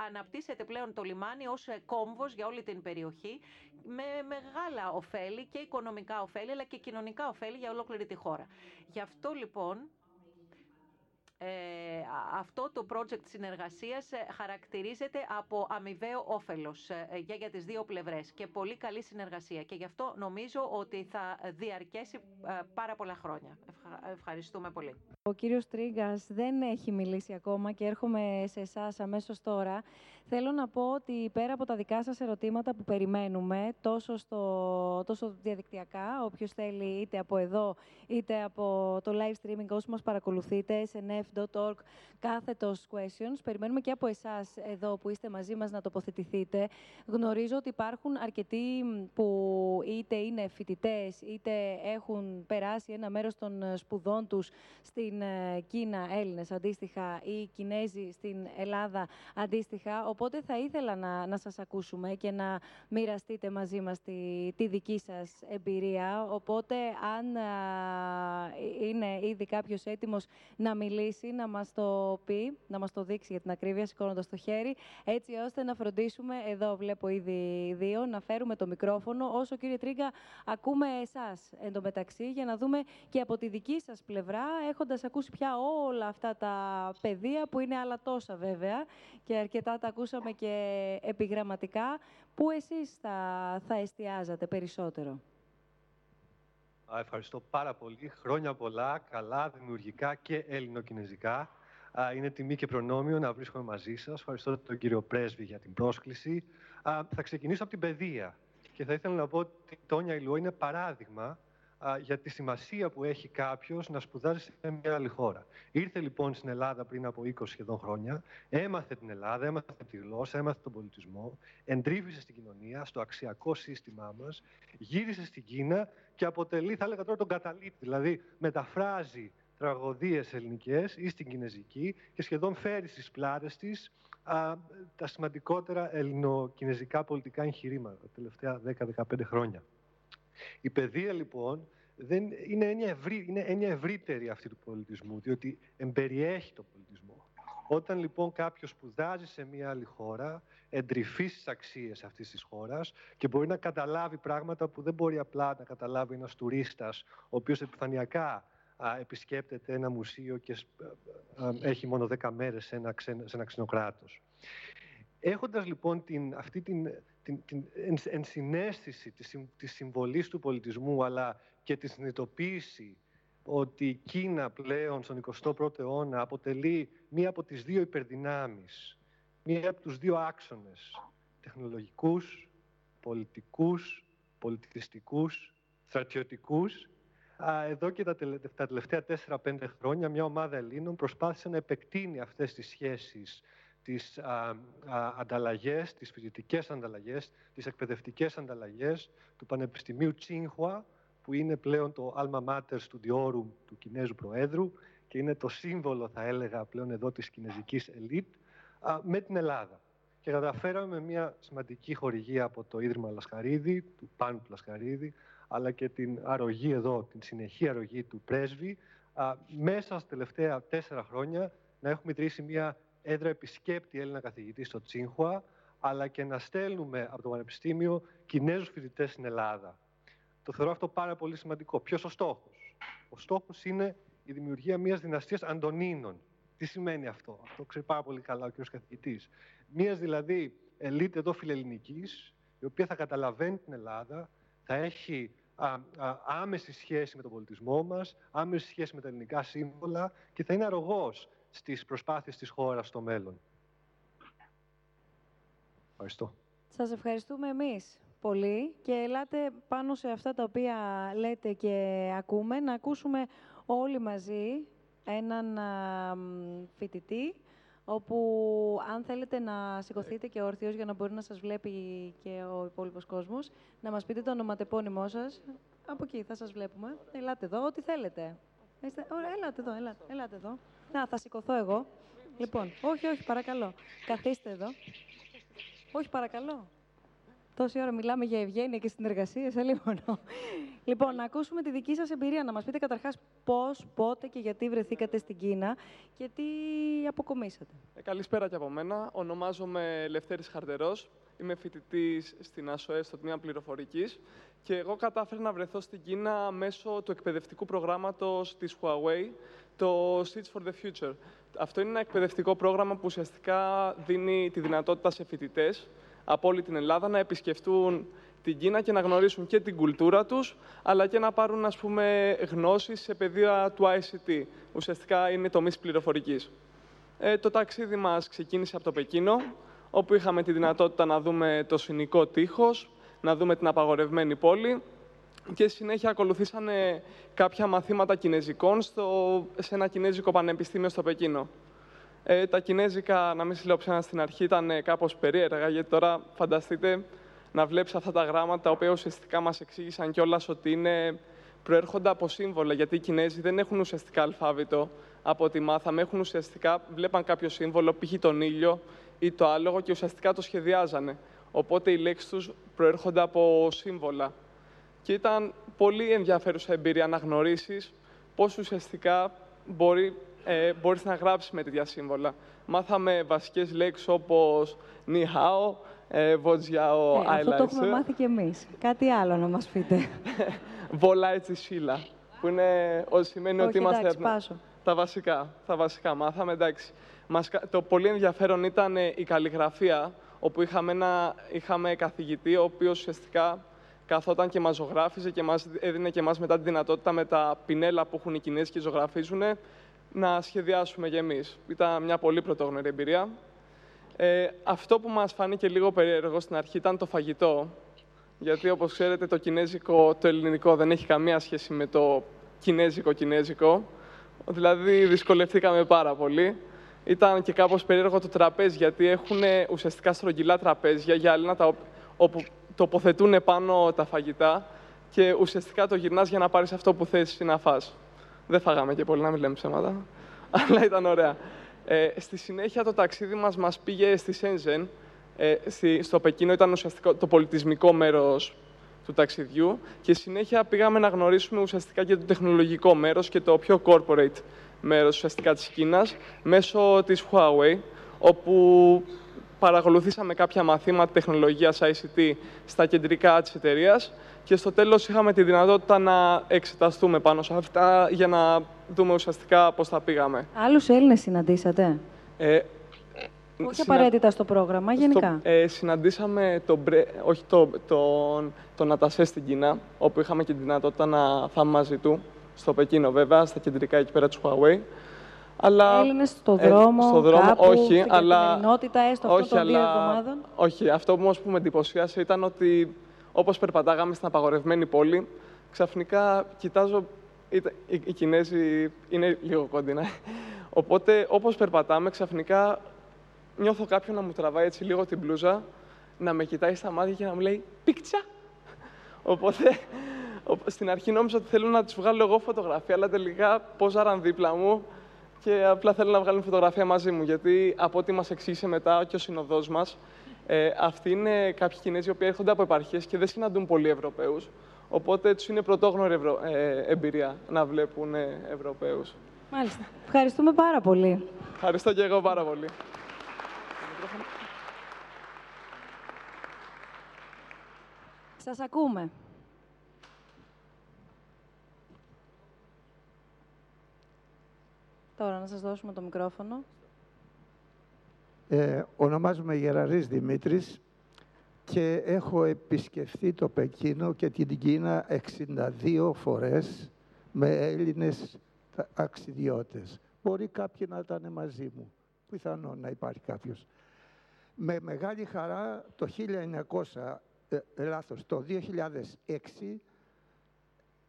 αναπτύσσεται πλέον το λιμάνι ως κόμβο για όλη την περιοχή με μεγάλα ωφέλη και οικονομικά ωφέλη αλλά και κοινωνικά ωφέλη για ολόκληρη τη χώρα. Γι' αυτό λοιπόν ε, αυτό το project συνεργασίας ε, χαρακτηρίζεται από αμοιβαίο όφελος ε, για, για τις δύο πλευρές και πολύ καλή συνεργασία και γι' αυτό νομίζω ότι θα διαρκέσει πάρα πολλά χρόνια. Ευχαριστούμε πολύ. Ο κύριος Τρίγκας δεν έχει μιλήσει ακόμα και έρχομαι σε εσάς αμέσως τώρα. Θέλω να πω ότι πέρα από τα δικά σας ερωτήματα που περιμένουμε, τόσο, στο, τόσο διαδικτυακά, όποιος θέλει είτε από εδώ, είτε από το live streaming, όσοι μας παρακολουθείτε, snf.org, κάθετος questions. Περιμένουμε και από εσάς εδώ που είστε μαζί μας να τοποθετηθείτε. Γνωρίζω ότι υπάρχουν αρκετοί που είτε είναι φοιτητές, είτε έχουν περάσει ένα μέρος των σπουδών τους στην στην ε, Κίνα Έλληνες αντίστοιχα ή Κινέζοι στην Ελλάδα αντίστοιχα. Οπότε θα ήθελα να, να σας ακούσουμε και να μοιραστείτε μαζί μας τη, τη δική σας εμπειρία. Οπότε αν είναι ήδη κάποιος έτοιμος να μιλήσει, να μας το πει, να μας το δείξει για την ακρίβεια σηκώνοντας το χέρι, έτσι ώστε να φροντίσουμε, εδώ βλέπω ήδη δύο, να φέρουμε το μικρόφωνο, όσο κύριε Τρίγκα ακούμε εσάς εντωμεταξύ, για να δούμε και από τη δική σας πλευρά, έχοντας ακούσει πια όλα αυτά τα πεδία που είναι άλλα τόσα βέβαια και αρκετά τα ακούσαμε και επιγραμματικά. Πού εσείς θα, θα εστιάζατε περισσότερο; Ευχαριστώ πάρα πολύ. Χρόνια πολλά, καλά, δημιουργικά και ελληνοκινέζικα. Είναι τιμή και προνόμιο να βρίσκομαι μαζί σας. Ευχαριστώ τον κύριο Πρέσβη για την πρόσκληση. Θα ξεκινήσω από την παιδεία. Και θα ήθελα να πω ότι η Τόνια Ιλουό είναι παράδειγμα για τη σημασία που έχει κάποιος να σπουδάζει σε μια άλλη χώρα. Ήρθε λοιπόν στην Ελλάδα πριν από 20 σχεδόν χρόνια, έμαθε την Ελλάδα, έμαθε τη γλώσσα, έμαθε τον πολιτισμό, εντρίβησε στην κοινωνία, στο αξιακό σύστημά μας, γύρισε στην Κίνα και αποτελεί, θα έλεγα τώρα, τον καταλήτη. Δηλαδή, μεταφράζει τραγωδίες ελληνικές ή στην κινέζικη και σχεδόν φέρει στις πλάτες της τα σημαντικότερα ελληνοκινέζικα πολιτικά εγχειρήματα τα τελευταία 10-15 χρόνια. Η παιδεία λοιπόν δεν, είναι, έννοια ευρύ, είναι έννοια ευρύτερη αυτή του πολιτισμού, διότι εμπεριέχει τον πολιτισμό. Όταν λοιπόν κάποιος σπουδάζει σε μια άλλη χώρα, εντρυφεί στις αξίες αυτής της χώρας και μπορεί να καταλάβει πράγματα που δεν μπορεί απλά να καταλάβει ένας τουρίστας, ο οποίος επιφανειακά α, επισκέπτεται ένα μουσείο και έχει μόνο 10 μέρες σε ένα, ξεν, σε ένα ξενοκράτος. Έχοντας λοιπόν την, αυτή την την, την ενσυναίσθηση της, της συμβολής του πολιτισμού, αλλά και τη συνειδητοποίηση ότι η Κίνα πλέον στον 21ο αιώνα αποτελεί μία από τις δύο υπερδυνάμεις, μία από τους δύο άξονες τεχνολογικούς, πολιτικούς, πολιτιστικούς, στρατιωτικούς. Εδώ και τα τελευταία 4-5 χρόνια μια ομάδα Ελλήνων προσπάθησε να επεκτείνει αυτές τις σχέσεις τις α, α, ανταλλαγές, τις φοιτητικές ανταλλαγές, τις εκπαιδευτικές ανταλλαγές του Πανεπιστημίου Τσίνχουα, που είναι πλέον το alma mater studiorum του Κινέζου Προέδρου και είναι το σύμβολο, θα έλεγα, πλέον εδώ της κινέζικης ελίτ, με την Ελλάδα. Και καταφέραμε μια σημαντική χορηγία από το Ίδρυμα Λασχαρίδη, του Πάνου του Λασχαρίδη, αλλά και την αρρωγή εδώ, την συνεχή αρρωγή του πρέσβη, μέσα στα τελευταία τέσσερα χρόνια να έχουμε ιδρύσει μια έδρα επισκέπτη Έλληνα καθηγητή στο Τσίνχουα, αλλά και να στέλνουμε από το Πανεπιστήμιο Κινέζους φοιτητές στην Ελλάδα. Το θεωρώ αυτό πάρα πολύ σημαντικό. Ποιος ο στόχος; Ο στόχος είναι η δημιουργία μιας δυναστείας Αντωνίνων. Τι σημαίνει αυτό; Αυτό ξέρει πάρα πολύ καλά ο κ. καθηγητής. Μιας δηλαδή ελίτ εδώ φιλελληνικής, η οποία θα καταλαβαίνει την Ελλάδα, θα έχει α, α, άμεση σχέση με τον πολιτισμό μας, άμεση σχέση με τα ελληνικά σύμβολα και θα είναι αρρωγός στις προσπάθειες της χώρας στο μέλλον. Ευχαριστώ. Σας ευχαριστούμε εμείς πολύ και ελάτε πάνω σε αυτά τα οποία λέτε και ακούμε, να ακούσουμε όλοι μαζί έναν φοιτητή, όπου αν θέλετε να σηκωθείτε και όρθιος για να μπορεί να σας βλέπει και ο υπόλοιπος κόσμος, να μας πείτε το ονοματεπώνυμό σας. Από εκεί θα σας βλέπουμε. Ελάτε εδώ, ό,τι θέλετε. Ωραία, ελάτε εδώ, ελάτε, ελάτε εδώ. Να, θα σηκωθώ εγώ. Λοιπόν, όχι, όχι, παρακαλώ. Καθίστε εδώ. Όχι, παρακαλώ. Τόση ώρα μιλάμε για ευγένεια και συνεργασία, σε λίγο. Λοιπόν, να ακούσουμε τη δική σας εμπειρία. Να μας πείτε καταρχάς πώς, πότε και γιατί βρεθήκατε στην Κίνα και τι αποκομίσατε. Ε, καλησπέρα και από μένα. Ονομάζομαι Λευτέρης Χαρτερός. Είμαι φοιτητής στην ΑΣΟΕ στο τμήμα πληροφορικής και εγώ κατάφερα να βρεθώ στην Κίνα μέσω του εκπαιδευτικού προγράμματος της Huawei, το Seeds for the Future. Αυτό είναι ένα εκπαιδευτικό πρόγραμμα που ουσιαστικά δίνει τη δυνατότητα σε φοιτητές από όλη την Ελλάδα να επισκεφτούν την Κίνα και να γνωρίσουν και την κουλτούρα τους, αλλά και να πάρουν ας πούμε, γνώσεις σε πεδία του ICT. Ουσιαστικά είναι τομείς πληροφορικής. Ε, το ταξίδι μας ξεκίνησε από το Πεκίνο, όπου είχαμε τη δυνατότητα να δούμε το συνικό τείχος, να δούμε την απαγορευμένη πόλη και συνέχεια ακολουθήσανε κάποια μαθήματα κινέζικων στο, σε ένα κινέζικο πανεπιστήμιο στο Πεκίνο. Ε, τα κινέζικα, να μην σας λέω ψένα στην αρχή, ήταν κάπως περίεργα, γιατί τώρα φανταστείτε να βλέπεις αυτά τα γράμματα, τα οποία ουσιαστικά μας εξήγησαν κιόλας ότι είναι, προέρχονται από σύμβολα, γιατί οι Κινέζοι δεν έχουν ουσιαστικά αλφάβητο από ό,τι μάθαμε, έχουν ουσιαστικά, βλέπαν κάποιο σύμβολο, π.χ. τον ήλιο ή το άλογο και ουσιαστικά το σχεδιάζανε. Οπότε οι λέξεις τους προέρχονται από σύμβολα. Και ήταν πολύ ενδιαφέρουσα εμπειρία να γνωρίσεις πώς ουσιαστικά μπορεί ε, μπορείς να γράψεις με τέτοια σύμβολα. Μάθαμε βασικές λέξεις όπως νιχάο, ε, βοτζιάο, ε, Αυτό το έχουμε μάθει και εμείς. Κάτι άλλο να μας πείτε. Βολά έτσι σίλα, που είναι, σημαίνει ότι είμαστε... πάσω. Τα βασικά, τα βασικά μάθαμε, εντάξει. Μας, το πολύ ενδιαφέρον ήταν ε, η καλλιγραφία, όπου είχαμε, ένα, είχαμε καθηγητή, ο οποίος ουσιαστικά καθόταν και μας ζωγράφιζε και μας έδινε και μας μετά τη δυνατότητα με τα πινέλα που έχουν οι Κινέζοι και ζωγραφίζουν να σχεδιάσουμε για εμείς. Ήταν μια πολύ πρωτόγνωρη εμπειρία. Ε, αυτό που μας φάνηκε λίγο περίεργο στην αρχή ήταν το φαγητό. Γιατί, όπως ξέρετε, το κινέζικο, το ελληνικό δεν έχει καμία σχέση με το κινέζικο-κινέζικο. Δηλαδή, δυσκολευτήκαμε πάρα πολύ. Ήταν και κάπως περίεργο το τραπέζι, γιατί έχουν ουσιαστικά στρογγυλά τραπέζια για τα όπου τοποθετούν πάνω τα φαγητά και ουσιαστικά το γυρνάς για να πάρεις αυτό που θες να φας. Δεν φάγαμε και πολύ, να μην λέμε ψέματα. Αλλά ήταν ωραία. Ε, στη συνέχεια το ταξίδι μας μας πήγε στη Σένζεν. Ε, στο Πεκίνο ήταν ουσιαστικά το πολιτισμικό μέρος του ταξιδιού και συνέχεια πήγαμε να γνωρίσουμε ουσιαστικά και το τεχνολογικό μέρος και το πιο corporate μέρος ουσιαστικά της Κίνας μέσω της Huawei, όπου παρακολουθήσαμε κάποια μαθήματα τεχνολογίας ICT στα κεντρικά της εταιρείας και στο τέλος είχαμε τη δυνατότητα να εξεταστούμε πάνω σε αυτά για να δούμε ουσιαστικά πώς θα πήγαμε. Άλλους Έλληνες συναντήσατε; Ε, Όχι Συνα- απαραίτητα στο πρόγραμμα, γενικά. Στο- ε, συναντήσαμε τον, Μπρε- όχι, το, τον, τον Ατασέ στην Κίνα, όπου είχαμε και τη δυνατότητα να φάμε μαζί του, στο Πεκίνο βέβαια, στα κεντρικά εκεί πέρα του Huawei. Αλλά, Έλληνες στο ε, δρόμο, στο δρόμο, κάπου, όχι, στην αλλά, καθημερινότητα, έστω αυτών όχι, των δύο αλλά- εβδομάδων. όχι, αυτό όμως που με εντυπωσίασε ήταν ότι όπως περπατάγαμε στην απαγορευμένη πόλη, ξαφνικά κοιτάζω, ήταν- οι, οι Κινέζοι είναι λίγο κοντινά, οπότε όπως περπατάμε ξαφνικά νιώθω κάποιον να μου τραβάει έτσι λίγο την μπλούζα, να με κοιτάει στα μάτια και να μου λέει «Πίκτσα». Οπότε, ο- στην αρχή νόμιζα ότι θέλω να τους βγάλω εγώ φωτογραφία, αλλά τελικά πόζαραν δίπλα μου και απλά θέλω να βγάλουν φωτογραφία μαζί μου. Γιατί από ό,τι μας εξήγησε μετά και ο συνοδός μας, ε, αυτοί είναι κάποιοι Κινέζοι που έρχονται από επαρχίες και δεν συναντούν πολλοί Ευρωπαίους. Οπότε τους είναι πρωτόγνωρη ευρω... ε, εμπειρία να βλέπουν ε, Ευρωπαίους. Μάλιστα. Ευχαριστούμε πάρα πολύ. Ευχαριστώ και εγώ πάρα πολύ. Σας ακούμε. Τώρα να σας δώσουμε το μικρόφωνο. Ε, ονομάζομαι Γεραρής Δημήτρης και έχω επισκεφθεί το Πεκίνο και την Κίνα 62 φορές με Έλληνες τα- αξιδιώτες. Μπορεί κάποιοι να ήταν μαζί μου. Πιθανό να υπάρχει κάποιος. Με μεγάλη χαρά το 1900, ε, ε, λάθος, το 2006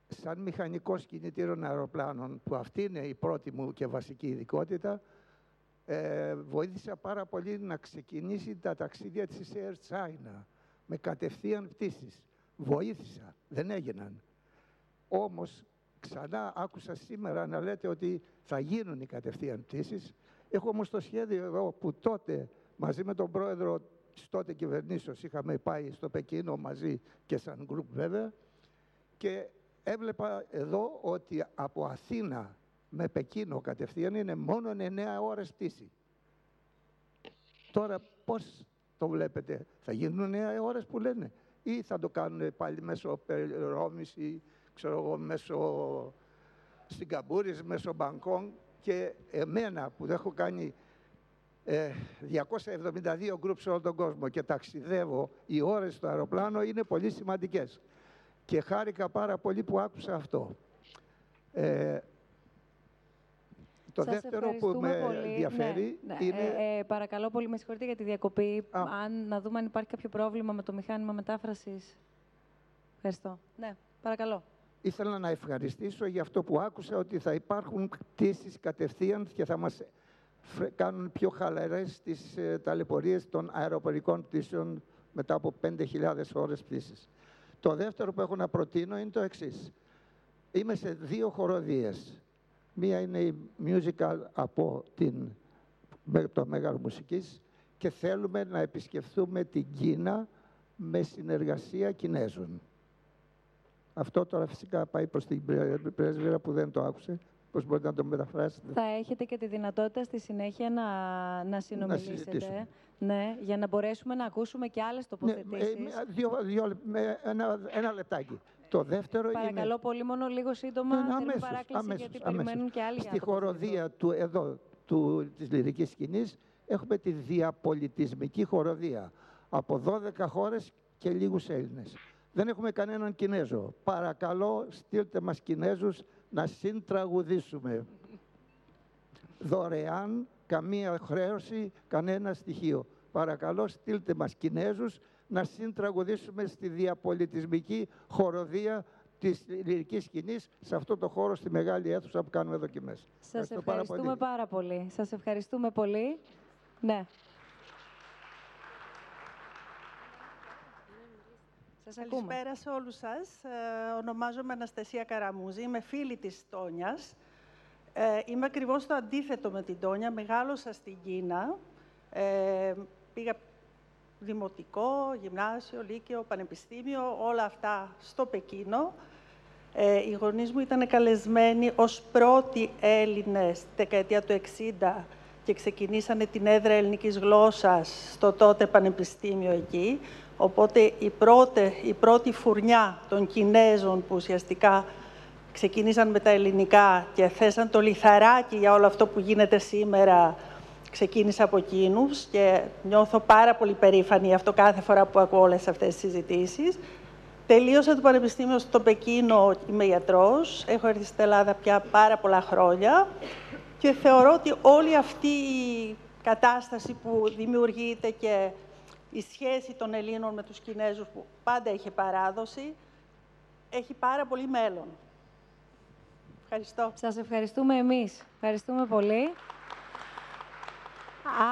σαν μηχανικός κινητήρων αεροπλάνων, που αυτή είναι η πρώτη μου και βασική ειδικότητα, ε, βοήθησα πάρα πολύ να ξεκινήσει τα ταξίδια της Air China με κατευθείαν πτήσεις. Βοήθησα, δεν έγιναν. Όμως, ξανά άκουσα σήμερα να λέτε ότι θα γίνουν οι κατευθείαν πτήσεις. Έχω όμως το σχέδιο εδώ που τότε μαζί με τον πρόεδρο της τότε κυβερνήσεως είχαμε πάει στο Πεκίνο μαζί και σαν γκρουπ βέβαια και έβλεπα εδώ ότι από Αθήνα με Πεκίνο κατευθείαν είναι μόνο 9 ώρες πτήση. Τώρα πώς το βλέπετε, θα γίνουν 9 ώρες που λένε ή θα το κάνουν πάλι μέσω Ρώμης ή ξέρω εγώ μέσω Σιγκαπούρης, μέσω Μπανκόν και εμένα που δεν έχω κάνει ε, 272 γκρουπ σε όλο τον κόσμο και ταξιδεύω, οι ώρες στο αεροπλάνο είναι πολύ σημαντικές. Και χάρηκα πάρα πολύ που άκουσα αυτό. Ε, το Σας δεύτερο που ευχαριστούμε με πολύ. ενδιαφέρει Ναι, ναι. είναι... Ε, ε, παρακαλώ πολύ, με συγχωρείτε για τη διακοπή. Αν, να δούμε αν υπάρχει κάποιο πρόβλημα με το μηχάνημα μετάφρασης. Ευχαριστώ. Ναι, παρακαλώ. Ήθελα να ευχαριστήσω για αυτό που άκουσα ότι θα υπάρχουν πτήσεις κατευθείαν και θα μας φρε- κάνουν πιο χαλαρές τις ε, ταλαιπωρίες των αεροπορικών πτήσεων μετά από 5.000 ώρες πτήσης. Το δεύτερο που έχω να προτείνω είναι το εξής. Είμαι σε δύο χοροδίες. Μία είναι η musical από την, με- το Μέγαρο Μουσικής και θέλουμε να επισκεφθούμε την Κίνα με συνεργασία Κινέζων. Αυτό τώρα φυσικά πάει προς την πρέ- πρέσβυρα που δεν το άκουσε. Πώς μπορείτε να το μεταφράσετε; Θα έχετε και τη δυνατότητα στη συνέχεια να, να συνομιλήσετε. συζητήσουμε. Ναι, για να μπορέσουμε να ακούσουμε και άλλες Ναι, τοποθετήσεις. ε, με- δύο, δύο, λεπ- με ένα, ένα λεπτάκι. Το δεύτερο Παρακαλώ είναι... πολύ, μόνο λίγο σύντομα. Ναι, ναι, Θέλουμε αμέσως, παράκληση αμέσως, γιατί αμέσως. περιμένουν και άλλοι για Στη να τοποθετηθούν. χοροδία του εδώ, του, της λυρικής σκηνής, έχουμε τη διαπολιτισμική χοροδία. Από 12 χώρες και λίγους Έλληνες. Δεν έχουμε κανέναν Κινέζο. Παρακαλώ, στείλτε μας Κινέζους να συντραγουδήσουμε. Δωρεάν, καμία χρέωση, κανένα στοιχείο. Παρακαλώ, στείλτε μας Κινέζους να συντραγουδήσουμε στη διαπολιτισμική χοροδία της λυρικής σκηνής σε αυτό το χώρο, στη μεγάλη αίθουσα που κάνουμε δοκιμές. Σας Ευχαριστώ πάρα πολύ. ευχαριστούμε πάρα πολύ. Σας ευχαριστούμε πολύ. Ναι. Σας ακούμε. Καλησπέρα σε όλους σας. Ε, ονομάζομαι Αναστασία Καραμούζη. Είμαι φίλη της Τόνιας. Ε, είμαι ακριβώς το αντίθετο με την Τόνια. Μεγάλωσα στην Κίνα. Ε, πήγα δημοτικό, γυμνάσιο, λύκειο, πανεπιστήμιο, όλα αυτά στο Πεκίνο. Ε, οι γονείς μου ήταν καλεσμένοι ως πρώτοι Έλληνες τη δεκαετία του 60 και ξεκινήσανε την έδρα ελληνικής γλώσσας στο τότε πανεπιστήμιο εκεί. Οπότε η πρώτη, η πρώτη φουρνιά των Κινέζων που ουσιαστικά ξεκίνησαν με τα ελληνικά και θέσαν το λιθαράκι για όλο αυτό που γίνεται σήμερα, ξεκίνησα από εκείνους και νιώθω πάρα πολύ περήφανη αυτό κάθε φορά που ακούω όλες αυτές τις συζητήσεις. Τελείωσα το Πανεπιστήμιο στο Πεκίνο, είμαι ιατρός, έχω έρθει στην Ελλάδα πια πάρα πολλά χρόνια και θεωρώ ότι όλη αυτή η κατάσταση που δημιουργείται και η σχέση των Ελλήνων με τους Κινέζους που πάντα έχει παράδοση, έχει πάρα πολύ μέλλον. Ευχαριστώ. Σας ευχαριστούμε εμείς. Ευχαριστούμε πολύ.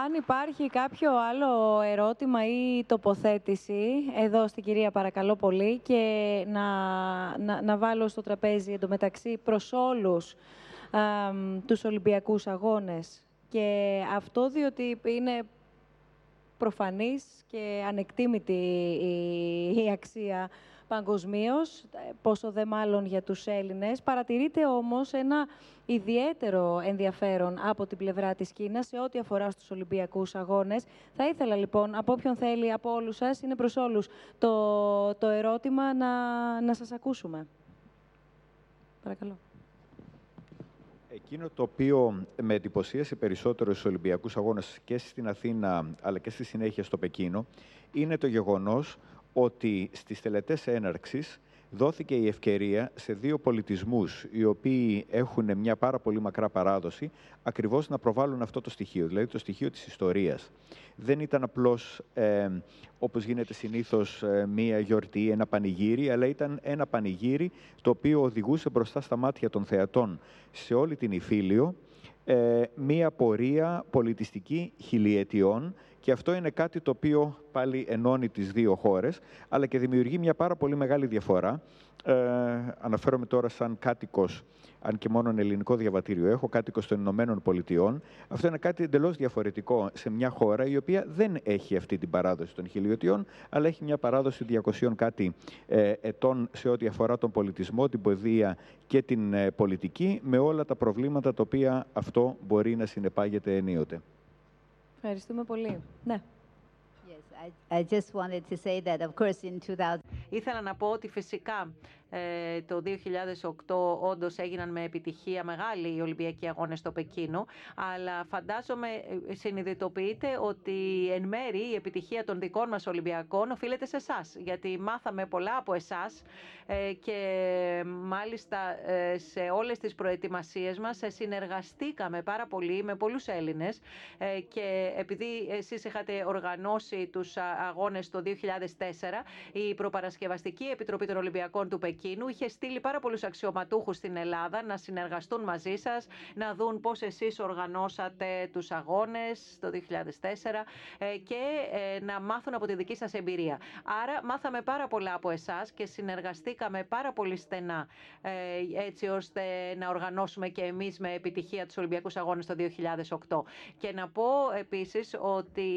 Αν υπάρχει κάποιο άλλο ερώτημα ή τοποθέτηση, εδώ στην κυρία παρακαλώ πολύ, και να, να, να βάλω στο τραπέζι εντωμεταξύ προς όλους α, τους Ολυμπιακούς Αγώνες. Και αυτό διότι είναι προφανής και ανεκτήμητη η, η αξία παγκοσμίως, πόσο δε μάλλον για τους Έλληνες. Παρατηρείται όμως ένα ιδιαίτερο ενδιαφέρον από την πλευρά της Κίνας σε ό,τι αφορά στους Ολυμπιακούς Αγώνες. Θα ήθελα λοιπόν, από όποιον θέλει, από όλους σας, είναι προς όλους, το, το ερώτημα να, να σας ακούσουμε. Παρακαλώ. Εκείνο το οποίο με εντυπωσίασε περισσότερο στους Ολυμπιακούς Αγώνες και στην Αθήνα αλλά και στη συνέχεια στο Πεκίνο είναι το γεγονός ότι στις τελετές έναρξης δόθηκε η ευκαιρία σε δύο πολιτισμούς οι οποίοι έχουν μια πάρα πολύ μακρά παράδοση ακριβώς να προβάλλουν αυτό το στοιχείο, δηλαδή το στοιχείο της ιστορίας. Δεν ήταν απλώς, ε, όπως γίνεται συνήθως, ε, μία γιορτή, ένα πανηγύρι, αλλά ήταν ένα πανηγύρι το οποίο οδηγούσε μπροστά στα μάτια των θεατών σε όλη την Ιφίλιο ε, μία πορεία πολιτιστική χιλιετιών και αυτό είναι κάτι το οποίο πάλι ενώνει τις δύο χώρες, αλλά και δημιουργεί μια πάρα πολύ μεγάλη διαφορά. Ε, αναφέρομαι τώρα σαν κάτοικος, αν και μόνο ελληνικό διαβατήριο έχω, κάτοικος των Ηνωμένων Πολιτειών. Αυτό είναι κάτι εντελώς διαφορετικό σε μια χώρα η οποία δεν έχει αυτή την παράδοση των χιλιοτιών, αλλά έχει μια παράδοση 200 κάτι ε, ετών σε ό,τι αφορά τον πολιτισμό, την παιδεία και την ε, πολιτική, με όλα τα προβλήματα τα οποία αυτό μπορεί να συνεπάγεται ενίοτε. Ευχαριστούμε πολύ. Ναι. Yes, I, I just wanted to say that, of course, in 2000. Ήθελα να πω ότι φυσικά ε, το 2008 όντως έγιναν με επιτυχία μεγάλη οι Ολυμπιακοί Αγώνες στο Πεκίνο, αλλά φαντάζομαι ε, συνειδητοποιείτε ότι εν μέρη η επιτυχία των δικών μας Ολυμπιακών οφείλεται σε εσάς, γιατί μάθαμε πολλά από εσάς ε, και μάλιστα σε όλες τις προετοιμασίες μας συνεργαστήκαμε πάρα πολύ με πολλούς Έλληνες και επειδή εσείς είχατε οργανώσει τους αγώνες το 2004, η Προπαρασκευαστική Επιτροπή των Ολυμπιακών του Πεκίνου είχε στείλει πάρα πολλούς αξιωματούχους στην Ελλάδα να συνεργαστούν μαζί σας, να δουν πώς εσείς οργανώσατε τους αγώνες το 2004 ε, και ε, να μάθουν από τη δική σας εμπειρία. Άρα, μάθαμε πάρα πολλά από εσάς και συνεργαστήκαμε πάρα πολύ στενά ε, έτσι ώστε να οργανώσουμε και εμείς με επιτυχία τους Ολυμπιακούς Αγώνες το 2008. Και να πω επίσης ότι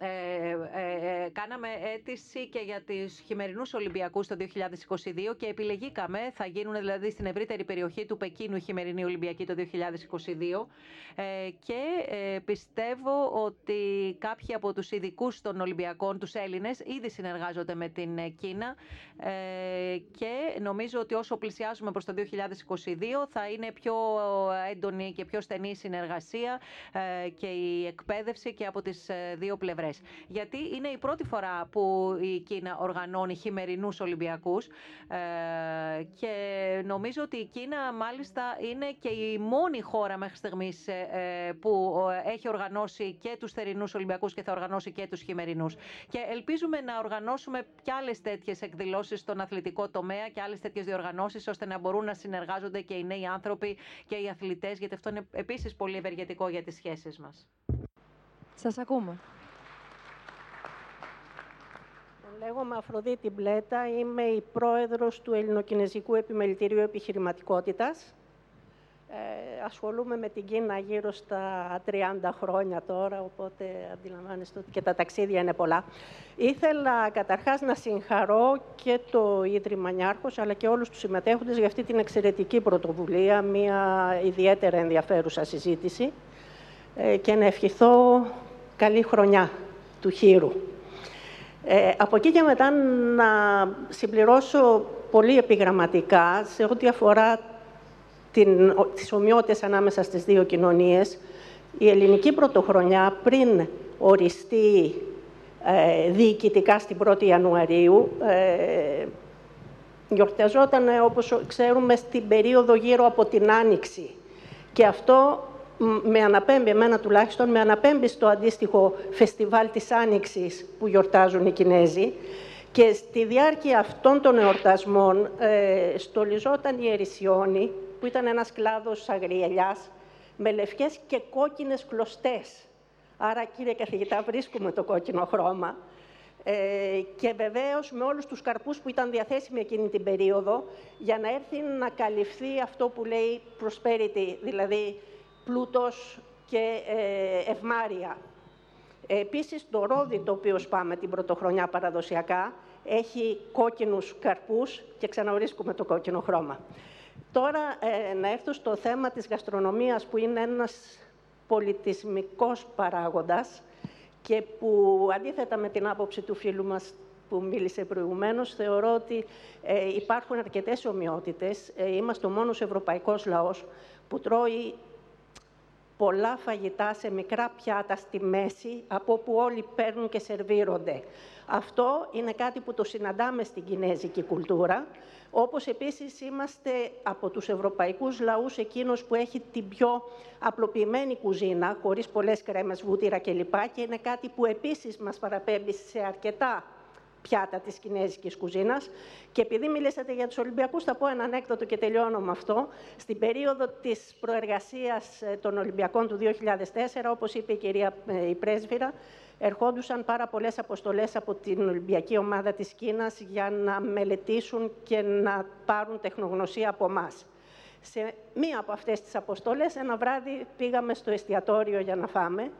Ε, ε, ε, κάναμε αίτηση και για τις χειμερινούς Ολυμπιακούς το 2022 και επιλεγήκαμε, θα γίνουν δηλαδή στην ευρύτερη περιοχή του Πεκίνου οι χειμερινοί Ολυμπιακοί το 2022 ε, και ε, πιστεύω ότι κάποιοι από τους ειδικούς των Ολυμπιακών, τους Έλληνες, ήδη συνεργάζονται με την Κίνα και νομίζω ότι όσο πλησιάζουμε προς το 2022 θα είναι πιο έντονη και πιο στενή συνεργασία και η εκπαίδευση και από τις δύο πλευρές. Γιατί είναι η πρώτη φορά που η Κίνα οργανώνει χειμερινούς Ολυμπιακούς ε, και νομίζω ότι η Κίνα μάλιστα είναι και η μόνη χώρα μέχρι στιγμής ε, που ε, έχει οργανώσει και τους θερινούς Ολυμπιακούς και θα οργανώσει και τους χειμερινούς. Και ελπίζουμε να οργανώσουμε κι άλλες τέτοιες εκδηλώσεις στον αθλητικό τομέα και άλλες τέτοιες διοργανώσεις ώστε να μπορούν να συνεργάζονται και οι νέοι άνθρωποι και οι αθλητές, γιατί αυτό είναι επίσης πολύ ευεργετικό για τις σχέσεις μας. Σας ακούμε. Λέγομαι Αφροδίτη Μπλέτα, είμαι η πρόεδρος του Ελληνοκινέζικου Επιμελητηρίου Επιχειρηματικότητας. Ε, ασχολούμαι με την Κίνα γύρω στα 30 χρόνια τώρα, οπότε αντιλαμβάνεστε ότι και τα ταξίδια είναι πολλά. Ήθελα καταρχάς να συγχαρώ και το Ίδρυμα Νιάρχος, αλλά και όλους τους συμμετέχοντες για αυτή την εξαιρετική πρωτοβουλία, μια ιδιαίτερα ενδιαφέρουσα συζήτηση ε, και να ευχηθώ καλή χρονιά του χείρου. Ε, από εκεί και μετά να συμπληρώσω πολύ επιγραμματικά σε ό,τι αφορά την, τις ομοιότητες ανάμεσα στις δύο κοινωνίες. Η ελληνική πρωτοχρονιά πριν οριστεί ε, διοικητικά στην 1η Ιανουαρίου ε, γιορταζόταν, όπως ξέρουμε, στην περίοδο γύρω από την Άνοιξη. Και αυτό με αναπέμπει, εμένα τουλάχιστον, με αναπέμπει στο αντίστοιχο φεστιβάλ της Άνοιξης που γιορτάζουν οι Κινέζοι. Και στη διάρκεια αυτών των εορτασμών ε, στολιζόταν η Ερησιόνη, που ήταν ένας κλάδος αγριελιάς, με λευκές και κόκκινες κλωστές. Άρα, κύριε καθηγητά, βρίσκουμε το κόκκινο χρώμα. Ε, και βεβαίως με όλους τους καρπούς που ήταν διαθέσιμοι εκείνη την περίοδο, για να έρθει να καλυφθεί αυτό που λέει prosperity, δηλαδή πλούτος και ε, ευμάρεια. Επίσης, το ρόδι το οποίο σπάμε την πρωτοχρονιά παραδοσιακά έχει κόκκινους καρπούς και ξαναβρίσκουμε το κόκκινο χρώμα. Τώρα, ε, να έρθω στο θέμα της γαστρονομίας, που είναι ένας πολιτισμικός παράγοντας και που, αντίθετα με την άποψη του φίλου μας που μίλησε προηγουμένως, θεωρώ ότι ε, υπάρχουν αρκετές ομοιότητες. Ε, είμαστε ο μόνος ευρωπαϊκός λαός που τρώει πολλά φαγητά σε μικρά πιάτα στη μέση, από όπου όλοι παίρνουν και σερβίρονται. Αυτό είναι κάτι που το συναντάμε στην κινέζικη κουλτούρα, όπως επίσης είμαστε από τους ευρωπαϊκούς λαούς εκείνος που έχει την πιο απλοποιημένη κουζίνα, χωρίς πολλές κρέμες, βούτυρα κλπ. Και είναι κάτι που επίσης μας παραπέμπει σε αρκετά πιάτα της κινέζικης κουζίνας. Και επειδή μιλήσατε για τους Ολυμπιακούς, θα πω ένα ανέκδοτο και τελειώνω με αυτό. Στην περίοδο της προεργασίας ε, των Ολυμπιακών του 2004, όπως είπε η κυρία ε, η πρέσβυρα, ερχόντουσαν πάρα πολλές αποστολές από την Ολυμπιακή Ομάδα της Κίνας για να μελετήσουν και να πάρουν τεχνογνωσία από εμάς. Σε μία από αυτές τις αποστολές, ένα βράδυ πήγαμε στο εστιατόριο για να φάμε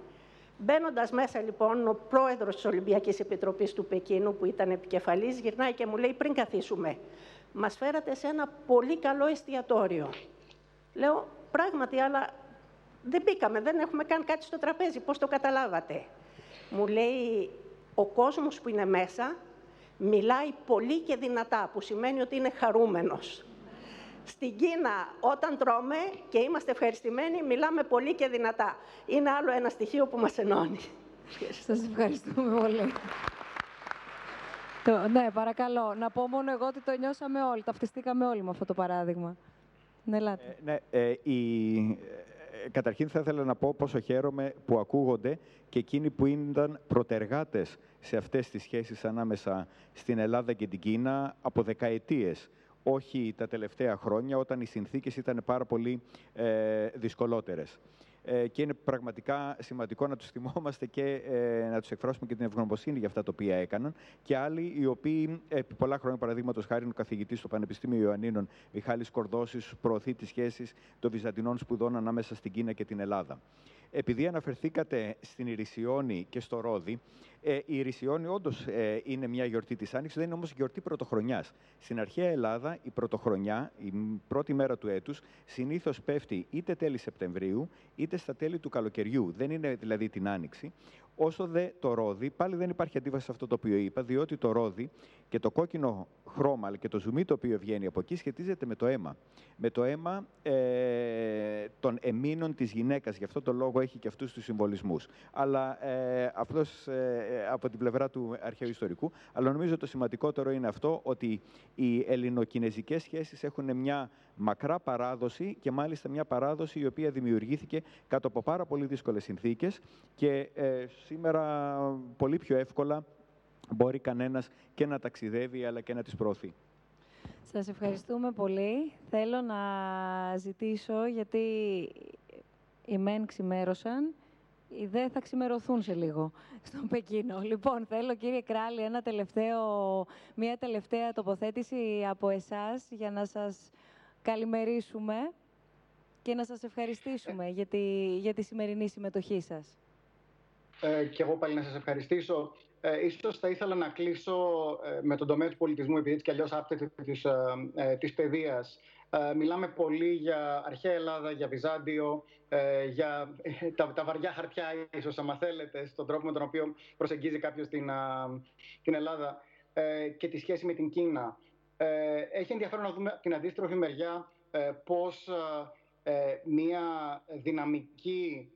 Μπαίνοντας μέσα, λοιπόν, ο πρόεδρος της Ολυμπιακής Επιτροπής του Πεκίνου, που ήταν επικεφαλής, γυρνάει και μου λέει: Πριν καθίσουμε, μας φέρατε σε ένα πολύ καλό εστιατόριο. Λέω: Πράγματι, αλλά δεν μπήκαμε, δεν έχουμε καν κάτι στο τραπέζι. Πώς το καταλάβατε; Μου λέει: Ο κόσμος που είναι μέσα μιλάει πολύ και δυνατά, που σημαίνει ότι είναι χαρούμενος. Στην Κίνα, όταν τρώμε και είμαστε ευχαριστημένοι, μιλάμε πολύ και δυνατά. Είναι άλλο ένα στοιχείο που μας ενώνει. Σας ευχαριστούμε πολύ. Το, ναι, παρακαλώ. Να πω μόνο εγώ ότι το νιώσαμε όλοι, ταυτιστήκαμε όλοι με αυτό το παράδειγμα. Ναι, ελάτε. Ε, ναι, ε, η, ε, καταρχήν θα ήθελα να πω πόσο χαίρομαι που ακούγονται και εκείνοι που ήταν προτεργάτες σε αυτές τις σχέσεις ανάμεσα στην Ελλάδα και την Κίνα από δεκαετίες όχι τα τελευταία χρόνια, όταν οι συνθήκες ήταν πάρα πολύ ε, δυσκολότερες. Ε, και είναι πραγματικά σημαντικό να τους θυμόμαστε και ε, να τους εκφράσουμε και την ευγνωμοσύνη για αυτά τα οποία έκαναν. Και άλλοι οι οποίοι επί πολλά χρόνια, παραδείγματος χάρη, ο καθηγητής στο Πανεπιστήμιο Ιωαννίνων, Μιχάλης Κορδώσης, προωθεί τις σχέσεις των Βυζαντινών σπουδών ανάμεσα στην Κίνα και την Ελλάδα. Επειδή αναφερθήκατε στην Ιρισιόνη και στο Ρόδι, ε, η Ιρισιόνη όντως ε, είναι μια γιορτή της Άνοιξης, δεν είναι όμως γιορτή πρωτοχρονιάς. Στην αρχαία Ελλάδα, η πρωτοχρονιά, η πρώτη μέρα του έτους, συνήθως πέφτει είτε τέλη Σεπτεμβρίου, είτε στα τέλη του καλοκαιριού. Δεν είναι δηλαδή την Άνοιξη. Όσο δε το ρόδι, πάλι δεν υπάρχει αντίβαση σε αυτό το οποίο είπα, διότι το ρόδι και το κόκκινο χρώμα, αλλά και το ζουμί το οποίο βγαίνει από εκεί, σχετίζεται με το αίμα. Με το αίμα ε, των εμήνων της γυναίκας. Γι' αυτό το λόγο έχει και αυτούς τους συμβολισμούς. Αλλά ε, αυτός ε, από την πλευρά του αρχαίου ιστορικού. Αλλά νομίζω το σημαντικότερο είναι αυτό, ότι οι ελληνοκινέζικες σχέσεις έχουν μια μακρά παράδοση και μάλιστα μια παράδοση η οποία δημιουργήθηκε κάτω από πάρα πολύ δύσκολες συνθήκες και ε, σήμερα πολύ πιο εύκολα μπορεί κανένας και να ταξιδεύει αλλά και να τις προωθεί. Σας ευχαριστούμε πολύ. Θέλω να ζητήσω, γιατί οι μεν ξημέρωσαν, οι δε θα ξημερωθούν σε λίγο στον Πεκίνο. Λοιπόν, θέλω κύριε Κράλη ένα τελευταίο, μια τελευταία τοποθέτηση από εσάς για να σας καλημερίσουμε και να σας ευχαριστήσουμε για τη, για τη σημερινή συμμετοχή σας. Ε, και εγώ πάλι να σας ευχαριστήσω. Ε, ίσως θα ήθελα να κλείσω ε, με τον τομέα του πολιτισμού, επειδή έτσι κι αλλιώς άπτεται της, ε, ε, της παιδείας. Ε, μιλάμε πολύ για αρχαία Ελλάδα, για Βυζάντιο, για τα, τα βαριά χαρτιά ίσως, άμα θέλετε, στον τρόπο με τον οποίο προσεγγίζει κάποιος την, την Ελλάδα και τη σχέση με την Κίνα. έχει ενδιαφέρον να δούμε την αντίστροφη μεριά πώς μια δυναμική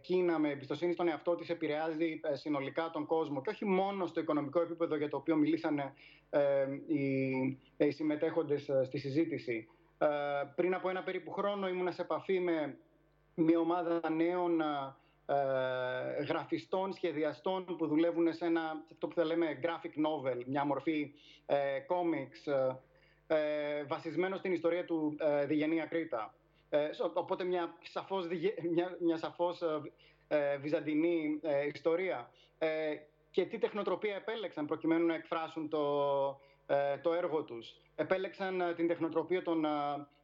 Κίνα με εμπιστοσύνη στον εαυτό της επηρεάζει συνολικά τον κόσμο και όχι μόνο στο οικονομικό επίπεδο για το οποίο μιλήσανε οι, οι συμμετέχοντες στη συζήτηση. Πριν από ένα περίπου χρόνο ήμουν σε επαφή με μια ομάδα νέων ε, γραφιστών, σχεδιαστών που δουλεύουν σε ένα, αυτό που θα λέμε graphic novel, μια μορφή ε, comics, ε, ε, βασισμένο στην ιστορία του ε, Διγενή Ακρίτα. Ε, οπότε μια σαφώς, μια, μια σαφώς ε, βυζαντινή ιστορία. και τι τεχνοτροπία επέλεξαν προκειμένου να εκφράσουν το, το έργο τους. Επέλεξαν την τεχνοτροπία των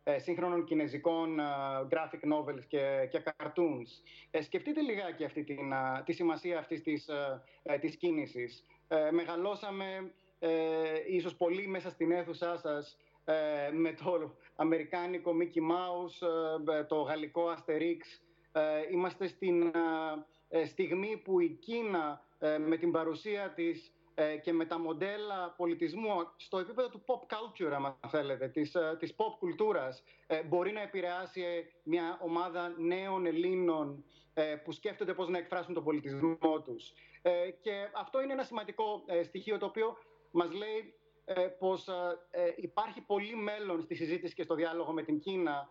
ε, σύγχρονων κινέζικων ε, graphic novels και, και cartoons. Ε, σκεφτείτε λιγάκι αυτή την, τη σημασία αυτής της, της κίνησης. μεγαλώσαμε ίσως πολύ μέσα στην αίθουσά σας με το αμερικάνικο Mickey Mouse, το γαλλικό Asterix. είμαστε στην στιγμή που η Κίνα με την παρουσία της ε, και με τα μοντέλα πολιτισμού στο επίπεδο του pop culture, αν θέλετε, της, ε, της pop κουλτούρας, ε, μπορεί να επηρεάσει μια ομάδα νέων Ελλήνων που σκέφτονται πώς να εκφράσουν τον πολιτισμό τους. Και αυτό είναι ένα σημαντικό στοιχείο το οποίο μας λέει πως υπάρχει πολύ μέλλον στη συζήτηση και στο διάλογο με την Κίνα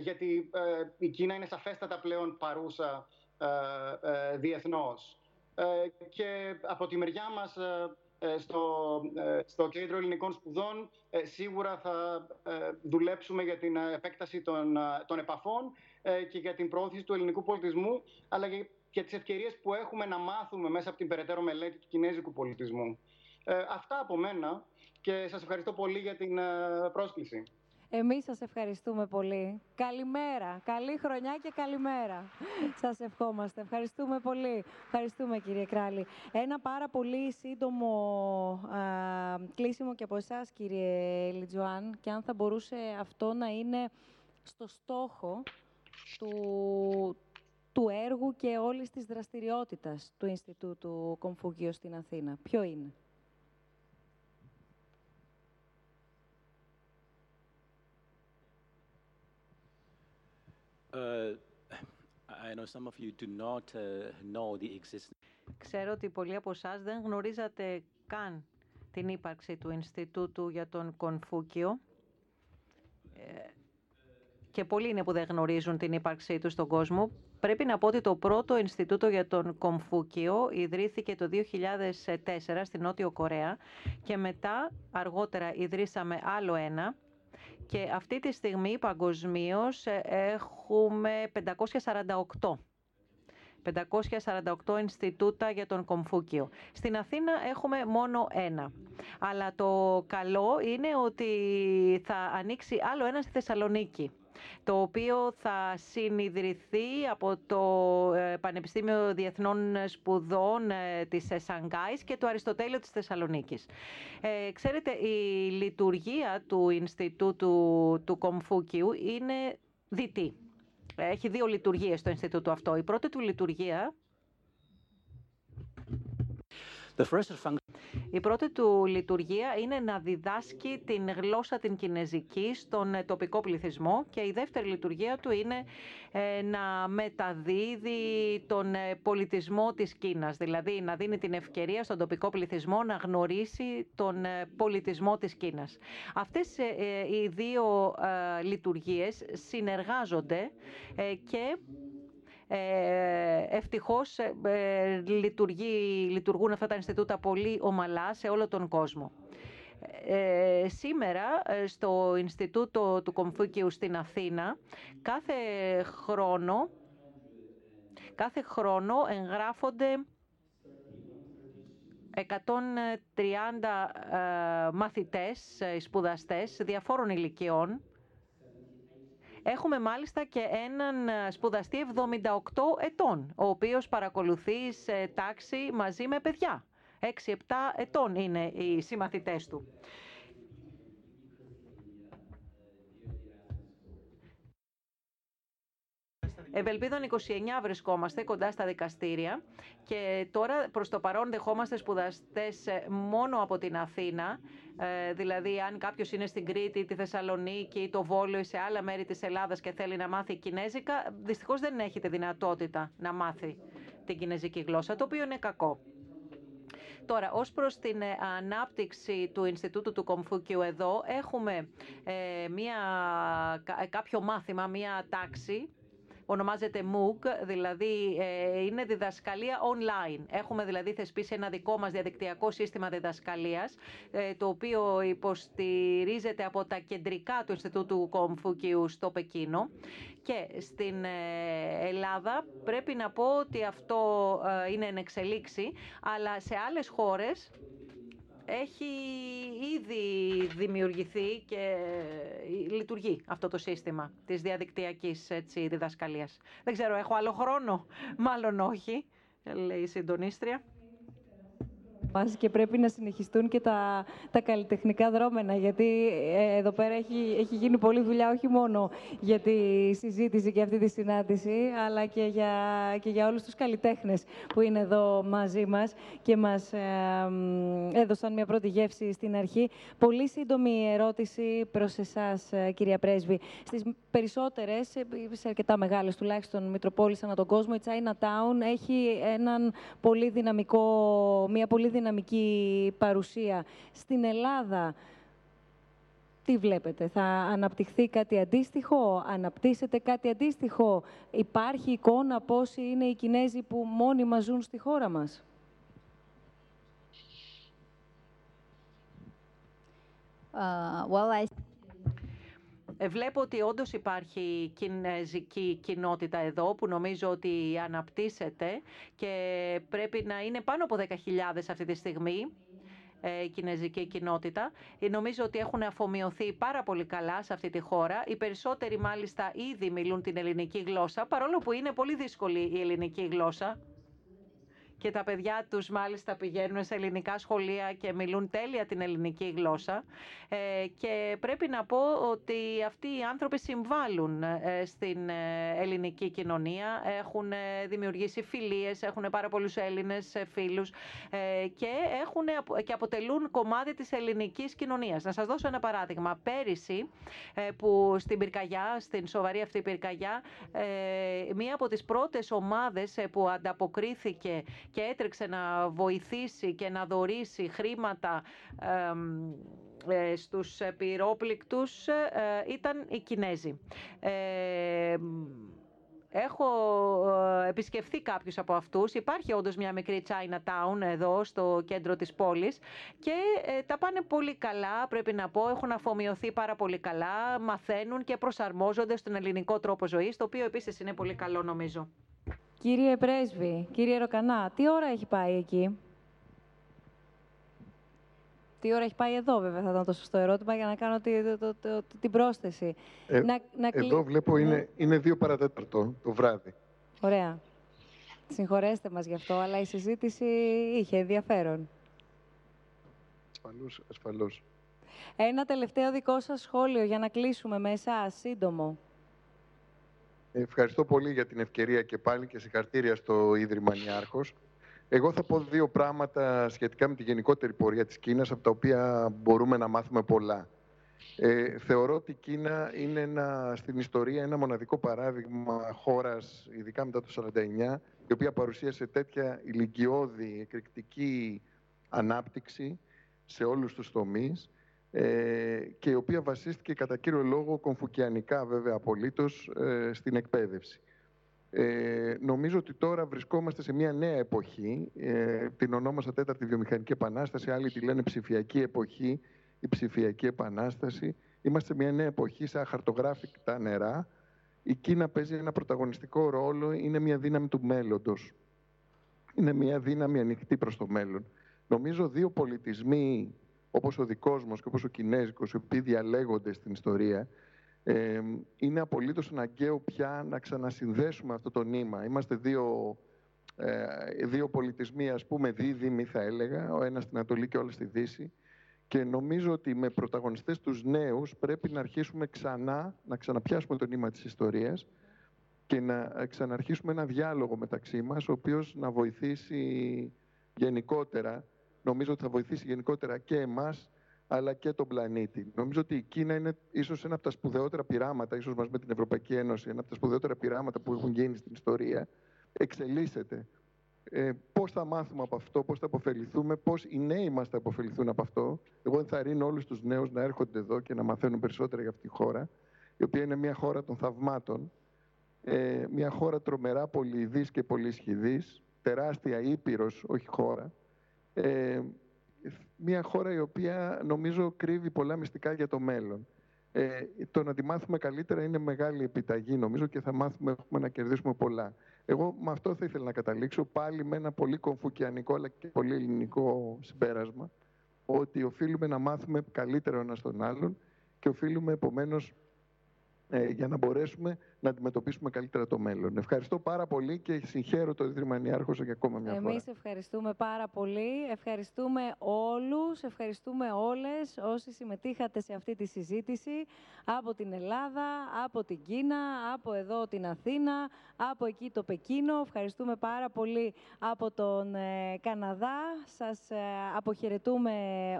γιατί η Κίνα είναι σαφέστατα πλέον παρούσα διεθνώς. Ε, και από τη μεριά μας ε, ε, στο, στο Κέντρο Ελληνικών Σπουδών σίγουρα θα δουλέψουμε για την επέκταση των, των επαφών και για την προώθηση του ελληνικού πολιτισμού αλλά και τις ευκαιρίες που έχουμε να μάθουμε μέσα από την περαιτέρω μελέτη του κινέζικου πολιτισμού. Αυτά από μένα και σας ευχαριστώ πολύ για την πρόσκληση. Εμείς σας ευχαριστούμε πολύ. Καλημέρα, καλή χρονιά και καλημέρα. σας ευχόμαστε. Ευχαριστούμε πολύ. Ευχαριστούμε κύριε Κράλη. Ένα πάρα πολύ σύντομο α, κλείσιμο και από εσάς κύριε Λιτζουάν και αν θα μπορούσε αυτό να είναι στο στόχο του, του έργου και όλης της δραστηριότητας του Ινστιτούτου Κομφούγιο στην Αθήνα. Ποιο είναι; Ξέρω ότι πολλοί από εσάς δεν γνωρίζατε καν την ύπαρξη του Ινστιτούτου για τον Κονφούκιο. Ε, και πολλοί είναι που δεν γνωρίζουν την ύπαρξή του στον κόσμο. Πρέπει να πω ότι το πρώτο Ινστιτούτο για τον Κομφούκιο ιδρύθηκε το 2004 στην Νότιο Κορέα και μετά αργότερα ιδρύσαμε άλλο ένα και αυτή τη στιγμή παγκοσμίως ε, έχουμε 548. 548 Ινστιτούτα για τον Κομφούκιο. Στην Αθήνα έχουμε μόνο ένα. Αλλά το καλό είναι ότι θα ανοίξει άλλο ένα στη Θεσσαλονίκη το οποίο θα συνειδηθεί από το ε, Πανεπιστήμιο Διεθνών Σπουδών ε, της Σανγκάης και το Αριστοτέλειο της Θεσσαλονίκης. Ε, ξέρετε, η λειτουργία του Ινστιτούτου του Κομφούκιου είναι διτή. Έχει δύο λειτουργίες το Ινστιτούτο αυτό. Η πρώτη του λειτουργία η πρώτη του λειτουργία είναι να διδάσκει την γλώσσα την κινέζικη στον ε, τοπικό πληθυσμό και η δεύτερη λειτουργία του είναι ε, να μεταδίδει τον ε, πολιτισμό της Κίνας, δηλαδή να δίνει την ευκαιρία στον τοπικό πληθυσμό να γνωρίσει τον πολιτισμό της Κίνας. Αυτές οι δύο λειτουργίες συνεργάζονται και ε, ευτυχώς ε, ε, λειτουργεί, λειτουργούν αυτά τα Ινστιτούτα πολύ ομαλά σε όλο τον κόσμο. Ε, σήμερα στο Ινστιτούτο του Κομφούκιου στην Αθήνα κάθε χρόνο, κάθε χρόνο εγγράφονται 130 ε, μαθητές, σπουδαστές διαφόρων ηλικιών Έχουμε μάλιστα και έναν ε, σπουδαστή 78 ετών, ο οποίος παρακολουθεί σε τάξη μαζί με παιδιά. 6-7 ετών είναι οι συμμαθητές του. Ευελπίδων 29 βρισκόμαστε κοντά στα δικαστήρια και τώρα προς το παρόν δεχόμαστε σπουδαστές ε, μόνο από την Αθήνα, ε, δηλαδή αν κάποιος είναι στην Κρήτη, τη Θεσσαλονίκη, το Βόλιο ή σε άλλα μέρη της Ελλάδας και θέλει να μάθει Κινέζικα, δυστυχώς δεν έχει τη δυνατότητα να μάθει την Κινέζικη γλώσσα, το οποίο είναι κακό. Τώρα, ως προς την ε, ανάπτυξη του Ινστιτούτου του Κομφούκιου εδώ, έχουμε ε, μια, κάποιο μάθημα, μια τάξη ονομάζεται MOOC, δηλαδή ε, είναι διδασκαλία online. Έχουμε δηλαδή θεσπίσει ένα δικό μας διαδικτυακό σύστημα διδασκαλίας, ε, το οποίο υποστηρίζεται από τα κεντρικά του Ινστιτούτου Κομφούκιου στο Πεκίνο. Και στην ε, Ελλάδα πρέπει να πω ότι αυτό είναι εν εξελίξη, αλλά σε άλλες χώρες έχει ήδη δημιουργηθεί και λειτουργεί αυτό το σύστημα της διαδικτυακής έτσι, διδασκαλίας. Δεν ξέρω, έχω άλλο χρόνο; Μάλλον όχι, λέει η συντονίστρια και πρέπει να συνεχιστούν και τα, τα καλλιτεχνικά δρόμενα, γιατί ε, εδώ πέρα έχει, έχει γίνει πολλή δουλειά όχι μόνο για τη συζήτηση και αυτή τη συνάντηση, αλλά και για, και για όλους τους καλλιτέχνες που είναι εδώ μαζί μας και μας ε, έδωσαν μια πρώτη γεύση στην αρχή. Πολύ σύντομη ερώτηση προς εσάς, ε, κυρία Πρέσβη. Στις περισσότερες, σε αρκετά μεγάλες τουλάχιστον Μητροπόλεις ανά τον κόσμο, η Chinatown έχει έναν πολύ δυναμικό, μια πολύ δυναμική δυναμική παρουσία. Στην Ελλάδα, τι βλέπετε, θα αναπτυχθεί κάτι αντίστοιχο, αναπτύσσεται κάτι αντίστοιχο; Υπάρχει εικόνα πόσοι είναι οι Κινέζοι που μόνοι ζουν στη χώρα μας; Uh, well, I... Ε, βλέπω ότι όντως υπάρχει κινέζικη κοινότητα εδώ που νομίζω ότι αναπτύσσεται και πρέπει να είναι πάνω από 10.000 αυτή τη στιγμή ε, η κινέζικη κοινότητα. Ε, νομίζω ότι έχουν αφομοιωθεί πάρα πολύ καλά σε αυτή τη χώρα. Οι περισσότεροι μάλιστα ήδη μιλούν την ελληνική γλώσσα, παρόλο που είναι πολύ δύσκολη η ελληνική γλώσσα και τα παιδιά τους μάλιστα πηγαίνουν σε ελληνικά σχολεία και μιλούν τέλεια την ελληνική γλώσσα ε, και πρέπει να πω ότι αυτοί οι άνθρωποι συμβάλλουν ε, στην ε, ελληνική κοινωνία, έχουν δημιουργήσει φιλίες, έχουν πάρα πολλούς Έλληνες φίλους και, έχουν, και αποτελούν κομμάτι της ελληνικής κοινωνίας. Να σας δώσω ένα παράδειγμα. Πέρυσι που στην πυρκαγιά, στην σοβαρή αυτή πυρκαγιά, μία από τις πρώτες ομάδες που ανταποκρίθηκε και έτρεξε να βοηθήσει και να δωρήσει χρήματα ε, στους πυρόπληκτους ε, ήταν οι Κινέζοι. Ε, έχω επισκεφθεί κάποιους από αυτούς. Υπάρχει όντως μια μικρή Chinatown εδώ στο κέντρο της πόλης και τα πάνε πολύ καλά, πρέπει να πω. Έχουν αφομοιωθεί πάρα πολύ καλά, μαθαίνουν και προσαρμόζονται στον ελληνικό τρόπο ζωής, το οποίο επίσης είναι πολύ καλό νομίζω. Κύριε Πρέσβη, κύριε Ροκανά, τι ώρα έχει πάει εκεί; Τι ώρα έχει πάει εδώ, βέβαια, θα ήταν το σωστό ερώτημα για να κάνω τη, το, το, την πρόσθεση. Ε, να, να εδώ βλέπω είναι, ναι. είναι δύο παρατέταρτο το βράδυ. Ωραία. Συγχωρέστε μας γι' αυτό, αλλά η συζήτηση είχε ενδιαφέρον. Ασφαλώς, ασφαλώς. Ένα τελευταίο δικό σας σχόλιο για να κλείσουμε με εσάς, σύντομο. Ευχαριστώ πολύ για την ευκαιρία και πάλι και συγχαρητήρια στο Ίδρυμα Νιάρχος. Εγώ θα πω δύο πράγματα σχετικά με τη γενικότερη πορεία της Κίνας, από τα οποία μπορούμε να μάθουμε πολλά. Ε, θεωρώ ότι η Κίνα είναι ένα, στην ιστορία ένα μοναδικό παράδειγμα χώρας, ειδικά μετά το 1949, η οποία παρουσίασε τέτοια ηλικιώδη, εκρηκτική ανάπτυξη σε όλους τους τομείς ε, και η οποία βασίστηκε κατά κύριο λόγο κομφουκιανικά βέβαια απολύτως ε, στην εκπαίδευση. Ε, νομίζω ότι τώρα βρισκόμαστε σε μια νέα εποχή, ε, την ονόμασα τέταρτη βιομηχανική επανάσταση, άλλοι τη λένε ψηφιακή εποχή, η ψηφιακή επανάσταση. Είμαστε σε μια νέα εποχή, σε αχαρτογράφητα νερά. Η Κίνα παίζει ένα πρωταγωνιστικό ρόλο, είναι μια δύναμη του μέλλοντος. Είναι μια δύναμη ανοιχτή προς το μέλλον. Νομίζω δύο πολιτισμοί όπως ο δικός μας και όπως ο Κινέζικος, οι οποίοι διαλέγονται στην ιστορία, ε, είναι απολύτως αναγκαίο πια να ξανασυνδέσουμε αυτό το νήμα. Είμαστε δύο, ε, δύο πολιτισμοί, ας πούμε, δίδυμοι θα έλεγα, ο ένας στην Ανατολή και όλα στη Δύση. Και νομίζω ότι με πρωταγωνιστές τους νέους πρέπει να αρχίσουμε ξανά, να ξαναπιάσουμε το νήμα της ιστορίας και να ξαναρχίσουμε ένα διάλογο μεταξύ μας, ο οποίος να βοηθήσει γενικότερα, νομίζω ότι θα βοηθήσει γενικότερα και εμάς, αλλά και τον πλανήτη. Νομίζω ότι η Κίνα είναι ίσως ένα από τα σπουδαιότερα πειράματα, ίσως μας με την Ευρωπαϊκή Ένωση, ένα από τα σπουδαιότερα πειράματα που έχουν γίνει στην ιστορία. Εξελίσσεται. Ε, πώς θα μάθουμε από αυτό, πώς θα αποφεληθούμε, πώς οι νέοι μας θα αποφεληθούν από αυτό. Εγώ ενθαρρύνω όλους τους νέους να έρχονται εδώ και να μαθαίνουν περισσότερα για αυτή τη χώρα, η οποία είναι μια χώρα των θαυμάτων, ε, μια χώρα τρομερά πολυειδής και πολυσχηδής, τεράστια ήπειρος, όχι χώρα, ε, μια χώρα η οποία νομίζω κρύβει πολλά μυστικά για το μέλλον. Ε, το να τη μάθουμε καλύτερα είναι μεγάλη επιταγή νομίζω και θα μάθουμε έχουμε να κερδίσουμε πολλά. Εγώ με αυτό θα ήθελα να καταλήξω πάλι με ένα πολύ κομφουκιανικό αλλά και πολύ ελληνικό συμπέρασμα ότι οφείλουμε να μάθουμε καλύτερα ο ένας τον άλλον και οφείλουμε επομένως ε, για να μπορέσουμε να αντιμετωπίσουμε καλύτερα το μέλλον. Ευχαριστώ πάρα πολύ και συγχαίρω το Ίδρυμα Νιάρχος για ακόμα μια φορά. Εμείς ευχαριστούμε πάρα πολύ. Ευχαριστούμε όλους, ευχαριστούμε όλες όσοι συμμετείχατε σε αυτή τη συζήτηση από την Ελλάδα, από την Κίνα, από εδώ την Αθήνα, από εκεί το Πεκίνο. Ευχαριστούμε πάρα πολύ από τον ε, Καναδά. Σας ε, αποχαιρετούμε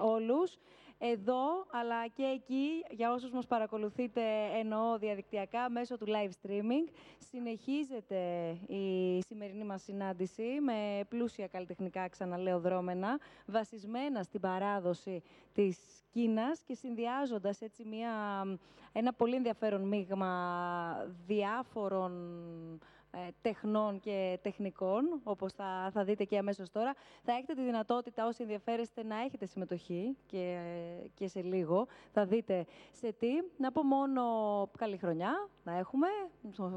όλους εδώ, αλλά και εκεί, για όσους μας παρακολουθείτε εννοώ διαδικτυακά, μέσω του live streaming. Συνεχίζεται η σημερινή μας συνάντηση με πλούσια καλλιτεχνικά, ξαναλέω, δρόμενα, βασισμένα στην παράδοση της Κίνας και συνδυάζοντας έτσι μια, ένα πολύ ενδιαφέρον μείγμα διάφορων ε, τεχνών και τεχνικών, όπως θα, θα δείτε και αμέσως τώρα. Θα έχετε τη δυνατότητα όσοι ενδιαφέρεστε να έχετε συμμετοχή και, και σε λίγο. Θα δείτε σε τι. Να πω μόνο καλή χρονιά να έχουμε.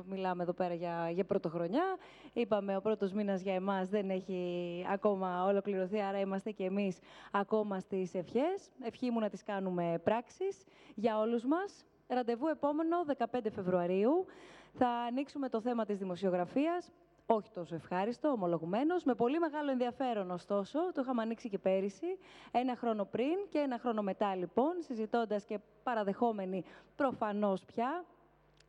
Μιλάμε εδώ πέρα για, για πρωτοχρονιά. Είπαμε ο πρώτος μήνας για εμάς δεν έχει ακόμα ολοκληρωθεί, άρα είμαστε και εμείς ακόμα στις ευχές. Ευχή μου να τις κάνουμε πράξεις για όλους μας. Ραντεβού επόμενο 15 Φεβρουαρίου. Θα ανοίξουμε το θέμα της δημοσιογραφίας. Όχι τόσο ευχάριστο, ομολογουμένως. Με πολύ μεγάλο ενδιαφέρον, ωστόσο, το είχαμε ανοίξει και πέρυσι, ένα χρόνο πριν και ένα χρόνο μετά, λοιπόν, συζητώντας και παραδεχόμενοι προφανώς πια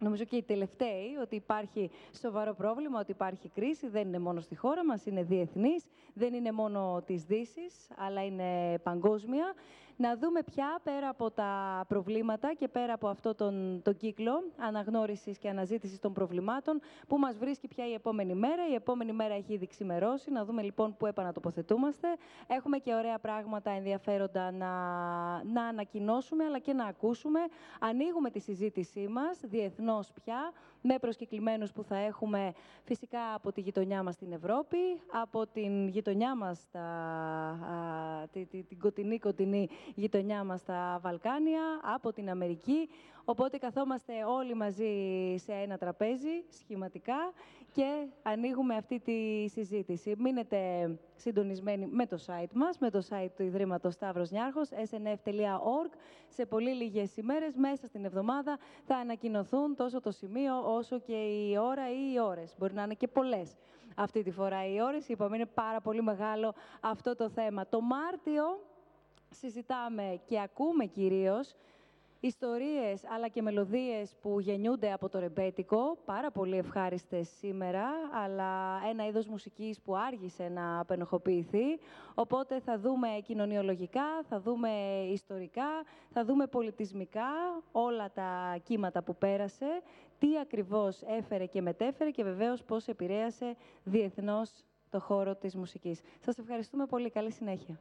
Νομίζω και οι τελευταίοι ότι υπάρχει σοβαρό πρόβλημα, ότι υπάρχει κρίση. Δεν είναι μόνο στη χώρα μας, είναι διεθνής. Δεν είναι μόνο της δύσης, αλλά είναι παγκόσμια να δούμε πια πέρα από τα προβλήματα και πέρα από αυτό τον, τον κύκλο αναγνώρισης και αναζήτησης των προβλημάτων που μας βρίσκει πια η επόμενη μέρα. Η επόμενη μέρα έχει ήδη ξημερώσει. Να δούμε λοιπόν πού επανατοποθετούμαστε. Έχουμε και ωραία πράγματα ενδιαφέροντα να, να ανακοινώσουμε αλλά και να ακούσουμε. Ανοίγουμε τη συζήτησή μας διεθνώς πια με προσκεκλημένους που θα έχουμε φυσικά από τη γειτονιά μας στην Ευρώπη, από την γειτονιά μας, τα, α, την, την κοντινή κοντινή γειτονιά μας στα Βαλκάνια, από την Αμερική. Οπότε καθόμαστε όλοι μαζί σε ένα τραπέζι, σχηματικά, και ανοίγουμε αυτή τη συζήτηση. Μείνετε συντονισμένοι με το site μας, με το site του Ιδρύματος Σταύρος Νιάρχος, snf.org. Σε πολύ λίγες ημέρες, μέσα στην εβδομάδα, θα ανακοινωθούν τόσο το σημείο όσο και η ώρα ή οι ώρες. Μπορεί να είναι και πολλές αυτή τη φορά οι ώρες. Είπαμε, είναι πάρα πολύ μεγάλο αυτό το θέμα. Το Μάρτιο συζητάμε και ακούμε κυρίως ιστορίες αλλά και μελωδίες που γεννιούνται από το ρεμπέτικο, πάρα πολύ ευχάριστες σήμερα, αλλά ένα είδος μουσικής που άργησε να απενοχοποιηθεί. Οπότε θα δούμε κοινωνιολογικά, θα δούμε ιστορικά, θα δούμε πολιτισμικά όλα τα κύματα που πέρασε, τι ακριβώς έφερε και μετέφερε και βεβαίως πώς επηρέασε διεθνώς το χώρο της μουσικής. Σας ευχαριστούμε πολύ. Καλή συνέχεια.